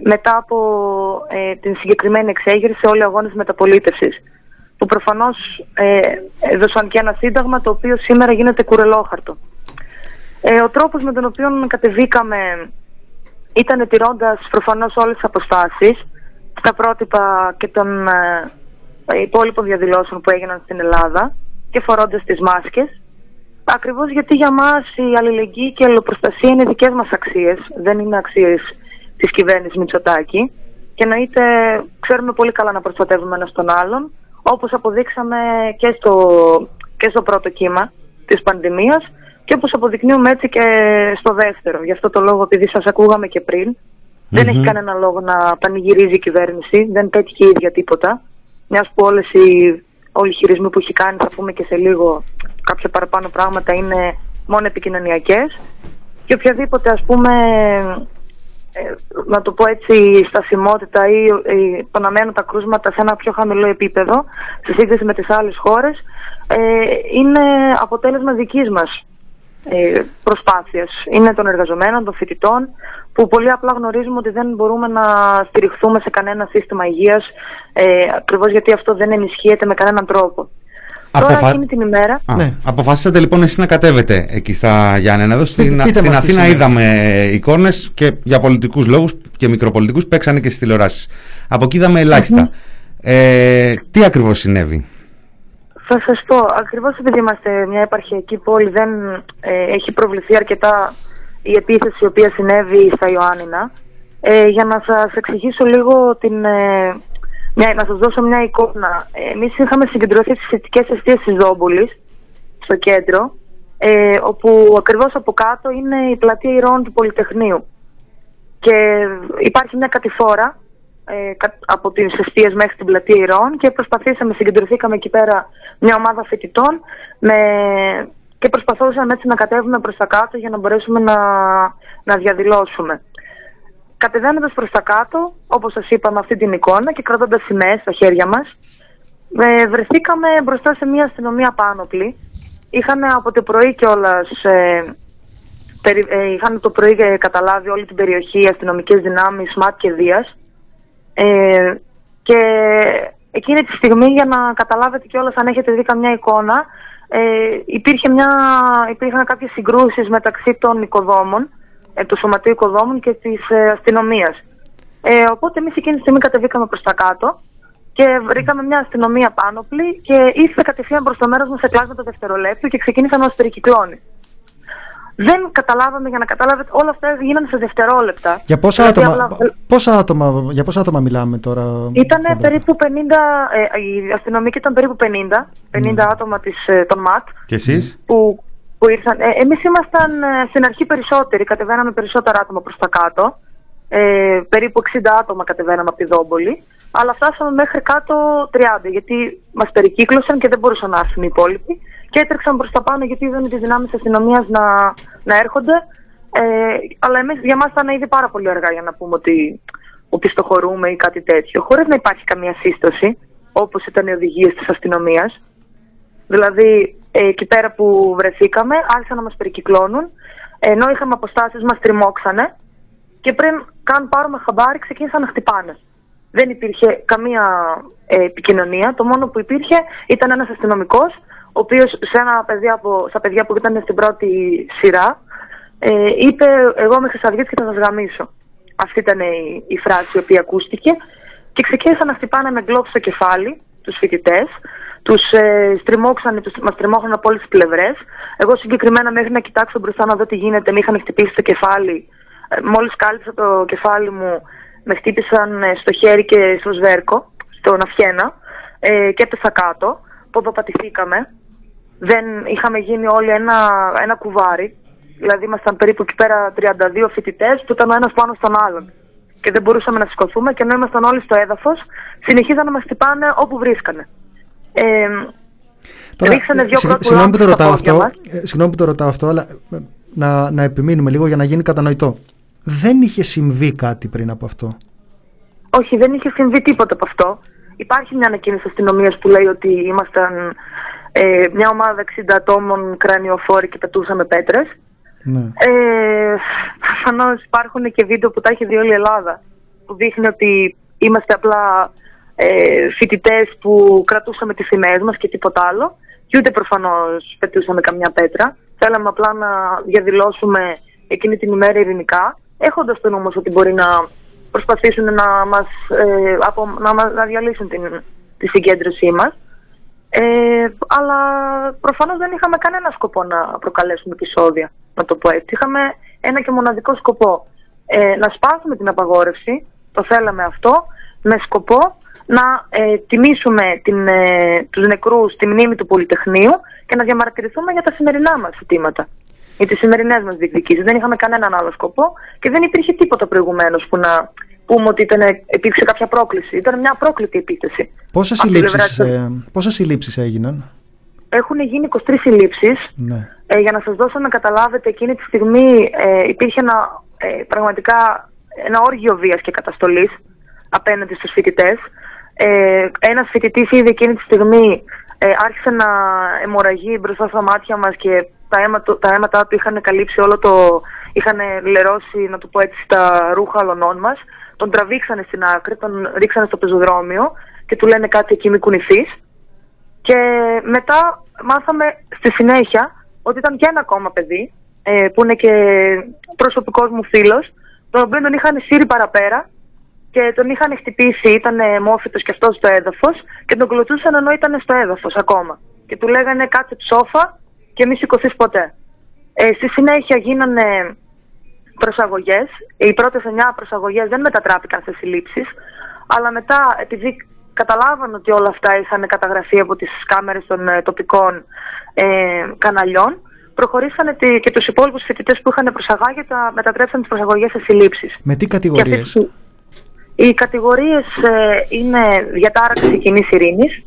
μετά από ε, την συγκεκριμένη εξέγερση όλοι οι αγώνες μεταπολίτευσης που προφανώς ε, έδωσαν και ένα σύνταγμα το οποίο σήμερα γίνεται κουρελόχαρτο. Ε, ο τρόπος με τον οποίο κατεβήκαμε ήταν τηρώντας προφανώς όλες τις αποστάσεις στα πρότυπα και των ε, υπόλοιπων διαδηλώσεων που έγιναν στην Ελλάδα και φορώντας τις μάσκες. Ακριβώς γιατί για μας η αλληλεγγύη και η αλληλοπροστασία είναι δικές μας αξίες δεν είναι αξίες της κυβέρνησης Μητσοτάκη. Και εννοείται ξέρουμε πολύ καλά να προστατεύουμε ένας τον άλλον όπως αποδείξαμε και στο, και στο πρώτο κύμα της πανδημίας και όπως αποδεικνύουμε έτσι και στο δεύτερο. Γι' αυτό το λόγο, επειδή σας ακούγαμε και πριν, δεν έχει κανένα λόγο να πανηγυρίζει η κυβέρνηση, δεν πέτυχε η ίδια τίποτα. Μιας που όλες οι, όλοι οι χειρισμοί που έχει κάνει, θα πούμε και σε λίγο κάποια παραπάνω πράγματα, είναι μόνο επικοινωνιακές. Και οποιαδήποτε ας πούμε ε, να το πω έτσι, στασιμότητα ή, ή το να μένουν τα κρούσματα σε ένα πιο χαμηλό επίπεδο σε σύγκριση με τις άλλες χώρες ε, είναι αποτέλεσμα δικής μας ε, προσπάθειας. Είναι των εργαζομένων, των φοιτητών που πολύ απλά γνωρίζουμε ότι δεν μπορούμε να στηριχθούμε σε κανένα σύστημα υγείας ε, ακριβώς γιατί αυτό δεν ενισχύεται με κανέναν τρόπο. Τώρα Αποφα- εκείνη την ημέρα Α, Αποφασίσατε λοιπόν εσείς να κατέβετε εκεί στα Γιάννενα. Εδώ στην, Πείτε στην μας τι Αθήνα σημαίνει. είδαμε εικόνες και για πολιτικούς λόγους και μικροπολιτικούς παίξανε και στις τηλεοράσεις. Από εκεί είδαμε ελάχιστα. Ε, τι ακριβώς συνέβη; Θα σας πω, ακριβώς επειδή είμαστε μια επαρχιακή πόλη δεν ε, έχει προβληθεί αρκετά η επίθεση η οποία συνέβη στα Ιωάννινα. Ε, για να σας εξηγήσω λίγο την, ε, μια, να σας δώσω μια εικόνα. Ε, εμείς είχαμε συγκεντρωθεί στις θετικές αιστείες της Δόμπολης, στο κέντρο, ε, όπου ακριβώς από κάτω είναι η πλατεία Ηρών του Πολυτεχνείου. Και υπάρχει μια κατηφόρα ε, κα- από τις αιστείες μέχρι την πλατεία Ηρών και προσπαθήσαμε, συγκεντρωθήκαμε εκεί πέρα μια ομάδα φοιτητών με... και προσπαθούσαμε έτσι να κατέβουμε προς τα κάτω για να μπορέσουμε να, να διαδηλώσουμε. Κατεβαίνοντας προς τα κάτω, όπως σας είπα με αυτή την εικόνα και κρατώντας σημαίες στα χέρια μας, ε, βρεθήκαμε μπροστά σε μια αστυνομία πάνωπλη. Είχαν από το πρωί κιόλας. Ε, περι- ε, είχαν το πρωί ε, καταλάβει όλη την περιοχή οι αστυνομικές δυνάμεις ΜΑΤ και Δίας. Ε, και εκείνη τη στιγμή για να καταλάβετε κιόλας αν έχετε δει καμιά εικόνα ε, υπήρχε μια, υπήρχαν κάποιες συγκρούσεις μεταξύ των οικοδόμων ε, του Σωματείου Οικοδόμων και της ε, αστυνομίας. Ε, οπότε εμείς εκείνη τη στιγμή κατεβήκαμε προς τα κάτω και βρήκαμε μια αστυνομία πάνωπλη και ήρθε κατευθείαν προς το μέρος μας σε κλάσματα δευτερολέπτου και ξεκίνησαν να μας περικυκλώνει. Δεν καταλάβαμε, για να καταλάβετε, όλα αυτά γίνανε σε δευτερόλεπτα. Για πόσα, Δηλαδή, άτομα, απλά- πόσα, άτομα, για πόσα άτομα μιλάμε τώρα. Ήταν Φαντάζομαι. περίπου 50, ε, οι αστυνομικοί ήταν περίπου 50, 50 άτομα της, ε, των ΜΑΤ Και εσείς; που, που ήρθαν. Ε, εμείς ήμασταν ε, στην αρχή περισσότεροι, κατεβαίναμε περισσότερα άτομα προς τα κάτω. Ε, περίπου 60 άτομα κατεβαίναμε από τη Δόμπολη. Αλλά φτάσαμε μέχρι κάτω 30, γιατί μας περικύκλωσαν και δεν μπορούσαν να έρθουν οι υπόλοιποι. Και έτρεξαν προς τα πάνω, γιατί είδαν τις δυνάμεις αστυνομίας να, να έρχονται. Ε, αλλά εμείς, για μας ήταν ήδη πάρα πολύ αργά για να πούμε ότι οπισθοχωρούμε ή κάτι τέτοιο. Χωρίς να υπάρχει καμία σύσταση, όπως ήταν οι οδηγίες της αστυνομίας. Δηλαδή, ε, εκεί πέρα που βρεθήκαμε, άρχισαν να μας περικυκλώνουν. Ενώ είχαμε αποστάσεις, μας τριμώξανε. Και πριν καν πάρουμε χαμπάρι, ξεκίνησαν να χτυπάνε. Δεν υπήρχε καμία ε, επικοινωνία. Το μόνο που υπήρχε ήταν ένας αστυνομικός, ο οποίος σε ένα παιδί από, στα παιδιά που ήταν στην πρώτη σειρά, ε, είπε: Εγώ είμαι Χρυσαυγήτη και θα σας γαμίσω. Αυτή ήταν η, η φράση η οποία ακούστηκε. Και ξεκίνησαν να χτυπάνε με γκλόπ στο κεφάλι τους φοιτητές. Τους ε, στριμώξαν, τους, μας τριμώχναν από όλες τις πλευρές. Εγώ συγκεκριμένα μέχρι να κοιτάξω μπροστά να δω τι γίνεται, με είχαν χτυπήσει στο κεφάλι. Ε, Μόλις κάλυψα το κεφάλι μου, με χτύπησαν ε, στο χέρι και στο σβέρκο, στον αυχένα, ε, και έπεσα κάτω. Ποδοπατηθήκαμε. Δεν είχαμε γίνει όλοι ένα, ένα κουβάρι. Δηλαδή, ήμασταν περίπου εκεί πέρα 32 φοιτητές που ήταν ο ένας πάνω στον άλλον. Και δεν μπορούσαμε να σηκωθούμε και ενώ ήμασταν όλοι στο έδαφος, συνεχίζαν να μας χτυπάνε όπου βρίσκανε. Ε, ρίξανε δύο συγ- πρώτου συγγνώμη που το λάμπους στα ρωτάω πόδια αυτό, μας. ε, συγγνώμη που το ρωτάω αυτό, αλλά ε, να, να επιμείνουμε λίγο για να γίνει κατανοητό. Δεν είχε συμβεί κάτι πριν από αυτό; Όχι, δεν είχε συμβεί τίποτα από αυτό. Υπάρχει μια ανακοίνωση αστυνομίας που λέει ότι ήμασταν ε, μια ομάδα 60 ατόμων κρανιοφόροι και πετούσαμε πέτρες. Ναι. Ε, Προφανώ υπάρχουν και βίντεο που τα έχει δει όλη η Ελλάδα. Που δείχνει ότι είμαστε απλά ε, φοιτητές που κρατούσαμε τις σημαίες μας και τίποτα άλλο. Και ούτε προφανώς πετούσαμε καμιά πέτρα. Θέλαμε απλά να διαδηλώσουμε εκείνη την ημέρα ειρηνικά. Έχοντας τον όμω ότι μπορεί να προσπαθήσουν να μας, ε, από, να, μας- να διαλύσουν την, τη συγκέντρωσή μας. Ε, αλλά προφανώς δεν είχαμε κανένα σκοπό να προκαλέσουμε επεισόδια, να το πω έτσι. Είχαμε ένα και μοναδικό σκοπό. Ε, να σπάσουμε την απαγόρευση, το θέλαμε αυτό, με σκοπό να ε, τιμήσουμε την, ε, τους νεκρούς, τη μνήμη του Πολυτεχνείου και να διαμαρτυρηθούμε για τα σημερινά μας ζητήματα. Για τις σημερινές μας διεκδικήσεις. Δεν είχαμε κανέναν άλλο σκοπό και δεν υπήρχε τίποτα προηγουμένως που να πούμε ότι ήταν, υπήρξε κάποια πρόκληση. Ήταν μια απρόκλητη επίθεση. Πόσες Από τη πλευρά συλλήψεις, της- ε, πόσες συλλήψεις έγιναν; Έχουν γίνει 23 συλλήψεις. Ναι. Ε, για να σας δώσω να καταλάβετε, εκείνη τη στιγμή ε, υπήρχε ένα, ε, πραγματικά ένα όργιο βίας και καταστολής απέναντι στους φοιτητές. Ε, ένας φοιτητής ήδη εκείνη τη στιγμή ε, άρχισε να αιμορραγεί μπροστά στα μάτια μας και τα, αίμα, του- τα αίματά του είχαν καλύψει όλο το... είχαν λερώσει, να το πω έτσι, τα ρούχα αλωνών μας. Τον τραβήξανε στην άκρη, τον ρίξανε στο πεζοδρόμιο και του λένε κάτι εκεί μη κουνηθείς. Και μετά μάθαμε στη συνέχεια ότι ήταν και ένα ακόμα παιδί, ε, που είναι και προσωπικός μου φίλος, τον οποίο τον είχαν σύρει παραπέρα και τον είχαν χτυπήσει, ήταν μόφυτος και αυτός στο έδαφος και τον κλωτσούσαν ενώ ήταν στο έδαφος ακόμα. Και του λέγανε κάτσε ψόφα και μη σηκωθείς ποτέ. Ε, στη συνέχεια γίνανε προσαγωγές. Οι πρώτες 9 προσαγωγές δεν μετατράπηκαν σε συλλήψεις, αλλά μετά επειδή καταλάβαν ότι όλα αυτά είχαν καταγραφεί από τις κάμερες των ε, τοπικών ε, καναλιών, προχωρήσανε τη- και τους υπόλοιπους φοιτητές που είχαν προσαγάγει, τα μετατρέψαν τις προσαγωγές σε συλλήψεις. Με τι Και κατηγορίες; αυτές οι- Οι κατηγορίες ε, είναι διατάραξη κοινής ειρήνης,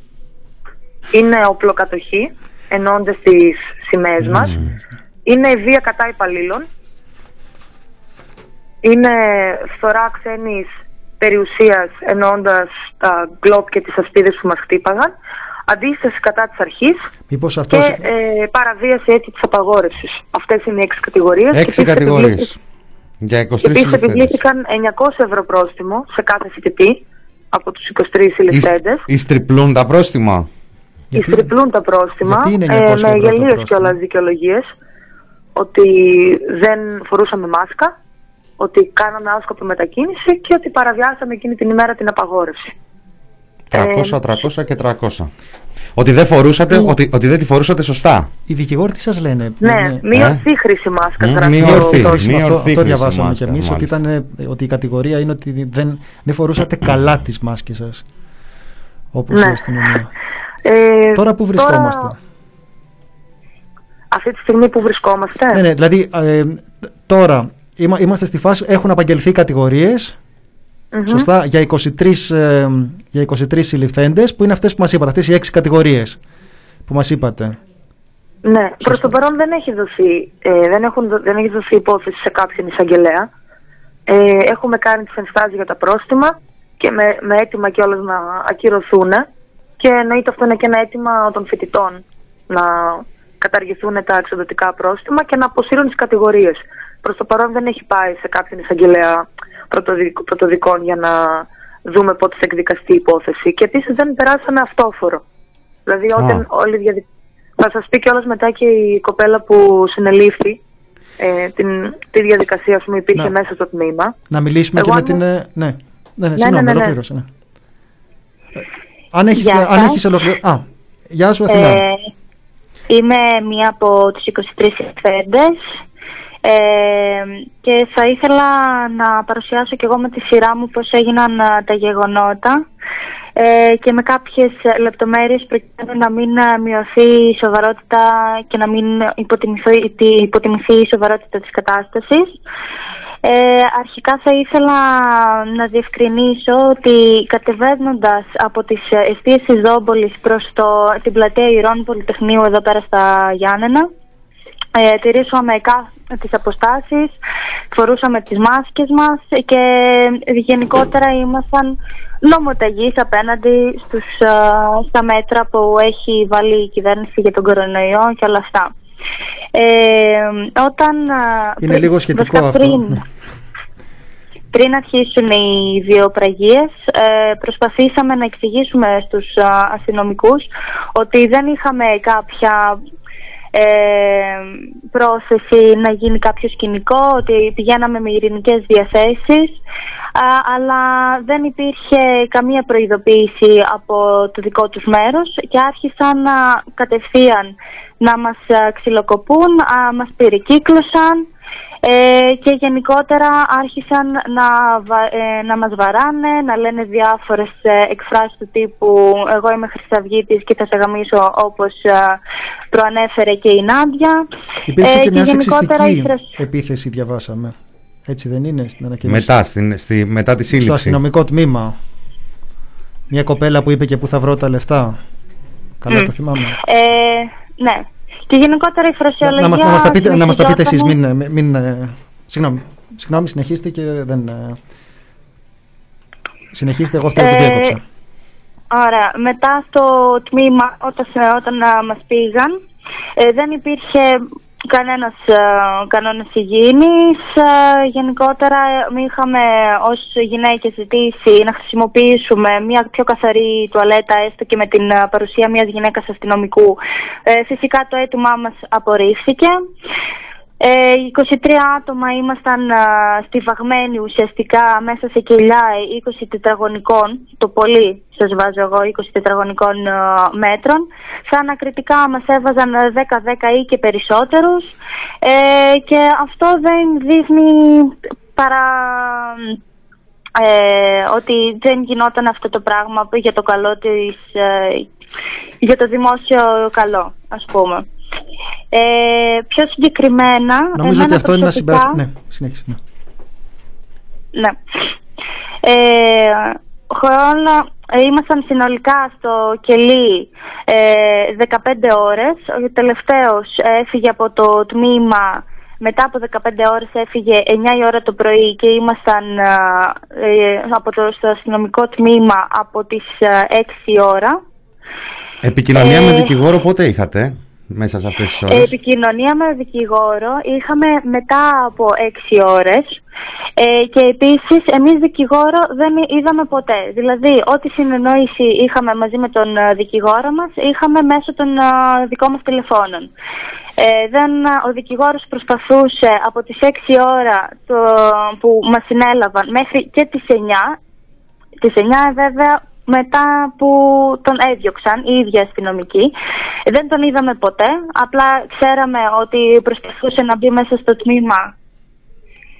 είναι οπλοκατοχή, ενώντας τις σημαίες μας, είναι η βία κατά υπαλλήλων, είναι φθορά ξένης περιουσίας ενώντας τα γκλόπ και τις ασπίδες που μας χτύπαγαν, αντίσταση κατά της αρχής Μήπως αυτός... και ε, παραβίαση έτσι της απαγόρευσης. Αυτές είναι οι έξι κατηγορίες. Και Έξι επίσης κατηγορίες. επιβλήθη- Για 23 Επίσης συλληφθέντες. επιβλήθηκαν 900 ευρώ πρόστιμο σε κάθε φοιτητή από τους 23 συλληφθέντες. Εις τριπλούν τα πρόστιμα; Ειστριπλούν τα πρόστιμα γιατί είναι ε, 900 με ευρώ το γελίες πρόστιμο; κιόλας δικαιολογίες ότι δεν φορούσαμε μάσκα, ότι κάναμε άσκοπη μετακίνηση και ότι παραβιάσαμε εκείνη την ημέρα την απαγόρευση. 300, 300 και 300. Ότι δεν φορούσατε, ότι, ότι δεν τη φορούσατε σωστά. Οι δικηγόροι τι σας λένε; Ναι, είναι- μη ορθή χρήση μάσκας. Μη γράφει ορθή, το- μη το- ορθή. αυτό, αυτό χρήση διαβάσαμε μάσκας, κι εμείς ότι, μάλιστα. ήταν, ε, ότι η κατηγορία είναι ότι δεν, δεν φορούσατε καλά τις μάσκες σας όπως Ναι. η αστυνομία. Ε, Τώρα που βρισκόμαστε. Αυτή τη στιγμή που βρισκόμαστε. Ναι, ναι, δηλαδή ε, τώρα είμα- είμαστε στη φάση, έχουν απαγγελθεί κατηγορίες, Μμμ. σωστά, για 23, ε, για 23 συλληφθέντες, που είναι αυτές που μας είπατε, αυτές οι 6 κατηγορίες που μας είπατε. Ναι, προς το παρόν δεν έχει δοθεί, ε, δεν, έχουν, δο- δεν έχει δοθεί υπόθεση σε κάποιον εισαγγελέα. Ε, έχουμε κάνει τις ενστάσεις για τα πρόστιμα και με, με αίτημα κιόλας να ακυρωθούν και εννοείται αυτό είναι και ένα αίτημα των φοιτητών να καταργηθούν τα εξοδοτικά πρόστιμα και να αποσύρουν τις κατηγορίες. Προς το παρόν δεν έχει πάει σε κάποιον εισαγγελέα πρωτοδικ- πρωτοδικών για να δούμε πότε θα εκδικαστεί η υπόθεση. Και επίσης δεν περάσαμε αυτόφορο. Δηλαδή όταν όλη η διαδικασία... Θα σας πει κιόλας μετά και η κοπέλα που συνελήφθη ε, την, τη διαδικασία που υπήρχε Να. μέσα στο τμήμα. Να μιλήσουμε Εγώ και με αν την... μου- ε, Ναι, ναι, ναι, ναι, συγγνώμη, ναι, ναι. ολοκλήρωσε, ναι. Ε, Αν έχεις, Γεια αν σας. έχεις ολοκληρώσει... Α, γεια σου Αθηνά. Ε, είμαι μία από τους 23 εκθέντες ε, και θα ήθελα να παρουσιάσω και εγώ με τη σειρά μου πώς έγιναν α, τα γεγονότα ε, και με κάποιες ε, λεπτομέρειες προκειμένου να μην α, μειωθεί η σοβαρότητα και να μην υποτιμηθεί, τη- υποτιμηθεί η σοβαρότητα της κατάστασης. Ε, αρχικά θα ήθελα να διευκρινίσω ότι κατεβαίνοντας από τις ε, εστίες της Δόμπολης προς το, την πλατεία Ηρών Πολυτεχνείου εδώ πέρα στα Γιάννενα ε, τηρήσαμε κά- τις αποστάσεις, φορούσαμε τις μάσκες μας και γενικότερα ήμασταν νομοταγείς απέναντι στους, ε, στα μέτρα που έχει βάλει η κυβέρνηση για τον κορονοϊό και όλα αυτά. Ε, όταν, ε, Είναι πριν- λίγο σχετικό βασικά αυτό. πριν- Ναι. πριν αρχίσουν οι βιοπραγίες ε, προσπαθήσαμε να εξηγήσουμε στους α, αστυνομικούς ότι δεν είχαμε κάποια ε, πρόθεση να γίνει κάποιο σκηνικό, ότι πηγαίναμε με ειρηνικές διαθέσεις α, αλλά δεν υπήρχε καμία προειδοποίηση από το δικό τους μέρος και άρχισαν να, κατευθείαν να μας α, ξυλοκοπούν, α, μας περικύκλωσαν ε, και γενικότερα άρχισαν να, βα- ε, να μας βαράνε, να λένε διάφορες ε, εκφράσεις του τύπου «εγώ είμαι Χρυσαυγίτης και θα σε γαμίσω όπως ε, προανέφερε και η Νάντια». Υπήρξε Ε, και μια γενικότερα η σεξιστική φρασ- επίθεση, διαβάσαμε. Έτσι δεν είναι στην ανακοίνωση; Μετά, στην, στη, μετά τη σύλληψη. Στο αστυνομικό τμήμα. Μια κοπέλα που είπε και πού θα βρω τα λεφτά. Καλά Μμ. το θυμάμαι. Ε, ναι. Και γενικότερα η φρασιολογία... Να μας, να μας τα πείτε, να μας τα πείτε εσείς, συνεχιζόταν- μην, μην, ε, συγγνώμη, συγγνώμη, συνεχίστε και δεν... ε, συνεχίστε, εγώ αυτό που Ε, διέκοψα. Ωραία. Μετά στο τμήμα, όταν, όταν α, μας πήγαν, ε, δεν υπήρχε κανένας α, κανόνας υγιεινής. Α, γενικότερα, ε, είχαμε ως γυναίκες ζητήσει να χρησιμοποιήσουμε μια πιο καθαρή τουαλέτα, έστω και με την α, παρουσία μιας γυναίκας αστυνομικού. Ε, φυσικά το αίτημά μας απορρίφθηκε. Ε, 23 άτομα ήμασταν α, στιβαγμένοι ουσιαστικά μέσα σε κελιά 20 τετραγωνικών, το πολύ σας βάζω εγώ 20 τετραγωνικών α, μέτρων. Στα ανακριτικά μας έβαζαν 10-10 ή και περισσότερους ε, και αυτό δεν δείχνει παρά ε, ότι δεν γινόταν αυτό το πράγμα για το καλό της, ε, για το δημόσιο καλό, ας πούμε. Ε, πιο συγκεκριμένα, Νομίζω ότι εμένα αυτό είναι ένα προσωπικά- συμπέρασμα. Ναι, συνέχισε. ναι. ναι. Ε, χρόνο, ε, ήμασταν συνολικά στο κελί ε, 15 ώρες. Ο τελευταίος έφυγε από το τμήμα, μετά από 15 ώρες έφυγε 9 η ώρα το πρωί και ήμασταν ε, από το, στο αστυνομικό τμήμα από τις ε, 6 η ώρα. Επικοινωνία με Ε, δικηγόρο πότε είχατε; Μέσα σε αυτές τις Ε, ώρες. επικοινωνία με δικηγόρο είχαμε μετά από 6 ώρες ε, και επίσης εμείς δικηγόρο δεν είδαμε ποτέ. Δηλαδή ό,τι συνεννόηση είχαμε μαζί με τον ε, δικηγόρο μας είχαμε μέσω των ε, δικών μας τηλεφώνων. Ε, δεν, ε, ο δικηγόρος προσπαθούσε από τις 6 ώρα το, που μας συνέλαβαν μέχρι και τις 9 τις 9 βέβαια μετά που τον έδιωξαν οι ίδιοι αστυνομικοί. Δεν τον είδαμε ποτέ, απλά ξέραμε ότι προσπαθούσε να μπει μέσα στο τμήμα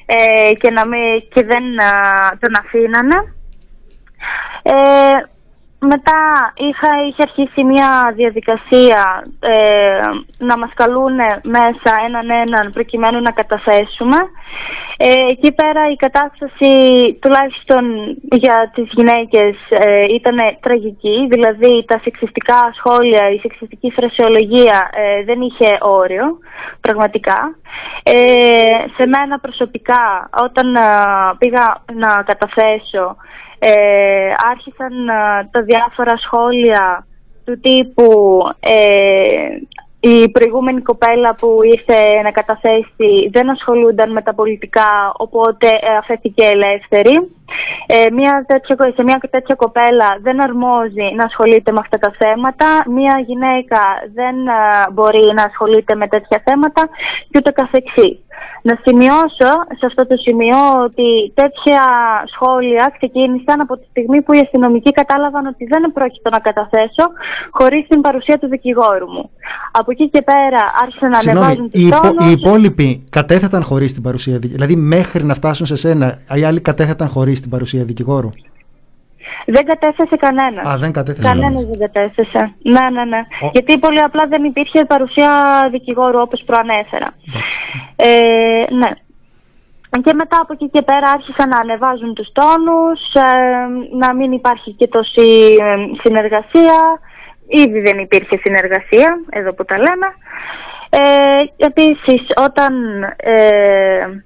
ε, και, να μην, και δεν α, τον αφήνανε. Ε, μετά είχα, είχε αρχίσει μια διαδικασία ε, να μας καλούν μέσα έναν έναν προκειμένου να καταθέσουμε. Ε, εκεί πέρα η κατάσταση τουλάχιστον για τις γυναίκες ε, ήταν τραγική, δηλαδή τα σεξιστικά σχόλια, η σεξιστική φρασιολογία ε, δεν είχε όριο, πραγματικά. Ε, σε μένα προσωπικά, όταν α, πήγα να καταθέσω, ε, άρχισαν α, τα διάφορα σχόλια του τύπου ε, η προηγούμενη κοπέλα που ήρθε να καταθέσει δεν ασχολούνταν με τα πολιτικά, οπότε ε, αφέθηκε ελεύθερη. Ε, μια τέτοια, σε μια τέτοια κοπέλα δεν αρμόζει να ασχολείται με αυτά τα θέματα. Μια γυναίκα δεν ε, μπορεί να ασχολείται με τέτοια θέματα και ούτω καθεξής. Να σημειώσω σε αυτό το σημείο ότι τέτοια σχόλια ξεκίνησαν από τη στιγμή που οι αστυνομικοί κατάλαβαν ότι δεν πρόκειται να καταθέσω χωρίς την παρουσία του δικηγόρου μου. Από εκεί και πέρα άρχισαν να Συγγνώμη, ανεβάζουν οι, τους υπο- τόνους. οι υπόλοιποι κατέθεταν χωρίς την παρουσία δικηγόρου. Δηλαδή, μέχρι να φτάσουν σε σένα, οι άλλοι κατέθεταν χωρίς την παρουσία δικηγόρου; Δεν κατέθεσε κανένας. Α, δεν κατέθεσε Κανένας κανένας. δεν κατέθεσε. Ναι, ναι, ναι. Γιατί πολύ απλά δεν υπήρχε παρουσία δικηγόρου όπως προανέφερα. Ε, ναι. Και μετά από εκεί και πέρα άρχισαν να ανεβάζουν τους τόνους, ε, να μην υπάρχει και τόση ε, συνεργασία. Ήδη δεν υπήρχε συνεργασία, εδώ που τα λέμε. Ε, επίσης, όταν ε,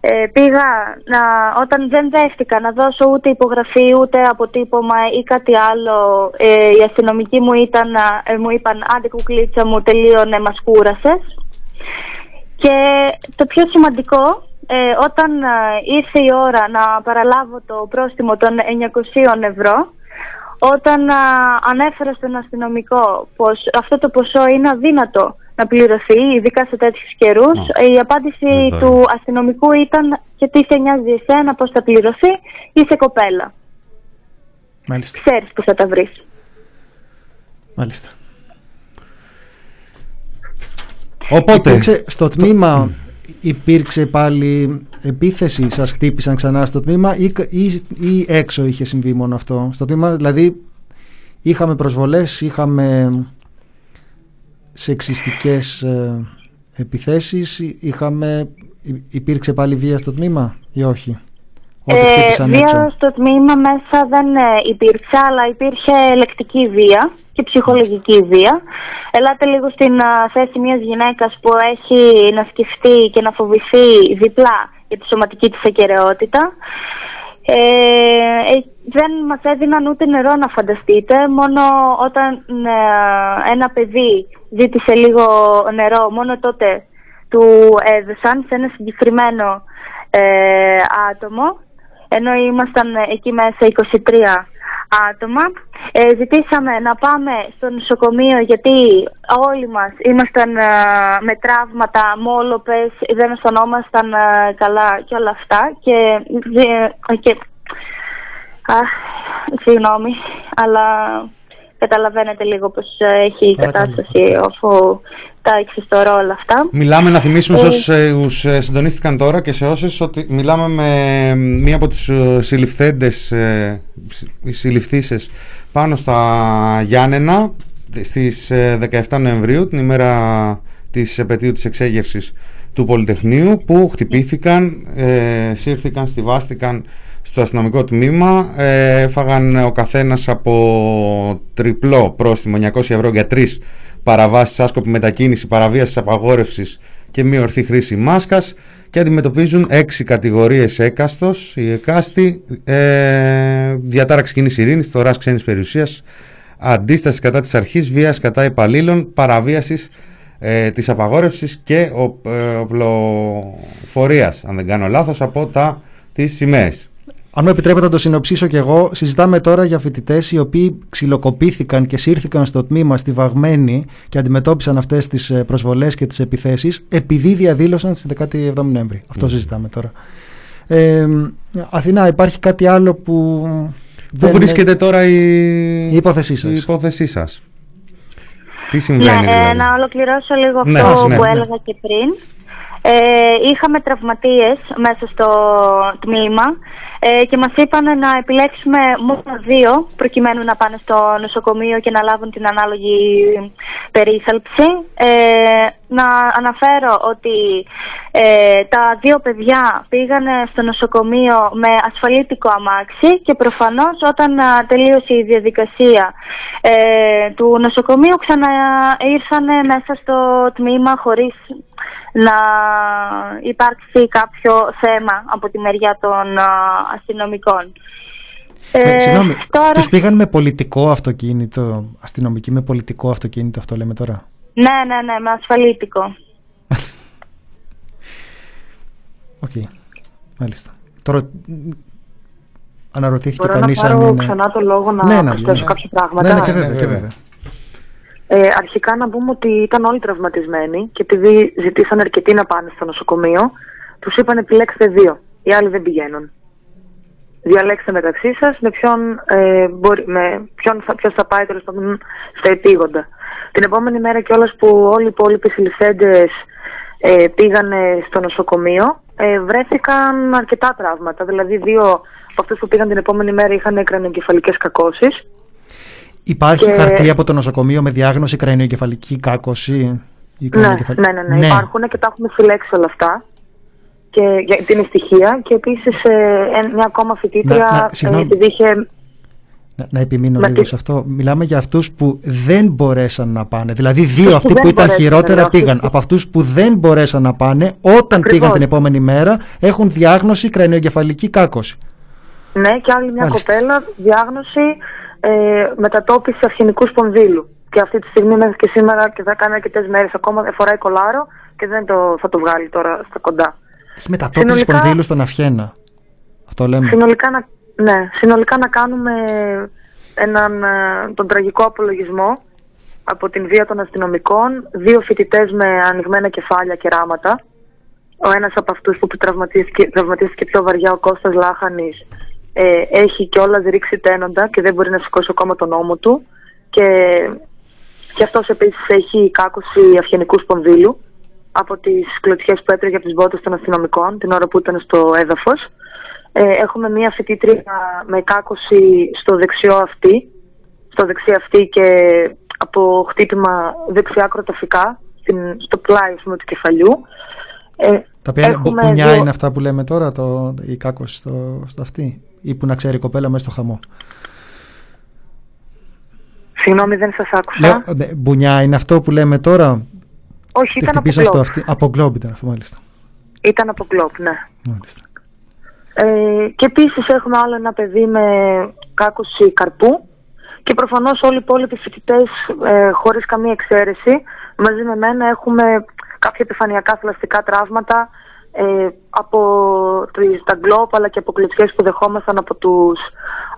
ε, πήγα να, όταν δεν δέχτηκα να δώσω ούτε υπογραφή ούτε αποτύπωμα ή κάτι άλλο, ε, οι αστυνομικοί μου, ήταν, ε, μου είπαν άντε κουκλίτσα μου τελείωνε μας κούρασες. Και το πιο σημαντικό, ε, όταν ε, ήρθε η ώρα να παραλάβω το πρόστιμο των 900 ευρώ, όταν α, ανέφερα στον αστυνομικό πως αυτό το ποσό είναι αδύνατο να πληρωθεί, ειδικά σε τέτοιους καιρούς, η απάντηση Εδώ του αστυνομικού ήταν και τι σε νοιάζει εσένα πώς θα πληρωθεί, είσαι κοπέλα. Μάλιστα. Ξέρεις που θα τα βρεις. Μάλιστα. Οπότε. Υπήρξε, στο τμήμα υπήρξε πάλι επίθεση, σας χτύπησαν ξανά στο τμήμα ή, ή, ή έξω είχε συμβεί μόνο αυτό; Στο τμήμα δηλαδή είχαμε προσβολές, είχαμε σεξιστικές ε, επιθέσεις, εί- είχαμε, υ- υπήρξε πάλι βία στο τμήμα ή όχι; Ό,τι Ε, χτύπησαν έξω. βία στο τμήμα μέσα δεν ε, υπήρξε, αλλά υπήρχε λεκτική βία και ψυχολογική βία. Ελάτε λίγο στην α, θέση μιας γυναίκας που έχει να σκεφτεί και να φοβηθεί διπλά για τη σωματική της ακαιρεότητα. Ε, ε, δεν μας έδιναν ούτε νερό να φανταστείτε, μόνο όταν ε, ένα παιδί ζήτησε λίγο νερό, μόνο τότε του έδωσαν σε ένα συγκεκριμένο ε, άτομο, ενώ ήμασταν εκεί μέσα 23 άτομα. Ε, ζητήσαμε να πάμε στο νοσοκομείο γιατί όλοι μας ήμασταν ε, με τραύματα, μόλοπες, δεν αισθανόμασταν ε, καλά και όλα αυτά και, ε, και α, συγγνώμη, αλλά καταλαβαίνετε λίγο πως ε, έχει η Παρακαλώ. κατάσταση αφού τα εξιστορώ όλα αυτά. Μιλάμε να θυμίσουμε Ε, σε όσους ε, συντονίστηκαν τώρα και σε όσες ότι μιλάμε με μία από τις ε, συλληφθέντες, ε, συ- οι συλληφθήσεις πάνω στα Γιάννενα στις ε, 17 Νοεμβρίου, την ημέρα της επαιτίου της εξέγερσης του Πολυτεχνείου που χτυπήθηκαν, ε, σύρθηκαν, στηβάστηκαν στο αστυνομικό τμήμα ε, έφαγαν ο καθένας από τριπλό πρόστιμο 900 ευρώ για τρεις παραβάσεις άσκοπη μετακίνηση, παραβίασης απαγόρευσης και μη ορθή χρήση μάσκας και αντιμετωπίζουν έξι κατηγορίες έκαστος η εκάστη ε, διατάραξη κοινής ειρήνης, θωράς ξένης περιουσίας αντίσταση κατά της αρχής, βίας κατά υπαλλήλων, παραβίασης ε, της απαγόρευσης και ο, ε, οπλοφορίας, αν δεν κάνω λάθος, από τα τις σημαίες. Αν μου επιτρέπετε να το συνοψίσω κι εγώ, συζητάμε τώρα για φοιτητές οι οποίοι ξυλοκοπήθηκαν και σύρθηκαν στο τμήμα στη Βαγμένη και αντιμετώπισαν αυτές τις προσβολές και τις επιθέσεις επειδή διαδήλωσαν στις 17 Νοέμβρη. Αυτό συζητάμε τώρα. Ε, Αθηνά, υπάρχει κάτι άλλο που. Πού δεν- βρίσκεται τώρα η, η υπόθεσή σας; η υπόθεσή σας; Τι συμβαίνει Ναι, ε, δηλαδή; να ολοκληρώσω λίγο Ναι, αυτό ναι, που ναι. έλεγα και πριν. Ε, είχαμε τραυματίες μέσα στο τμήμα. Ε, και μας είπαν να επιλέξουμε μόνο δύο προκειμένου να πάνε στο νοσοκομείο και να λάβουν την ανάλογη περίθαλψη. Ε, να αναφέρω ότι ε, τα δύο παιδιά πήγανε στο νοσοκομείο με ασφαλίτικο αμάξι και προφανώς όταν α, τελείωσε η διαδικασία ε, του νοσοκομείου ξαναήρθανε μέσα στο τμήμα χωρίς να υπάρξει κάποιο θέμα από τη μεριά των α, αστυνομικών. Ε, Συγγνώμη, τώρα- τους πήγαν με πολιτικό αυτοκίνητο, αστυνομικοί με πολιτικό αυτοκίνητο, αυτό λέμε τώρα; Ναι, ναι, ναι, με ασφαλίτικο. [LAUGHS] Οκ, μάλιστα. Τώρα μ, αναρωτήθηκε Μπορώ να κανείς αν πάρω είναι... ξανά το λόγο να Ναι, ναι, προσθέσω ναι. κάποια πράγματα; Ναι, ναι, και βέβαια, και βέβαια. Ε, αρχικά να πούμε ότι ήταν όλοι τραυματισμένοι και επειδή ζητήσαν αρκετοί να πάνε στο νοσοκομείο, τους είπαν επιλέξτε δύο. Οι άλλοι δεν πηγαίνουν. Διαλέξτε μεταξύ σας με ποιον, ε, μπορεί, με ποιον θα, ποιος θα πάει τέλος πάντων στα επίγοντα. Την επόμενη μέρα κιόλας που όλοι οι υπόλοιποι συλληφθέντες ε, πήγανε στο νοσοκομείο, ε, βρέθηκαν αρκετά τραύματα. Δηλαδή δύο από αυτούς που πήγαν την επόμενη μέρα είχαν κρανιογκεφαλικές κακώσεις. Υπάρχει Και- χαρτί από το νοσοκομείο με διάγνωση κρανιογκεφαλική κάκωση. ή Ναι, κρανιογκεφαλ- ναι, ναι, ναι, υπάρχουν και τα έχουμε συλλέξει όλα αυτά. Και γιατί είναι στοιχεία. Και επίσης μια ακόμα φοιτήτρια, Να- να- ε, συγγνώμη. επειδή είχε. Να, να επιμείνω Μα λίγο τι- σε αυτό. Μιλάμε για αυτούς που δεν μπορέσαν να πάνε. Δηλαδή, δύο Αυτούς αυτοί που που δεν ήταν μπορέσαν, χειρότερα αυτούς πήγαν. που- Από αυτούς που δεν μπορέσαν να πάνε, όταν πήγαν την επόμενη μέρα, έχουν διάγνωση κρανιογκεφαλική κάκωση. Ναι, και άλλη μια Μάλιστα. κοπέλα, διάγνωση ε, μετατόπιση αυγενικού σπονδύλου. Και αυτή τη στιγμή μέχρι και σήμερα και θα κάνει αρκετές μέρες ακόμα δεν φοράει κολάρο και δεν το, θα το βγάλει τώρα στα κοντά. Έχει μετατόπιση Συνολικά- σπονδύλου στον αυχένα. Αυτό λέμε. Συνολικά να, ναι, συνολικά να κάνουμε έναν, ε, τον τραγικό απολογισμό από την βία των αστυνομικών, δύο φοιτητές με ανοιγμένα κεφάλια και ράματα. Ο ένας από αυτούς που τραυματίστηκε, τραυματίστηκε πιο βαριά, ο Κώστας Λάχανης, ε, έχει κιόλας ρίξει τένοντα και δεν μπορεί να σηκώσει ακόμα τον ώμο του. Και, και αυτός επίσης έχει κάκωση αυγενικούς σπονδύλου από τις κλωτσιές που έτρεγε από τις μπότες των αστυνομικών την ώρα που ήταν στο έδαφος. Ε, έχουμε μία φοιτήτρια με κάκωση στο δεξιό αυτή, στο δεξί αυτή και από χτύπημα δεξιά κροταφικά στην- στο πλάι ας πούμε, του κεφαλιού. Ε, Τα οποία είναι έχουμε μπουνιά δύο- είναι αυτά που λέμε τώρα, το, η κάκωση στο, στο αυτή; Ή που να ξέρει η κοπέλα μέσα στο χαμό. Συγγνώμη, δεν σας άκουσα. Λέω, ναι, μπουνιά είναι αυτό που λέμε τώρα; Όχι, Τη ήταν από χτυπήσαν στο γκλόπ. αυτή. Από γκλόμπ ήταν αυτό, μάλιστα. Ήταν από γκλόπ, ναι. Μάλιστα. Ε, και επίσης έχουμε άλλο ένα παιδί με κάκωση καρπού και προφανώς όλοι οι υπόλοιποι φοιτητές ε, χωρίς καμία εξαίρεση μαζί με μένα έχουμε κάποια επιφανειακά θηλαστικά τραύματα ε, από τις- τα γκλόπ αλλά και από κλειψιές που δεχόμασταν από τους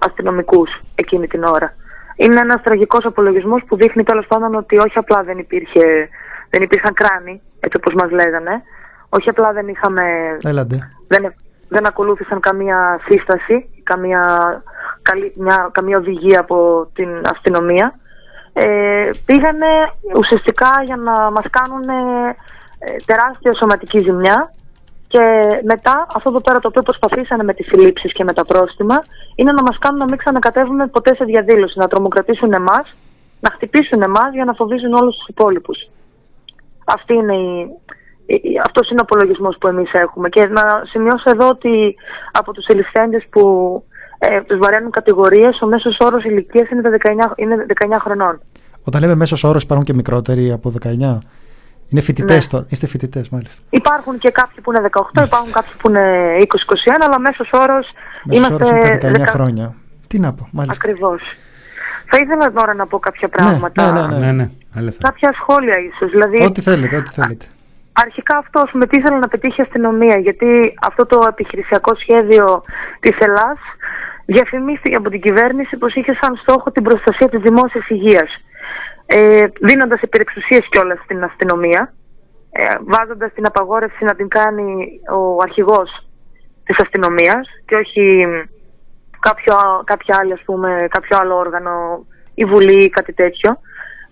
αστυνομικούς εκείνη την ώρα. Είναι ένας τραγικός απολογισμός που δείχνει τέλος πάντων ότι όχι απλά δεν, υπήρχε, δεν υπήρχαν κράνη, έτσι όπως μας λέγανε, όχι απλά δεν είχαμε Έλαντε. δεν, δεν ακολούθησαν καμία σύσταση, καμία, καλή, μια, καμία οδηγία από την αστυνομία. Ε, πήγανε ουσιαστικά για να μας κάνουν ε, τεράστια σωματική ζημιά και μετά αυτό εδώ πέρα το οποίο προσπαθήσανε με τις συλλήψεις και με τα πρόστιμα είναι να μας κάνουν να μην ξανακατεύουμε ποτέ σε διαδήλωση, να τρομοκρατήσουν εμάς, να χτυπήσουν εμάς για να φοβίζουν όλους τους υπόλοιπους. Αυτή είναι η, η- η- αυτός είναι ο απολογισμός που εμείς έχουμε. Και να σημειώσω εδώ ότι από τους ελισθέντες που ε, τους βαραίνουν κατηγορίες, ο μέσος όρος ηλικίας είναι, τα 19, είναι 19 χρονών. Όταν λέμε μέσος όρος υπάρχουν και μικρότεροι από 19. Είναι φοιτητές Ναι. τώρα. Είστε φοιτητές, μάλιστα. Υπάρχουν και κάποιοι που είναι 18, υπάρχουν κάποιοι που είναι 20-21, αλλά μέσος όρος Μέσος όρος είμαστε είναι τα 19 δεκα- χρόνια. Τι να πω, μάλιστα. Ακριβώς. Θα ήθελα τώρα να πω κάποια πράγματα. ναι, ναι, ναι. Ναι, ναι, αλήθεια. Κάποια σχόλια ίσως. Δηλαδή, Ό,τι θέλετε, ό,τι θέλετε. Αρχικά αυτό με τι ήθελε να πετύχει η αστυνομία, γιατί αυτό το επιχειρησιακό σχέδιο της Ελλάς διαφημίστηκε από την κυβέρνηση πως είχε σαν στόχο την προστασία της δημόσιας υγείας, ε, δίνοντας υπερεξουσίες κιόλας στην αστυνομία, ε, βάζοντας την απαγόρευση να την κάνει ο αρχηγός της αστυνομίας και όχι κάποιο, κάποια άλλη, ας πούμε, κάποιο άλλο όργανο, η Βουλή ή κάτι τέτοιο.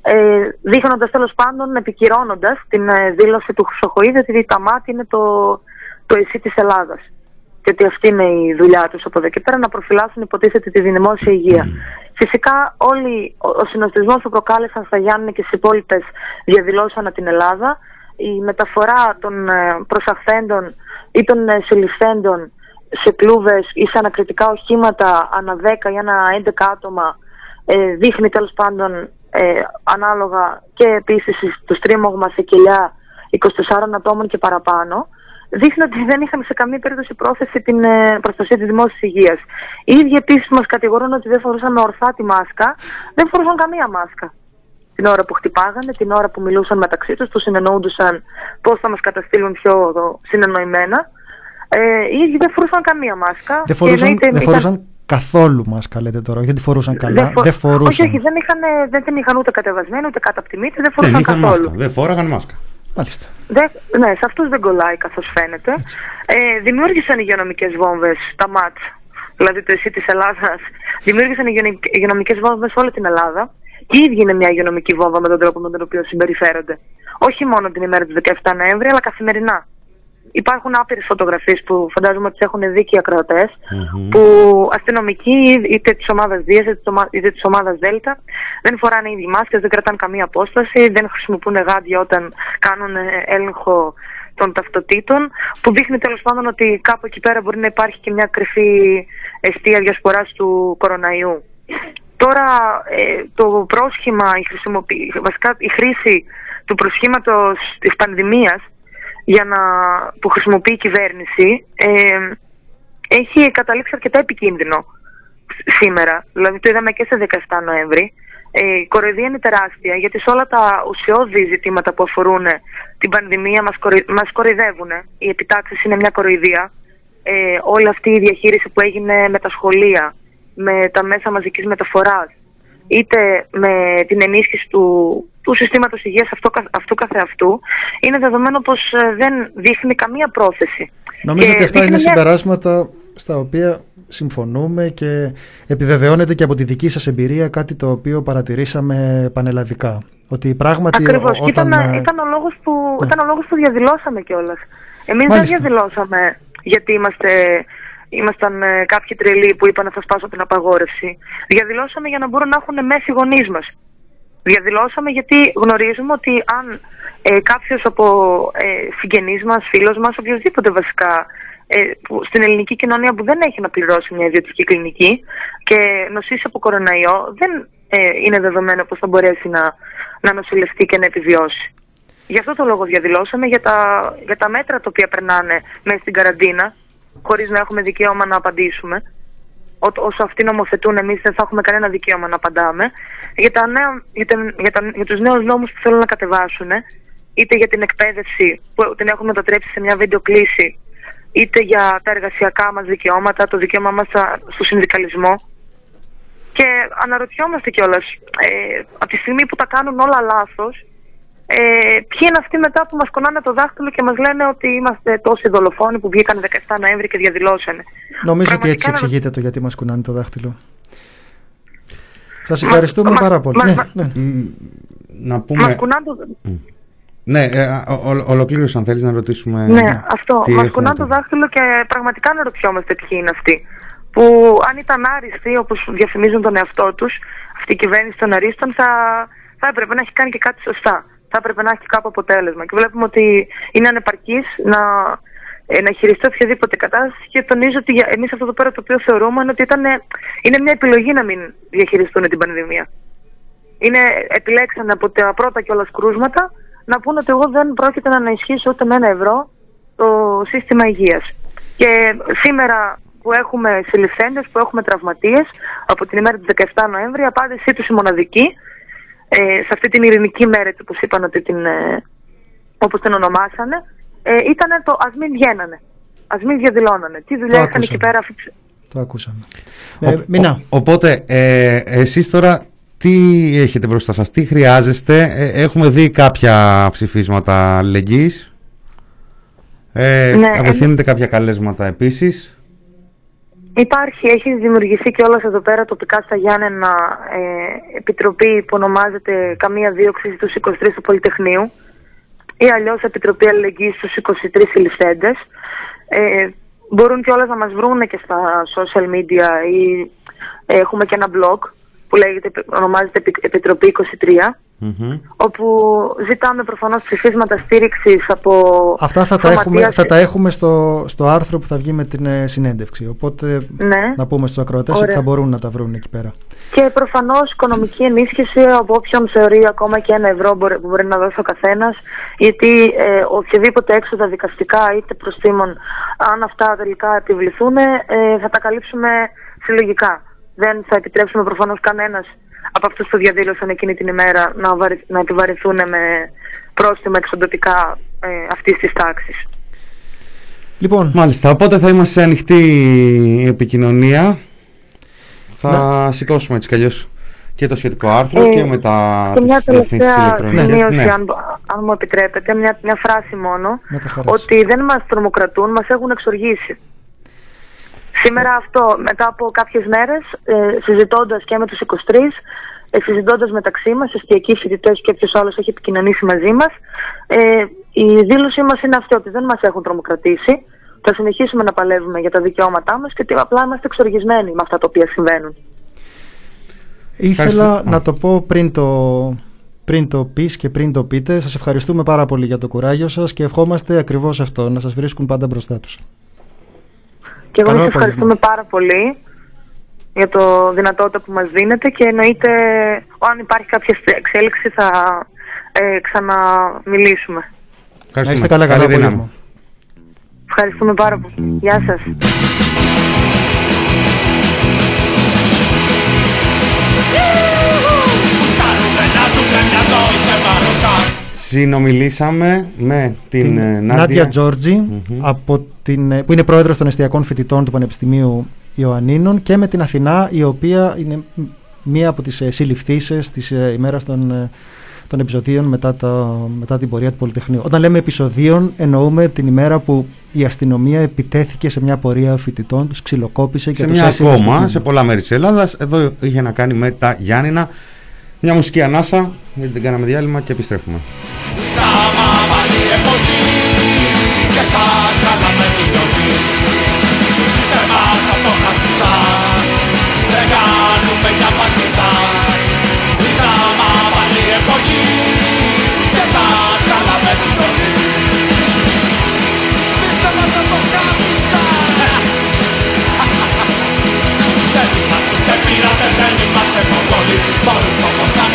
Ε, δείχνοντας τέλος πάντων, επικυρώνοντας την ε, δήλωση του Χρυσοχοίδη ότι τα μάτια είναι το, το εσύ της Ελλάδας. Και ότι αυτή είναι η δουλειά τους από εδώ και πέρα να προφυλάσσουν υποτίθεται τη δημόσια υγεία. Φυσικά όλοι, ο, ο συνοστισμός που προκάλεσαν στα Γιάννη και στις υπόλοιπες διαδηλώσεις ανά την Ελλάδα, η μεταφορά των ε, προσαχθέντων ή των ε, συλληφθέντων σε κλούβες ή σε ανακριτικά οχήματα ανά 10 ή ανά 11 άτομα ε, δείχνει τέλος πάντων ε, ανάλογα και επίσης το στρίμωγμα σε κοιλιά 24 ατόμων και παραπάνω δείχνει ότι δεν είχαν σε καμία περίπτωση πρόθεση την ε, προστασία της δημόσιας υγείας. Οι ίδιοι επίσης μας κατηγορούν ότι δεν φορούσαμε ορθά τη μάσκα, δεν φορούσαν καμία μάσκα. Την ώρα που χτυπάγανε, την ώρα που μιλούσαν μεταξύ τους, που συνεννοούντουσαν πώς θα μας καταστήλουν πιο συνεννοημένα. Ε, οι ίδιοι δεν φορούσαν καμία μάσκα. Δεν και φορούσαν, εννοείται δεν ήταν- φορούσαν καθόλου μάσκα, λέτε τώρα. Γιατί φορούσαν καλά. δεν φο- Δεν φορούσαν. Όχι, όχι, δεν είχαν, δεν την είχαν ούτε κατεβασμένη, ούτε κάτω από τη μύτη, δεν Δεν φορούσαν είχαν καθόλου. μάσκα. Δεν φόραγαν μάσκα. Μάλιστα. Δεν, ναι, σε αυτούς δεν κολλάει καθώς φαίνεται. Ε, δημιούργησαν υγειονομικές βόμβες τα ΜΑΤ, δηλαδή το ΕΣΥ της Ελλάδας, δημιούργησαν υγειονομικ- υγειονομικές βόμβες σε όλη την Ελλάδα. Και η ίδια είναι μια υγειονομική βόμβα με τον τρόπο με τον οποίο συμπεριφέρονται. Όχι μόνο την ημέρα του 17 Νοέμβρη, αλλά καθημερινά. Υπάρχουν άπειρες φωτογραφίες που φαντάζομαι ότι τις έχουν δει και οι ακροατές, που αστυνομικοί είτε της ομάδας Δία είτε της ομα- είτε της ομάδας Δέλτα δεν φοράνε ήδη μάσκες, δεν κρατάνε καμία απόσταση, δεν χρησιμοποιούν γάντια όταν κάνουν ε, έλεγχο των ταυτοτήτων, που δείχνει τέλος πάντων ότι κάπου εκεί πέρα μπορεί να υπάρχει και μια κρυφή αιστεία διασποράς του κοροναϊού. Τώρα ε, το πρόσχημα, η, χρησιμοποιη- βασικά η χρήση του προσχήματος της πανδημίας για να, που χρησιμοποιεί η κυβέρνηση ε, έχει καταλήξει αρκετά επικίνδυνο σ- σήμερα. Δηλαδή το είδαμε και σε 17 Νοέμβρη. Ε, η κοροϊδία είναι τεράστια γιατί σε όλα τα ουσιώδη ζητήματα που αφορούν την πανδημία μας, κοροι, μας κοροϊδεύουν. Οι επιτάξεις είναι μια κοροϊδία. Ε, όλη αυτή η διαχείριση που έγινε με τα σχολεία, με τα μέσα μαζικής μεταφοράς, είτε με την ενίσχυση του, του συστήματος υγείας αυτού, κα- αυτού καθεαυτού, είναι δεδομένο πως ε, δεν δείχνει καμία πρόθεση. Νομίζω Και ότι αυτά δείχνει είναι μια- συμπεράσματα στα οποία συμφωνούμε και επιβεβαιώνεται και από τη δική σας εμπειρία κάτι το οποίο παρατηρήσαμε πανελλαδικά. Ότι πράγματι Ακριβώς. ο- Και όταν... Ήταν, ε, ήταν, ο λόγος που, ήταν ο λόγος που διαδηλώσαμε κιόλας. Εμείς δεν Μάλιστα. διαδηλώσαμε γιατί είμαστε, ήμασταν ε, κάποιοι τρελοί που είπαν θα σπάσω την απαγόρευση. Διαδηλώσαμε για να μπορούν να έχουν μέση οι γονείς μας. Διαδηλώσαμε γιατί γνωρίζουμε ότι αν ε, κάποιος από ε, συγγενείς μας, φίλος μας, οποιοδήποτε βασικά ε, που, στην ελληνική κοινωνία που δεν έχει να πληρώσει μια ιδιωτική κλινική και νοσήσει από κοροναϊό, δεν ε, είναι δεδομένο πως θα μπορέσει να, να νοσηλευτεί και να επιβιώσει. Γι' αυτό το λόγο διαδηλώσαμε για τα, για τα μέτρα τα οποία περνάνε μέσα στην καραντίνα, χωρίς να έχουμε δικαίωμα να απαντήσουμε. Ό, όσο αυτοί νομοθετούν, εμείς δεν θα έχουμε κανένα δικαίωμα να απαντάμε. Για, τα νέα, για, τα, για, τα, για τους νέους νόμους που θέλουν να κατεβάσουν, είτε για την εκπαίδευση που την έχουν μετατρέψει σε μια βίντεο κλήση, είτε για τα εργασιακά μας δικαιώματα, το δικαίωμά μας στα- στο συνδικαλισμό. Και αναρωτιόμαστε κιόλας, ε, από τη στιγμή που τα κάνουν όλα λάθος, ε, ποιοι είναι αυτοί μετά που μας κονάνε το δάχτυλο και μας λένε ότι είμαστε τόσοι δολοφόνοι που βγήκαν 17 Νοέμβρη και διαδηλώσανε. Νομίζω ότι έτσι Πραγματικά να- εξηγείται το γιατί μας κουνάνε το δάχτυλο. Σας ευχαριστούμε πάρα πολύ. μα- ναι, μα- ναι. Να Μας πούμε. κουνάνε το... Ναι, ε, ο- ο- ολοκλήρωσε αν θέλεις να ρωτήσουμε. Ναι, αυτό. τι Μας έχουμε κουνάνε το τώρα. δάχτυλο και πραγματικά αναρωτιόμαστε ποιοι είναι αυτοί. Που αν ήταν άριστοι, όπως διαφημίζουν τον εαυτό τους, αυτή η κυβέρνηση των αρίστων, θα, θα έπρεπε να έχει κάνει και κάτι σωστά. Θα έπρεπε να έχει και κάπου αποτέλεσμα. Και βλέπουμε ότι είναι ανεπαρκής να, ε, να χειριστεί οποιαδήποτε κατάσταση και τονίζω ότι εμείς αυτό εδώ πέρα το οποίο θεωρούμε είναι ότι ήταν, είναι μια επιλογή να μην διαχειριστούν την πανδημία. Είναι, επιλέξανε από τα πρώτα κιόλας κρούσματα να πούνε ότι εγώ δεν πρόκειται να ανισχύσω ούτε με ένα ευρώ το σύστημα υγείας. Και σήμερα που έχουμε συλληφθέντες, που έχουμε τραυματίες, από την ημέρα του 17 Νοέμβρη, η απάντησή τους η μοναδική, ε, σε αυτή την ειρηνική μέρα, έτσι όπως είπαν ότι την, ε, όπως την ονομάσανε, ε, ήταν το ας μην βγαίνανε, ας μην διαδηλώνανε. Τι δουλειά είχαν άκουσα. εκεί πέρα αφήψε. Το ακούσαμε. Ο- Ε, Μινά. ο- οπότε, ε, εσείς τώρα τι έχετε μπροστά σας, τι χρειάζεστε; Ε, έχουμε δει κάποια ψηφίσματα αλληλεγγύης. Ε, Ναι, απευθύνετε κάποια καλέσματα επίσης. Υπάρχει, έχει δημιουργηθεί και όλα εδώ πέρα τοπικά στα Γιάννενα ε, επιτροπή που ονομάζεται Καμία Δίωξη στους 23 του Πολυτεχνείου ή αλλιώς Επιτροπή Αλληλεγγύης στους 23 συλληφθέντες. Ε, μπορούν κιόλας να μας βρούνε και στα social media ή ε, έχουμε και ένα blog που λέγεται, ονομάζεται Επι- Επιτροπή 23 όπου ζητάμε προφανώς ψηφίσματα στήριξης από Αυτά θα τα, έχουμε, σωματεία- θα τα έχουμε στο, στο άρθρο που θα βγει με την ε, συνέντευξη. Οπότε Ναι. να πούμε στους ακροατές Ωραία. ότι θα μπορούν να τα βρουν εκεί πέρα. Και προφανώς οικονομική ενίσχυση από όποιον θεωρεί ακόμα και ένα ευρώ μπορεί- που μπορεί να δώσει ο καθένας. Γιατί ε, οποιοδήποτε έξοδα δικαστικά είτε προστήμων, αν αυτά τελικά επιβληθούν, ε, θα τα καλύψουμε συλλογικά. Δεν θα επιτρέψουμε προφανώς κανένας από αυτούς που διαδήλωσαν εκείνη την ημέρα να, βαρι- να επιβαρυνθούν με πρόστιμα εξοντοτικά ε, αυτής της τάξης. Λοιπόν. Μάλιστα, οπότε θα είμαστε σε ανοιχτή επικοινωνία. Θα σηκώσουμε έτσι κι αλλιώς και το σχετικό άρθρο Ε, και με τα Και μια τις διευθύνσεις τελευταία ηλεκτρονικές. σημείωση, Ναι. αν, αν μου επιτρέπετε, μια, μια φράση μόνο, Με τα χαράς. ότι δεν μας τρομοκρατούν, μας έχουν εξοργήσει. Σήμερα αυτό, μετά από κάποιες μέρες, ε, συζητώντας και με τους 23, ε, συζητώντας μεταξύ μας, εστιακοί φοιτητές και όποιος άλλος έχει επικοινωνήσει μαζί μας, ε, η δήλωσή μας είναι αυτή ότι δεν μας έχουν τρομοκρατήσει, θα συνεχίσουμε να παλεύουμε για τα δικαιώματά μας και ότι απλά είμαστε εξοργισμένοι με αυτά τα οποία συμβαίνουν. Ήθελα Ευχαριστώ. να το πω πριν το, πριν το πεις και πριν το πείτε. Σας ευχαριστούμε πάρα πολύ για το κουράγιο σας και ευχόμαστε ακριβώς αυτό, να σας βρίσκουν πάντα μπροστά τους. Και εγώ Καλό σας απόγευμα. ευχαριστούμε πάρα πολύ για το δυνατότητα που μας δίνετε και εννοείται αν υπάρχει κάποια εξέλιξη θα ε, ξαναμιλήσουμε. Ευχαριστούμε. Να είστε καλά, Καλή καλό δύναμη. απόγευμα. Ευχαριστούμε πάρα πολύ. Γεια σας. Συνομιλήσαμε με την, την ε, Νάντια Νάντια Τζόρτζη, από την, ε, που είναι πρόεδρος των εστιακών φοιτητών του Πανεπιστημίου Ιωαννίνων και με την Αθηνά η οποία είναι μ- μία από τις ε, συλληφθήσεις της ε, ημέρας των, ε, των επεισοδίων μετά, τα, μετά την πορεία του Πολυτεχνείου. Όταν λέμε επεισοδίων εννοούμε την ημέρα που η αστυνομία επιτέθηκε σε μια πορεία φοιτητών, τους ξυλοκόπησε και σε τους μια έσυρε στο ακόμα, κίνημα. σε πολλά μέρη της Ελλάδας. Εδώ είχε να κάνει με τα Γιάννηνα. Μια μουσική ανάσα, γιατί δεν κάναμε διάλειμμα και επιστρέφουμε.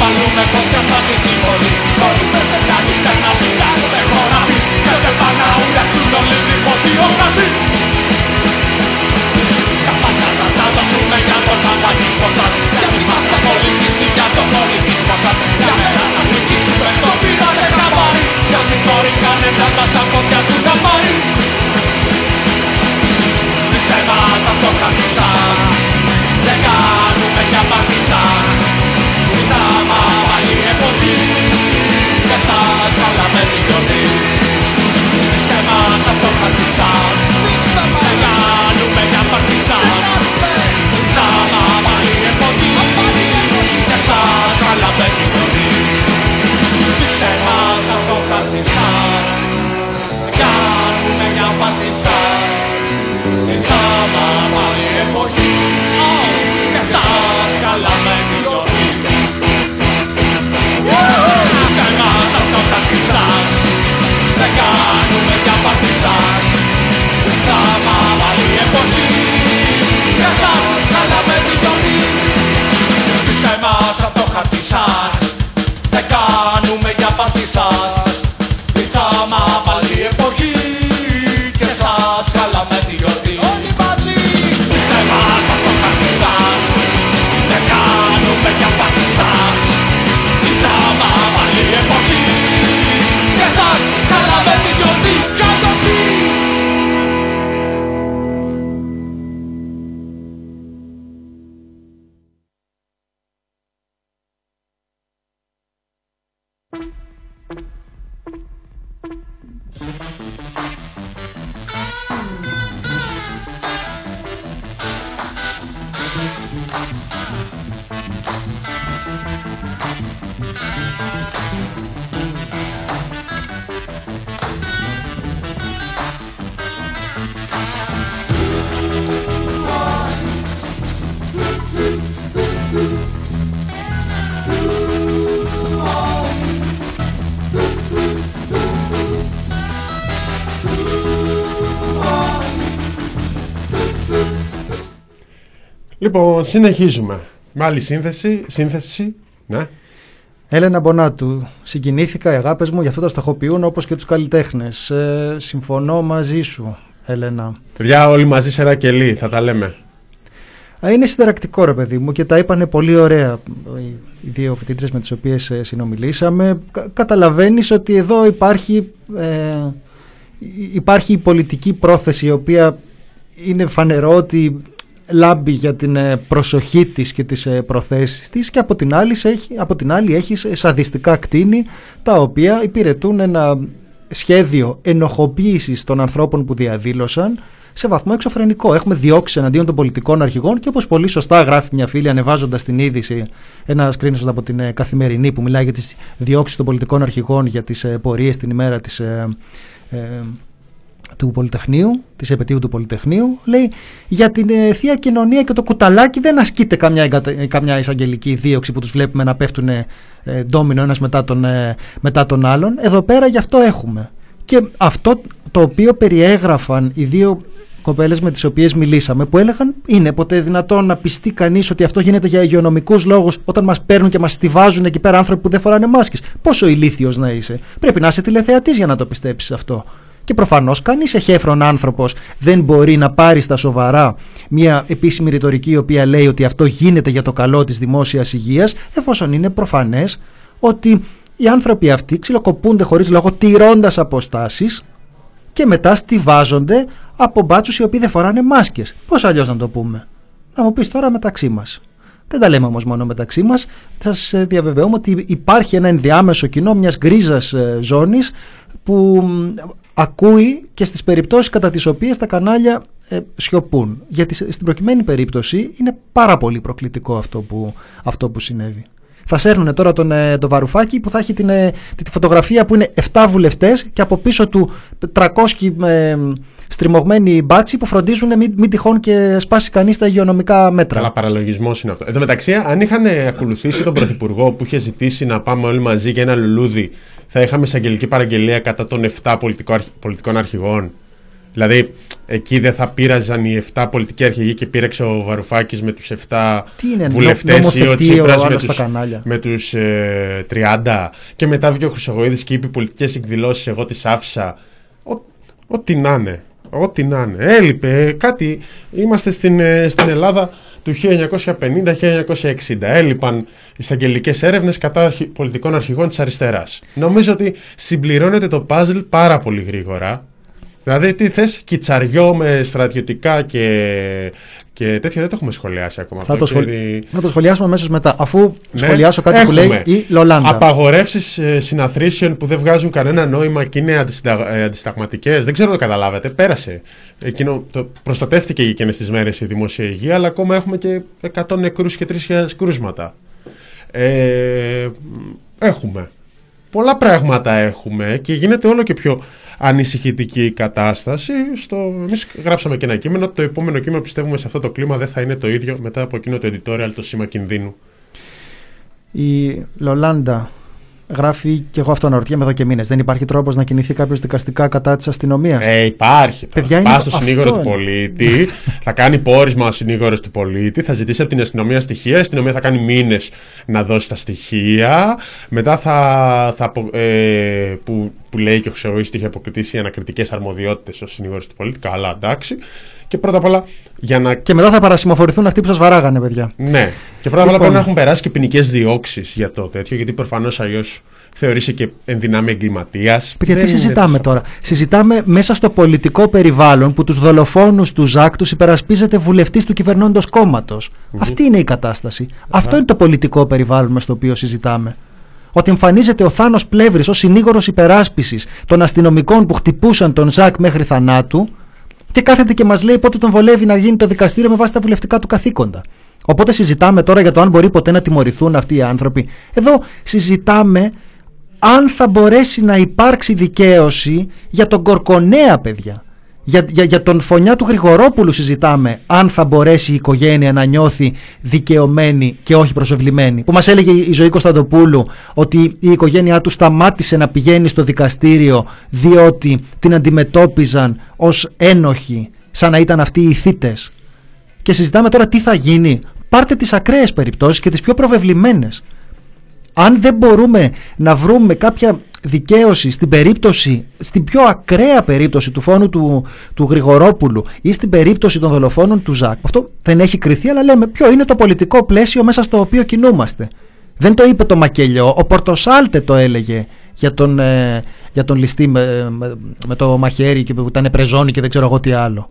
Όμως να βάλουμε φωτιά σαν την πόλη. Μπορούμε σε κάτι να μην κάνουμε χωράφι. Και δεν πάνε να ουράξουν όλοι δημοσιογράφοι Τα πάντα θα τα δώσουμε για τον ανταγωνισμό σας. Γιατί είμαστε πολιτιστοί για τον πολιτισμό σας. Για μένα να νικήσουμε το πειράτε χαμπάρι Για μην μπορεί κανένας μας τα πόδια του να πάρει. Ζήστε μας απ' το χαρτί σας Λοιπόν, συνεχίζουμε. Με άλλη σύνθεση. Σύνθεση. Ναι. Έλενα Μπονάτου, συγκινήθηκα οι αγάπες μου για αυτό το στοχοποιούν όπως και τους καλλιτέχνες. Ε, συμφωνώ μαζί σου, Έλενα. Παιδιά, όλοι μαζί σε ένα κελί, θα τα λέμε. Α, Είναι συνταρακτικό ρε παιδί μου και τα είπανε πολύ ωραία οι, οι δύο φοιτήτρες με τις οποίες ε, συνομιλήσαμε. Κα, καταλαβαίνεις ότι εδώ υπάρχει, ε, υ- υπάρχει η πολιτική πρόθεση η οποία είναι φανερό ότι λάμπει για την ε, προσοχή της και τις ε, προθέσεις της και από την άλλη, σε έχει, από την άλλη έχεις ε, σαδιστικά κτίνη τα οποία υπηρετούν ένα σχέδιο ενοχοποίησης των ανθρώπων που διαδήλωσαν σε βαθμό εξωφρενικό. Έχουμε διώξει εναντίον των πολιτικών αρχηγών και όπως πολύ σωστά γράφει μια φίλη ανεβάζοντας την είδηση ένα screenshot από την ε, καθημερινή που μιλάει για τις διώξεις των πολιτικών αρχηγών για τις ε, πορείες την ημέρα της ε, ε, του Πολυτεχνείου, της επαιτίου του Πολυτεχνείου, λέει για την ε, Θεία Κοινωνία και το κουταλάκι δεν ασκείται καμιά, εγκατα- καμιά εισαγγελική δίωξη που τους βλέπουμε να πέφτουν ε, ε, ντόμινο ένας μετά τον, ε, μετά τον άλλον. Εδώ πέρα γι' αυτό έχουμε. Και αυτό το οποίο περιέγραφαν οι δύο κοπέλες με τις οποίες μιλήσαμε που έλεγαν είναι ποτέ δυνατόν να πιστεί κανείς ότι αυτό γίνεται για υγειονομικούς λόγους όταν μας παίρνουν και μας στηβάζουν εκεί πέρα άνθρωποι που δεν φοράνε μάσκες. Πόσο ηλίθιος να είσαι. Πρέπει να είσαι τηλεθεατής για να το πιστέψεις αυτό. Και προφανώς κανείς εχέφρον άνθρωπος δεν μπορεί να πάρει στα σοβαρά μια επίσημη ρητορική η οποία λέει ότι αυτό γίνεται για το καλό της δημόσιας υγείας εφόσον είναι προφανές ότι οι άνθρωποι αυτοί ξυλοκοπούνται χωρίς λόγο τηρώντας αποστάσεις και μετά στηβάζονται από μπάτσους οι οποίοι δεν φοράνε μάσκες. Πώς αλλιώς να το πούμε; Να μου πεις τώρα μεταξύ μας. Δεν τα λέμε όμως μόνο μεταξύ μας. Θα σας διαβεβαιώμαι ότι υπάρχει ένα ενδιάμεσο κοινό μιας γκρίζας ε, ζώνης που μ, ακούει και στις περιπτώσεις κατά τις οποίες τα κανάλια ε, σιωπούν. Γιατί σε- στην προκειμένη περίπτωση είναι πάρα πολύ προκλητικό αυτό που, αυτό που συνέβη. Θα σέρνουν τώρα τον, ε, τον Βαρουφάκη που θα έχει την, ε, τη, τη φωτογραφία που είναι 7 βουλευτές και από πίσω του 300 ε, στριμωγμένοι μπάτσι που φροντίζουν μην, μην τυχόν και σπάσει κανείς τα υγειονομικά μέτρα. Καλά, παραλογισμός είναι αυτό. Εν τω μεταξύ, αν είχαν ακολουθήσει τον Πρωθυπουργό που είχε ζητήσει να πάμε όλοι μαζί για ένα λουλούδι, θα είχαμε εισαγγελική παραγγελία κατά των 7 πολιτικό, αρχ- πολιτικών αρχηγών. Δηλαδή, εκεί δεν θα πείραζαν οι 7 πολιτικοί αρχηγοί και πήρεξε ο Βαρουφάκης με τους 7 Τι είναι, βουλευτές νο- ή ο νομοθετεί ο Τσίπρας με άλλος του στα κανάλια; με τους, ε, 30. Και μετά βγήκε ο Χρυσογοίδης και είπε πολιτικές εκδηλώσεις. Εγώ τις άφησα. Ο- Ό,τι να είναι. Ό,τι να είναι. Έλειπε κάτι. Είμαστε στην, ε, στην Ελλάδα του 1950-1960. Έλειπαν εισαγγελικές έρευνες κατά αρχι- πολιτικών αρχηγών της αριστεράς. Νομίζω ότι συμπληρώνεται το puzzle πάρα πολύ γρήγορα. Δηλαδή, τι θες, κυτσαριό με στρατιωτικά και, και τέτοια δεν το έχουμε σχολιάσει ακόμα. Θα αυτό, το, σχολ... ξέρει- θα το σχολιάσουμε αμέσως μετά. Αφού ναι, σχολιάσω κάτι που λέει έχουμε η Λολάντα. Απαγορεύσεις ε, συναθρήσεων που δεν βγάζουν κανένα νόημα και είναι αντισυνταγ... ε, αντισταγματικές. Δεν ξέρω αν το καταλάβατε. Πέρασε. Εκείνο, το... Προστατεύτηκε εκείνε τι μέρε η δημόσια υγεία, αλλά ακόμα έχουμε και 100 νεκρούς και 3.000 κρούσματα. Ε, έχουμε. Πολλά πράγματα έχουμε και γίνεται όλο και πιο ανησυχητική η κατάσταση. Στο... Εμείς γράψαμε και ένα κείμενο. Το επόμενο κείμενο πιστεύουμε σε αυτό το κλίμα δεν θα είναι το ίδιο μετά από εκείνο το editorial, το σήμα κινδύνου. Η Λολάντα γράφει και εγώ αυτό αναρωτιέμαι εδώ και μήνες. Δεν υπάρχει τρόπος να κινηθεί κάποιος δικαστικά κατά της αστυνομίας; Ε, υπάρχει. Παιδιά, Πας είναι- στο αυτό συνήγορο του είναι. πολίτη, θα κάνει πόρισμα ο συνήγορος του πολίτη, θα ζητήσει από την αστυνομία στοιχεία, η αστυνομία θα κάνει μήνες να δώσει τα στοιχεία. Μετά θα. θα απο- ε, που, που λέει και ο Χρυσογοής ότι είχε αποκτήσει ανακριτικές αρμοδιότητες ο συνήγορος του πολίτη. Καλά, εντάξει. Και πρώτα απ' όλα για να. Και μετά θα παρασημοφορηθούν αυτοί που σας βαράγανε, παιδιά. Ναι. Και πρώτα απ' όλα Λοιπόν. πρέπει να έχουν περάσει και ποινικές διώξεις για το τέτοιο, γιατί προφανώς αλλιώς θεωρείσαι και ενδυνάμει εγκληματίας. Παιδιά, τι συζητάμε τώρα; Συζητάμε μέσα στο πολιτικό περιβάλλον που τους δολοφόνους του ΖΑΚ τους υπερασπίζεται βουλευτής του κυβερνώντος κόμματος. Αυτή είναι η κατάσταση. Αυτό είναι το πολιτικό περιβάλλον με στο οποίο συζητάμε. Ότι εμφανίζεται ο Θάνος Πλεύρης ως συνήγορος υπεράσπισης των αστυνομικών που χτυπούσαν τον ΖΑΚ μέχρι θανάτου και κάθεται και μας λέει πότε τον βολεύει να γίνει το δικαστήριο με βάση τα βουλευτικά του καθήκοντα. Οπότε συζητάμε τώρα για το αν μπορεί ποτέ να τιμωρηθούν αυτοί οι άνθρωποι. Εδώ συζητάμε αν θα μπορέσει να υπάρξει δικαίωση για τον Κορκονέα, παιδιά. Για, για, για τον φωνιά του Γρηγορόπουλου συζητάμε αν θα μπορέσει η οικογένεια να νιώθει δικαιωμένη και όχι προσευλημένη. Που μας έλεγε η ζωή Κωνσταντοπούλου ότι η οικογένειά του σταμάτησε να πηγαίνει στο δικαστήριο διότι την αντιμετώπιζαν ως ένοχη σαν να ήταν αυτοί οι θύτες. και συζητάμε τώρα τι θα γίνει. Πάρτε τις ακραίες περιπτώσεις και τις πιο προβεβλημένες. Αν δεν μπορούμε να βρούμε κάποια δικαίωση στην περίπτωση, στην πιο ακραία περίπτωση του φόνου του, του Γρηγορόπουλου ή στην περίπτωση των δολοφόνων του Ζακ. Αυτό δεν έχει κριθεί, αλλά λέμε ποιο είναι το πολιτικό πλαίσιο μέσα στο οποίο κινούμαστε. Δεν το είπε το Μακελιό, ο Πορτοσάλτε το έλεγε για τον, ε, για τον ληστή με, με, με το μαχαίρι και που ήταν πρεζόνι και δεν ξέρω εγώ τι άλλο.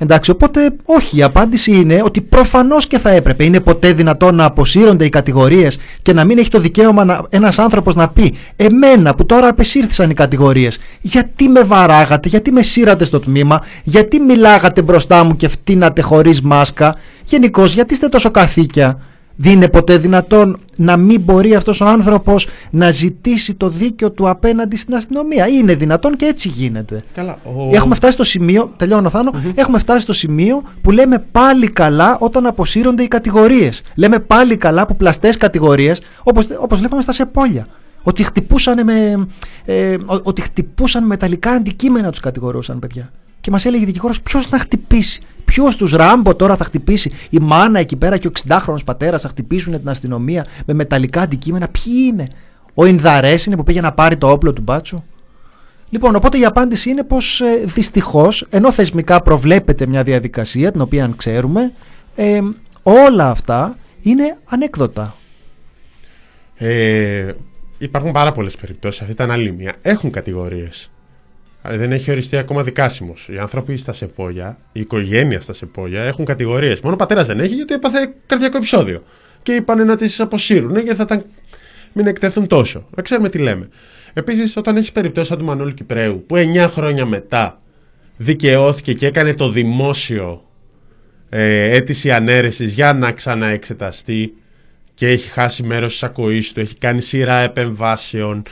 Εντάξει, οπότε όχι, η απάντηση είναι ότι προφανώς και θα έπρεπε. Είναι ποτέ δυνατόν να αποσύρονται οι κατηγορίες και να μην έχει το δικαίωμα να, ένας άνθρωπος να πει «Εμένα που τώρα απεσύρθησαν οι κατηγορίες, γιατί με βαράγατε, γιατί με σύρατε στο τμήμα, γιατί μιλάγατε μπροστά μου και φτύνατε χωρίς μάσκα, γενικώς γιατί είστε τόσο καθήκια». Δεν είναι ποτέ δυνατόν να μην μπορεί αυτός ο άνθρωπος να ζητήσει το δίκιο του απέναντι στην αστυνομία. Είναι δυνατόν και έτσι γίνεται. Καλά, ο- Έχουμε φτάσει στο σημείο, τελειώνω Θάνο, έχουμε φτάσει στο σημείο που λέμε πάλι καλά όταν αποσύρονται οι κατηγορίες. Λέμε πάλι καλά που πλαστές κατηγορίες, όπως, όπως βλέπαμε στα σεπόλια. Ότι χτυπούσαν με, ε, ο- ότι χτυπούσαν με μεταλλικά αντικείμενα τους κατηγορούσαν παιδιά. Και μας έλεγε η δικηγόρος ποιος να χτυπήσει; Ποιος τους Ράμπο τώρα θα χτυπήσει; Η μάνα εκεί πέρα και ο 60χρονο πατέρας θα χτυπήσουν την αστυνομία με μεταλλικά αντικείμενα; Ποιοι είναι; Ο Ινδαρές είναι που πήγε να πάρει το όπλο του μπάτσου; Λοιπόν, οπότε η απάντηση είναι πως ε, δυστυχώς, ενώ θεσμικά προβλέπεται μια διαδικασία, την οποία ξέρουμε, ε, όλα αυτά είναι ανέκδοτα. Ε, υπάρχουν πάρα πολλές περιπτώσεις. Αυτή ήταν άλλη μία. Έχουν κατηγορίες. Δεν έχει οριστεί ακόμα δικάσιμος. Οι άνθρωποι στα σεπόλια, η οικογένεια στα σεπόλια έχουν κατηγορίες. Μόνο ο πατέρας δεν έχει γιατί έπαθε καρδιακό επεισόδιο. Και είπαν να τις αποσύρουν γιατί θα τα μην εκτεθούν τόσο. Δεν ξέρουμε τι λέμε. Επίσης, όταν έχεις περιπτώσεις σαν του Μανώλη Κυπρέου, που 9 χρόνια μετά δικαιώθηκε και έκανε το δημόσιο ε, αίτηση ανέρεσης για να ξαναεξεταστεί και έχει χάσει μέρος της ακοής του, έχει κάνει σειρά επεμβάσεων, ε,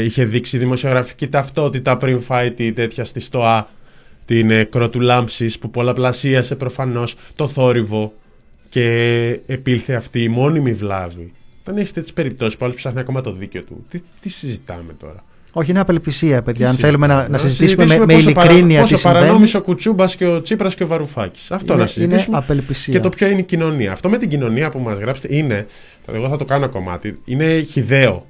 είχε δείξει δημοσιογραφική ταυτότητα πριν φάει τη τέτοια στη ΣΤΟΑ, την ε, κρότου λάμψης που πολλαπλασίασε προφανώς το θόρυβο και επήλθε αυτή η μόνιμη βλάβη. Όταν έχεις τέτοιες περιπτώσεις που άλλος ψάχνει ακόμα το δίκαιο του, τι, τι συζητάμε τώρα; Όχι, είναι απελπισία, παιδιά. Αν Τι θέλουμε να, συζητάμε. να συζητήσουμε με, με πόσο ειλικρίνεια παρα- τι Πόσο συμβαίνει. παρανόμησε ο Κουτσούμπας και ο Τσίπρας και ο Βαρουφάκης. Αυτό Είναι- να συζητήσουμε. είναι απελπισία. Και το ποιο είναι η κοινωνία. Αυτό με την κοινωνία που μας γράψετε είναι. Εγώ θα το κάνω κομμάτι. Είναι χιδαίο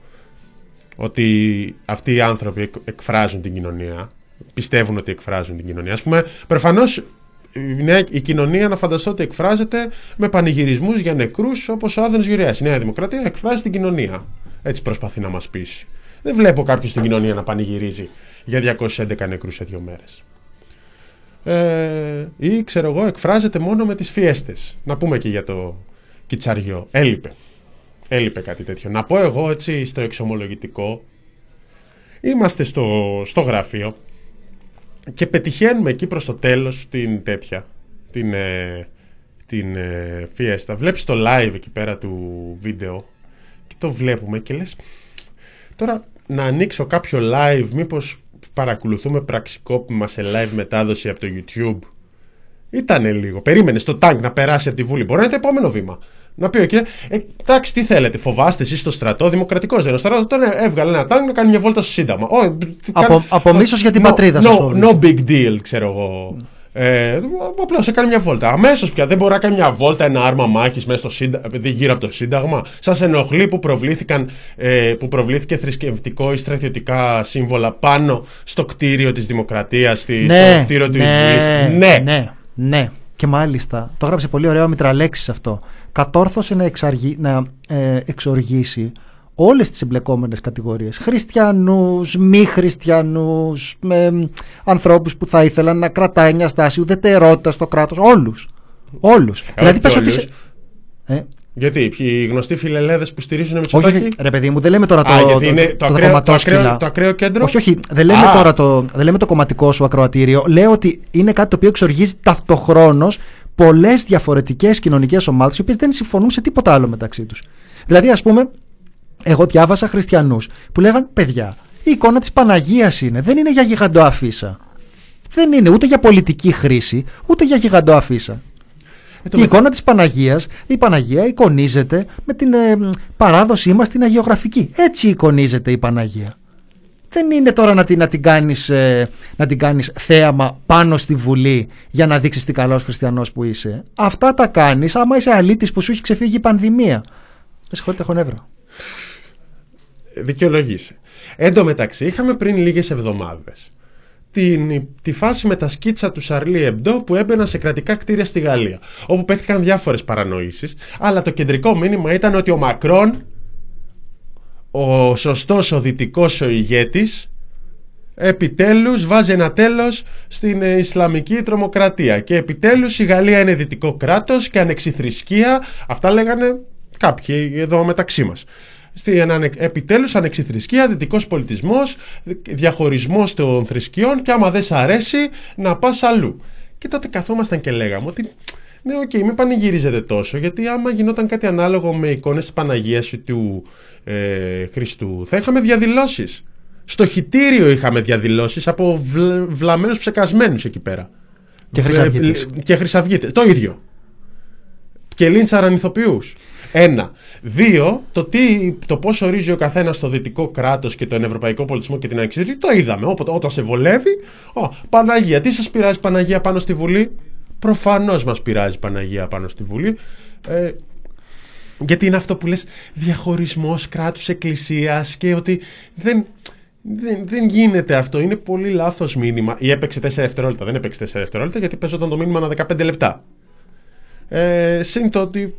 ότι αυτοί οι άνθρωποι εκ- εκφράζουν την κοινωνία. Πιστεύουν ότι εκφράζουν την κοινωνία. Α πούμε, προφανώς η κοινωνία να φανταστώ ότι εκφράζεται με πανηγυρισμούς για νεκρούς όπως ο Άδωνο Γυρέα. Η Νέα Δημοκρατία εκφράζει την κοινωνία. Έτσι προσπαθεί να μας πείσει. Δεν βλέπω κάποιον στην κοινωνία να πανηγυρίζει για 211 νεκρούς σε δύο μέρες. Ε, ή ξέρω εγώ, εκφράζεται μόνο με τις φιέστες. Να πούμε και για το κιτσαριό. Έλειπε. Έλειπε κάτι τέτοιο. Να πω εγώ έτσι στο εξομολογητικό. Είμαστε στο, στο γραφείο και πετυχαίνουμε εκεί προς το τέλος την τέτοια. Την, ε, την ε, φιέστα. Βλέπεις το live εκεί πέρα του βίντεο και το βλέπουμε και λες Τώρα να ανοίξω κάποιο live, μήπως παρακολουθούμε πραξικόπημα σε live μετάδοση από το YouTube. Ήτανε λίγο. Περίμενες το τάγκ να περάσει από τη Βουλή. Μπορεί να είναι το επόμενο βήμα. Να πει ο κύριε, ε, εντάξει, τι θέλετε, φοβάστε εσείς στο στρατό, δημοκρατικό δεν είναι. Ο στρατό τώρα έβγαλε ένα τάγκ να κάνει μια βόλτα στο Σύνταγμα. Ω, τι Από- κάνει- από μίσος για την No- πατρίδα σας no, φοβίζει. no big deal, ξέρω εγώ. Ε, Απλώς έκανε μια βόλτα. Αμέσως πια δεν μπορεί να κάνει μια βόλτα, ένα άρμα μάχης μέσα στο Σύνταγμα, γύρω από το Σύνταγμα. Σας ενοχλεί που, προβλήθηκαν, ε, που προβλήθηκε θρησκευτικό ή στρατιωτικά σύμβολα πάνω στο κτίριο της Δημοκρατίας, στο κτίριο της ναι, Βουλή. Ναι. ναι, ναι. Και μάλιστα, το έγραψε πολύ ωραίο ο Μητραλέξης αυτό. Κατόρθωσε να, εξαργεί, να ε, εξοργήσει όλες τις εμπλεκόμενες κατηγορίες. Χριστιανούς, μη χριστιανούς, με μ, ανθρώπους που θα ήθελαν να κρατάει μια στάση ουδετερότητας στο κράτος. Όλους. Όλους. Ε, δηλαδή όχι πες ότι... όλους. σε- Ε, Γιατί, ποιοι οι γνωστοί φιλελέδες που στηρίζουν όχι, Μητσοτάκη. όχι, ρε παιδί μου, δεν λέμε τώρα το, Α, γιατί το, είναι το, το το ακραίο- κομματόσκυλα. το ακραίο- το ακραίο κέντρο; Όχι, όχι. Δεν λέμε Α. τώρα το, δεν λέμε το κομματικό σου ακροατήριο. Λέω ότι είναι κάτι το οποίο εξοργίζει ταυτοχρόνως πολλές διαφορετικές κοινωνικές ομάδες, οι οποίες δεν συμφωνούν σε τίποτα άλλο μεταξύ τους. Δηλαδή, ας πούμε, εγώ διάβασα χριστιανούς που λέγαν παιδιά, η εικόνα της Παναγίας είναι, δεν είναι για γιγαντοαφίσα. Δεν είναι ούτε για πολιτική χρήση, ούτε για γιγαντοαφίσα. το η με- εικόνα της Παναγίας, η Παναγία εικονίζεται με την ε, μ, παράδοσή μας την αγιογραφική. Έτσι εικονίζεται η Παναγία. Δεν είναι τώρα να την, να την, κάνεις, ε, να την κάνεις θέαμα πάνω στη Βουλή για να δείξεις τι καλός χριστιανός που είσαι. Αυτά τα κάνεις άμα είσαι αλήτης που σου έχει ξεφύγει η πανδημία. Με συγχωρείτε, έχω νεύρο. Δικαιολογήσει. Εν τω μεταξύ, είχαμε πριν λίγες εβδομάδες την, τη φάση με τα σκίτσα του Σαρλί Εμπντό που έμπαιναν σε κρατικά κτίρια στη Γαλλία. Όπου παίχτηκαν διάφορες παρανοήσεις, αλλά το κεντρικό μήνυμα ήταν ότι ο Μακρόν, ο σωστός ο δυτικός ο ηγέτης, επιτέλους βάζει ένα τέλος στην ε, Ισλαμική τρομοκρατία. Και επιτέλους η Γαλλία είναι δυτικό κράτος και ανεξιθρησκεία. Αυτά λέγανε κάποιοι εδώ μεταξύ μας. Στην ανε- επιτέλους ανεξιθρησκεία, δυτικός πολιτισμός, διαχωρισμός των θρησκειών και άμα δεν σ' αρέσει να πας αλλού. Και τότε καθόμασταν και λέγαμε ότι ναι, οκ, μην πανηγυρίζετε τόσο, γιατί άμα γινόταν κάτι ανάλογο με εικόνες της Παναγίας ή του ε, Χριστού, θα είχαμε διαδηλώσεις. Στο Χυτήριο είχαμε διαδηλώσεις από βλ, βλαμμένους ψεκασμένους εκεί πέρα. Και χρυσαυγίτες. Ε, Και χρυσαυγίτες. Το ίδιο. Και λίντσαραν ηθοποιούς. Ένα. Δύο, το, τι, το πώς ορίζει ο καθένας το δυτικό κράτος και τον ευρωπαϊκό πολιτισμό και την ανεξαρτησία, το είδαμε. Όποτε, όταν σε βολεύει, ο, Παναγία. Τι σας πειράζει Παναγία πάνω στη Βουλή; Προφανώς μας πειράζει Παναγία πάνω στη Βουλή. Ε, γιατί είναι αυτό που λες διαχωρισμός κράτους εκκλησίας και ότι δεν, δεν, δεν γίνεται αυτό. Είναι πολύ λάθος μήνυμα. Ή έπαιξε 4 δευτερόλεπτα. Δεν έπαιξε 4 δευτερόλεπτα γιατί παίζονταν το μήνυμα ανά 15 λεπτά. Ε, συν το ότι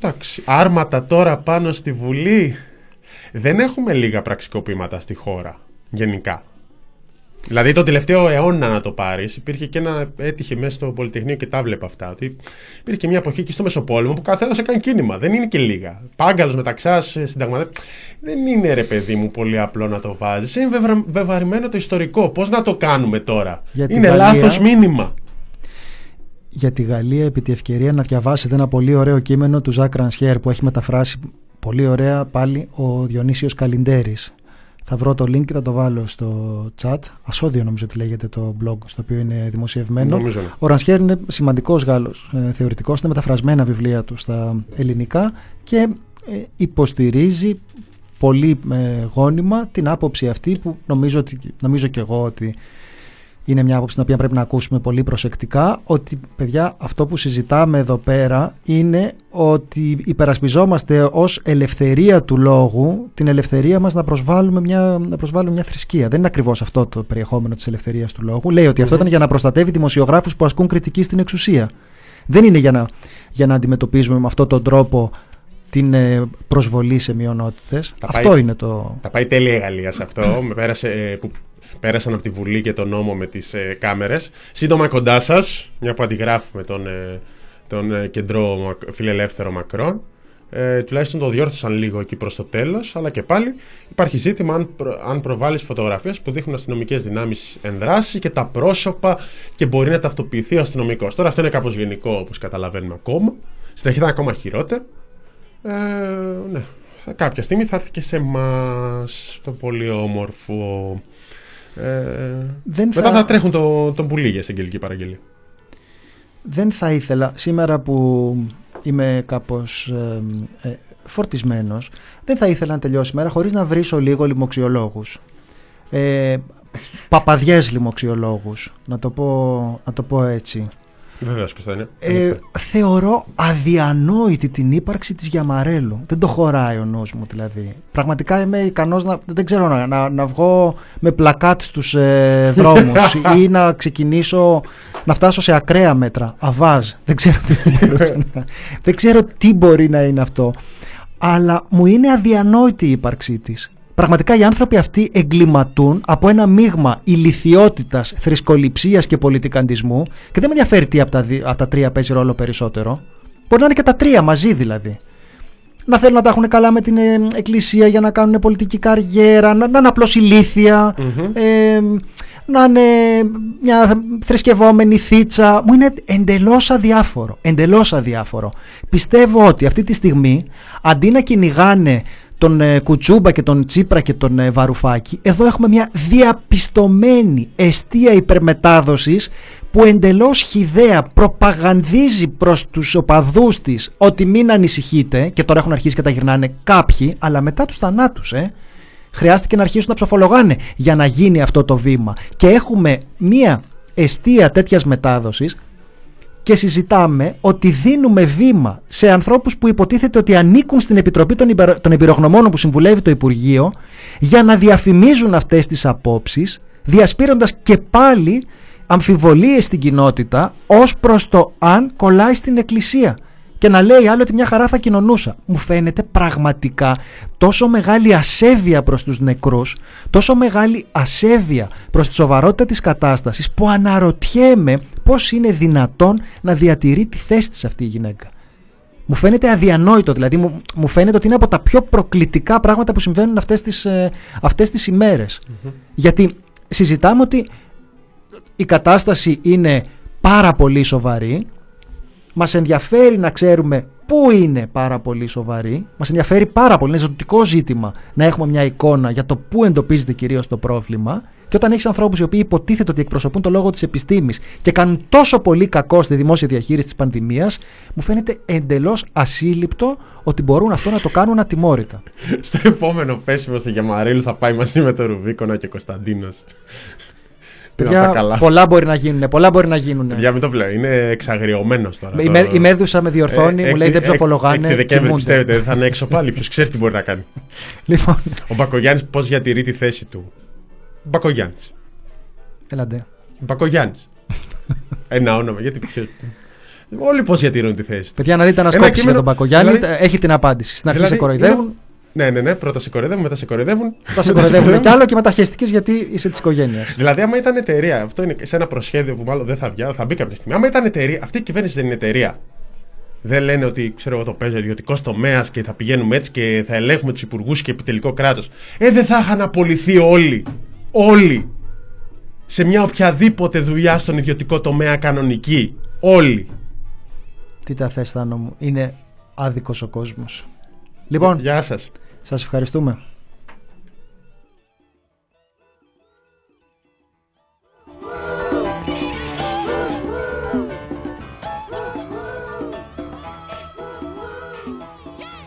Εντάξει, άρματα τώρα πάνω στη Βουλή. Δεν έχουμε λίγα πραξικοπήματα στη χώρα, γενικά. Δηλαδή το τελευταίο αιώνα να το πάρεις, υπήρχε και ένα. έτυχε μέσα στο Πολυτεχνείο και τα βλέπα αυτά. Ότι υπήρχε και μια εποχή και στο Μεσοπόλεμο που καθένας έκανε κίνημα. Δεν είναι και λίγα. Πάγκαλος μεταξά, συνταγματέ. Δεν είναι ρε παιδί μου πολύ απλό να το βάζεις. Είναι βεβρα- βεβαρημένο το ιστορικό. Πώς να το κάνουμε τώρα; Για τη είναι Γαλλία- λάθος μήνυμα. για τη Γαλλία επί τη ευκαιρία να διαβάσετε ένα πολύ ωραίο κείμενο του Ζακ Ρανσιέρ που έχει μεταφράσει πολύ ωραία πάλι ο Διονύσιος Καλιντέρης. Θα βρω το link και θα το βάλω στο chat. Ασώδιο νομίζω ότι λέγεται το blog στο οποίο είναι δημοσιευμένο. Νομίζω, ναι. Ο Ρανσιέρ είναι σημαντικός Γάλλος ε, θεωρητικός, είναι μεταφρασμένα βιβλία του στα ελληνικά και ε, υποστηρίζει πολύ ε, γόνιμα την άποψη αυτή που νομίζω, ότι, νομίζω και εγώ ότι είναι μια άποψη την οποία πρέπει να ακούσουμε πολύ προσεκτικά ότι παιδιά αυτό που συζητάμε εδώ πέρα είναι ότι υπερασπιζόμαστε ως ελευθερία του λόγου την ελευθερία μας να προσβάλλουμε μια, να προσβάλλουμε μια θρησκεία. Δεν είναι ακριβώς αυτό το περιεχόμενο της ελευθερίας του λόγου. Λέει ότι αυτό ήταν για να προστατεύει δημοσιογράφους που ασκούν κριτική στην εξουσία. Δεν είναι για να, για να αντιμετωπίζουμε με αυτόν τον τρόπο την ε, προσβολή σε μειονότητες. Τα Αυτό πάει- είναι το... Τα πάει τέλεια η Γαλλία σε αυτό. [CLEARS THROAT] Με πέρασε, ε, που πέρασαν από τη Βουλή και τον νόμο με τις ε, κάμερες. Σύντομα κοντά σας, μια που αντιγράφουμε τον, ε, τον ε, κεντρό Μακ- φιλελεύθερο Μακρόν. Ε, τουλάχιστον το διόρθωσαν λίγο εκεί προς το τέλος, αλλά και πάλι υπάρχει ζήτημα αν, προ, αν προβάλλεις φωτογραφίες που δείχνουν αστυνομικές δυνάμεις εν δράση και τα πρόσωπα και μπορεί να ταυτοποιηθεί ο αστυνομικός. Τώρα αυτό είναι κάπως γενικό όπως καταλαβαίνουμε ακόμα. Στην αρχή ήταν ακόμα χειρότερο. Ε, ναι. Θα- Κάποια στιγμή θα έρθει και σε εμάς το πολύ όμορφο. Ε, Δεν μετά θα- θα τρέχουν το, τον πουλί για εισαγγελική παραγγελία. Δεν θα ήθελα σήμερα που είμαι κάπως ε, ε, φορτισμένος δεν θα ήθελα να τελειώσει η μέρα χωρίς να βρίσω λίγο λοιμοξιολόγους ε, παπαδιές λοιμοξιολόγους να το πω, να το πω έτσι Βεβαίως, Κωνσταντίνε. ε, θεωρώ αδιανόητη την ύπαρξη της Γιαμαρέλου. Δεν το χωράει ο νους μου δηλαδή. Πραγματικά είμαι ικανός να, δεν ξέρω, να, να, να βγω με πλακάτ στους ε, δρόμους [LAUGHS] ή να ξεκινήσω, να φτάσω σε ακραία μέτρα. Αβάζ. Δεν ξέρω τι, [LAUGHS] δεν ξέρω τι μπορεί να είναι αυτό. Αλλά μου είναι αδιανόητη η ύπαρξή της. Πραγματικά οι άνθρωποι αυτοί εγκληματούν από ένα μείγμα ηλικιότητας, θρησκοληψίας και πολιτικαντισμού και δεν με ενδιαφέρει τι από τα, δι- από τα τρία παίζει ρόλο περισσότερο. Μπορεί να είναι και τα τρία μαζί δηλαδή. Να θέλουν να τα έχουν καλά με την ε, εκκλησία για να κάνουν πολιτική καριέρα, να, να είναι απλώς ηλίθια, ε, να είναι μια θρησκευόμενη θίτσα. Μου είναι εντελώς αδιάφορο. Εντελώς αδιάφορο. Πιστεύω ότι αυτή τη στιγμή αντί να κυνηγάνε τον ε, Κουτσούμπα και τον Τσίπρα και τον ε, Βαρουφάκη, εδώ έχουμε μια διαπιστωμένη αιστεία υπερμετάδοσης που εντελώς χιδέα προπαγανδίζει προς τους οπαδούς της ότι μην ανησυχείτε και τώρα έχουν αρχίσει και τα γυρνάνε κάποιοι, αλλά μετά τους θανάτους, ε, χρειάστηκε να αρχίσουν να ψοφολογάνε για να γίνει αυτό το βήμα. Και έχουμε μία αιστεία τέτοιας μετάδοσης και συζητάμε ότι δίνουμε βήμα σε ανθρώπους που υποτίθεται ότι ανήκουν στην Επιτροπή των, Υπερο- των Εμπειρογνωμόνων που συμβουλεύει το Υπουργείο για να διαφημίζουν αυτές τις απόψεις διασπείροντας και πάλι αμφιβολίες στην κοινότητα ως προς το αν κολλάει στην εκκλησία και να λέει άλλο ότι μια χαρά θα κοινωνούσα. Μου φαίνεται πραγματικά τόσο μεγάλη ασέβεια προς τους νεκρούς, τόσο μεγάλη ασέβεια προς τη σοβαρότητα της κατάστασης που αναρωτιέμαι πώς είναι δυνατόν να διατηρεί τη θέση της αυτή η γυναίκα. Μου φαίνεται αδιανόητο, δηλαδή μου, μου φαίνεται ότι είναι από τα πιο προκλητικά πράγματα που συμβαίνουν αυτές τις, ε, αυτές τις ημέρες. Γιατί συζητάμε ότι η κατάσταση είναι πάρα πολύ σοβαρή. Μας ενδιαφέρει να ξέρουμε πού είναι πάρα πολύ σοβαρή. Μας ενδιαφέρει πάρα πολύ, είναι ζωτικό ζήτημα να έχουμε μια εικόνα για το πού εντοπίζεται κυρίως το πρόβλημα. Και όταν έχεις ανθρώπους οι οποίοι υποτίθεται ότι εκπροσωπούν το λόγο της επιστήμης και κάνουν τόσο πολύ κακό στη δημόσια διαχείριση της πανδημίας, μου φαίνεται εντελώς ασύλληπτο ότι μπορούν αυτό να το κάνουν ατιμόρυτα. Στο επόμενο πέσιμο στη Γιαμαρίλου θα πάει μαζί με το Ρουβίκονα και Κωνσταντίνος. Παιδιά, πολλά μπορεί να γίνουν. Πολλά μπορεί να γίνουν. Για μην το βλέπω, είναι εξαγριωμένος τώρα. Η, με, η Μέδουσα με διορθώνει, μου λέει δεν ψοφολογάνε. Έκτη Δεκέμβρη κοιμούνται. πιστεύετε, δεν θα είναι έξω πάλι. Ποιος ξέρει τι μπορεί να κάνει. [LAUGHS] Λοιπόν. Ο Μπακογιάννης πώς διατηρεί τη θέση του. Μπακογιάννης. Έλαντε. Μπακογιάννης. Ένα όνομα, γιατί ποιο. Όλοι πώς διατηρούν τη θέση του. Παιδιά, να δείτε ανασκόπηση για τον Μπακογιάννη. δηλαδή- Έχει την απάντηση. Στην αρχή δηλαδή, σε κοροϊδεύουν. Είναι- Ναι, ναι, ναι. Πρώτα σε κοροϊδεύουν, μετά σε κοροϊδεύουν. Θα σε κοροϊδεύουν κι άλλο και μετά χαιστική γιατί είσαι της οικογένειας. Δηλαδή, άμα ήταν εταιρεία, αυτό είναι σε ένα προσχέδιο που μάλλον δεν θα βγει, αλλά θα μπει κάποια στιγμή. Άμα ήταν εταιρεία, αυτή η κυβέρνηση δεν είναι εταιρεία. Δεν λένε ότι ξέρω εγώ το παίζω ιδιωτικός τομέας και θα πηγαίνουμε έτσι και θα ελέγχουμε τους υπουργούς και επιτελικό κράτος. Ε, δεν θα είχαν απολυθεί όλοι. Όλοι. Σε μια οποιαδήποτε δουλειά στον ιδιωτικό τομέα κανονική. Όλοι. Τι τα θες Θάνο μου. Είναι άδικος ο κόσμος. Λοιπόν, Γεια σας. Σας ευχαριστούμε.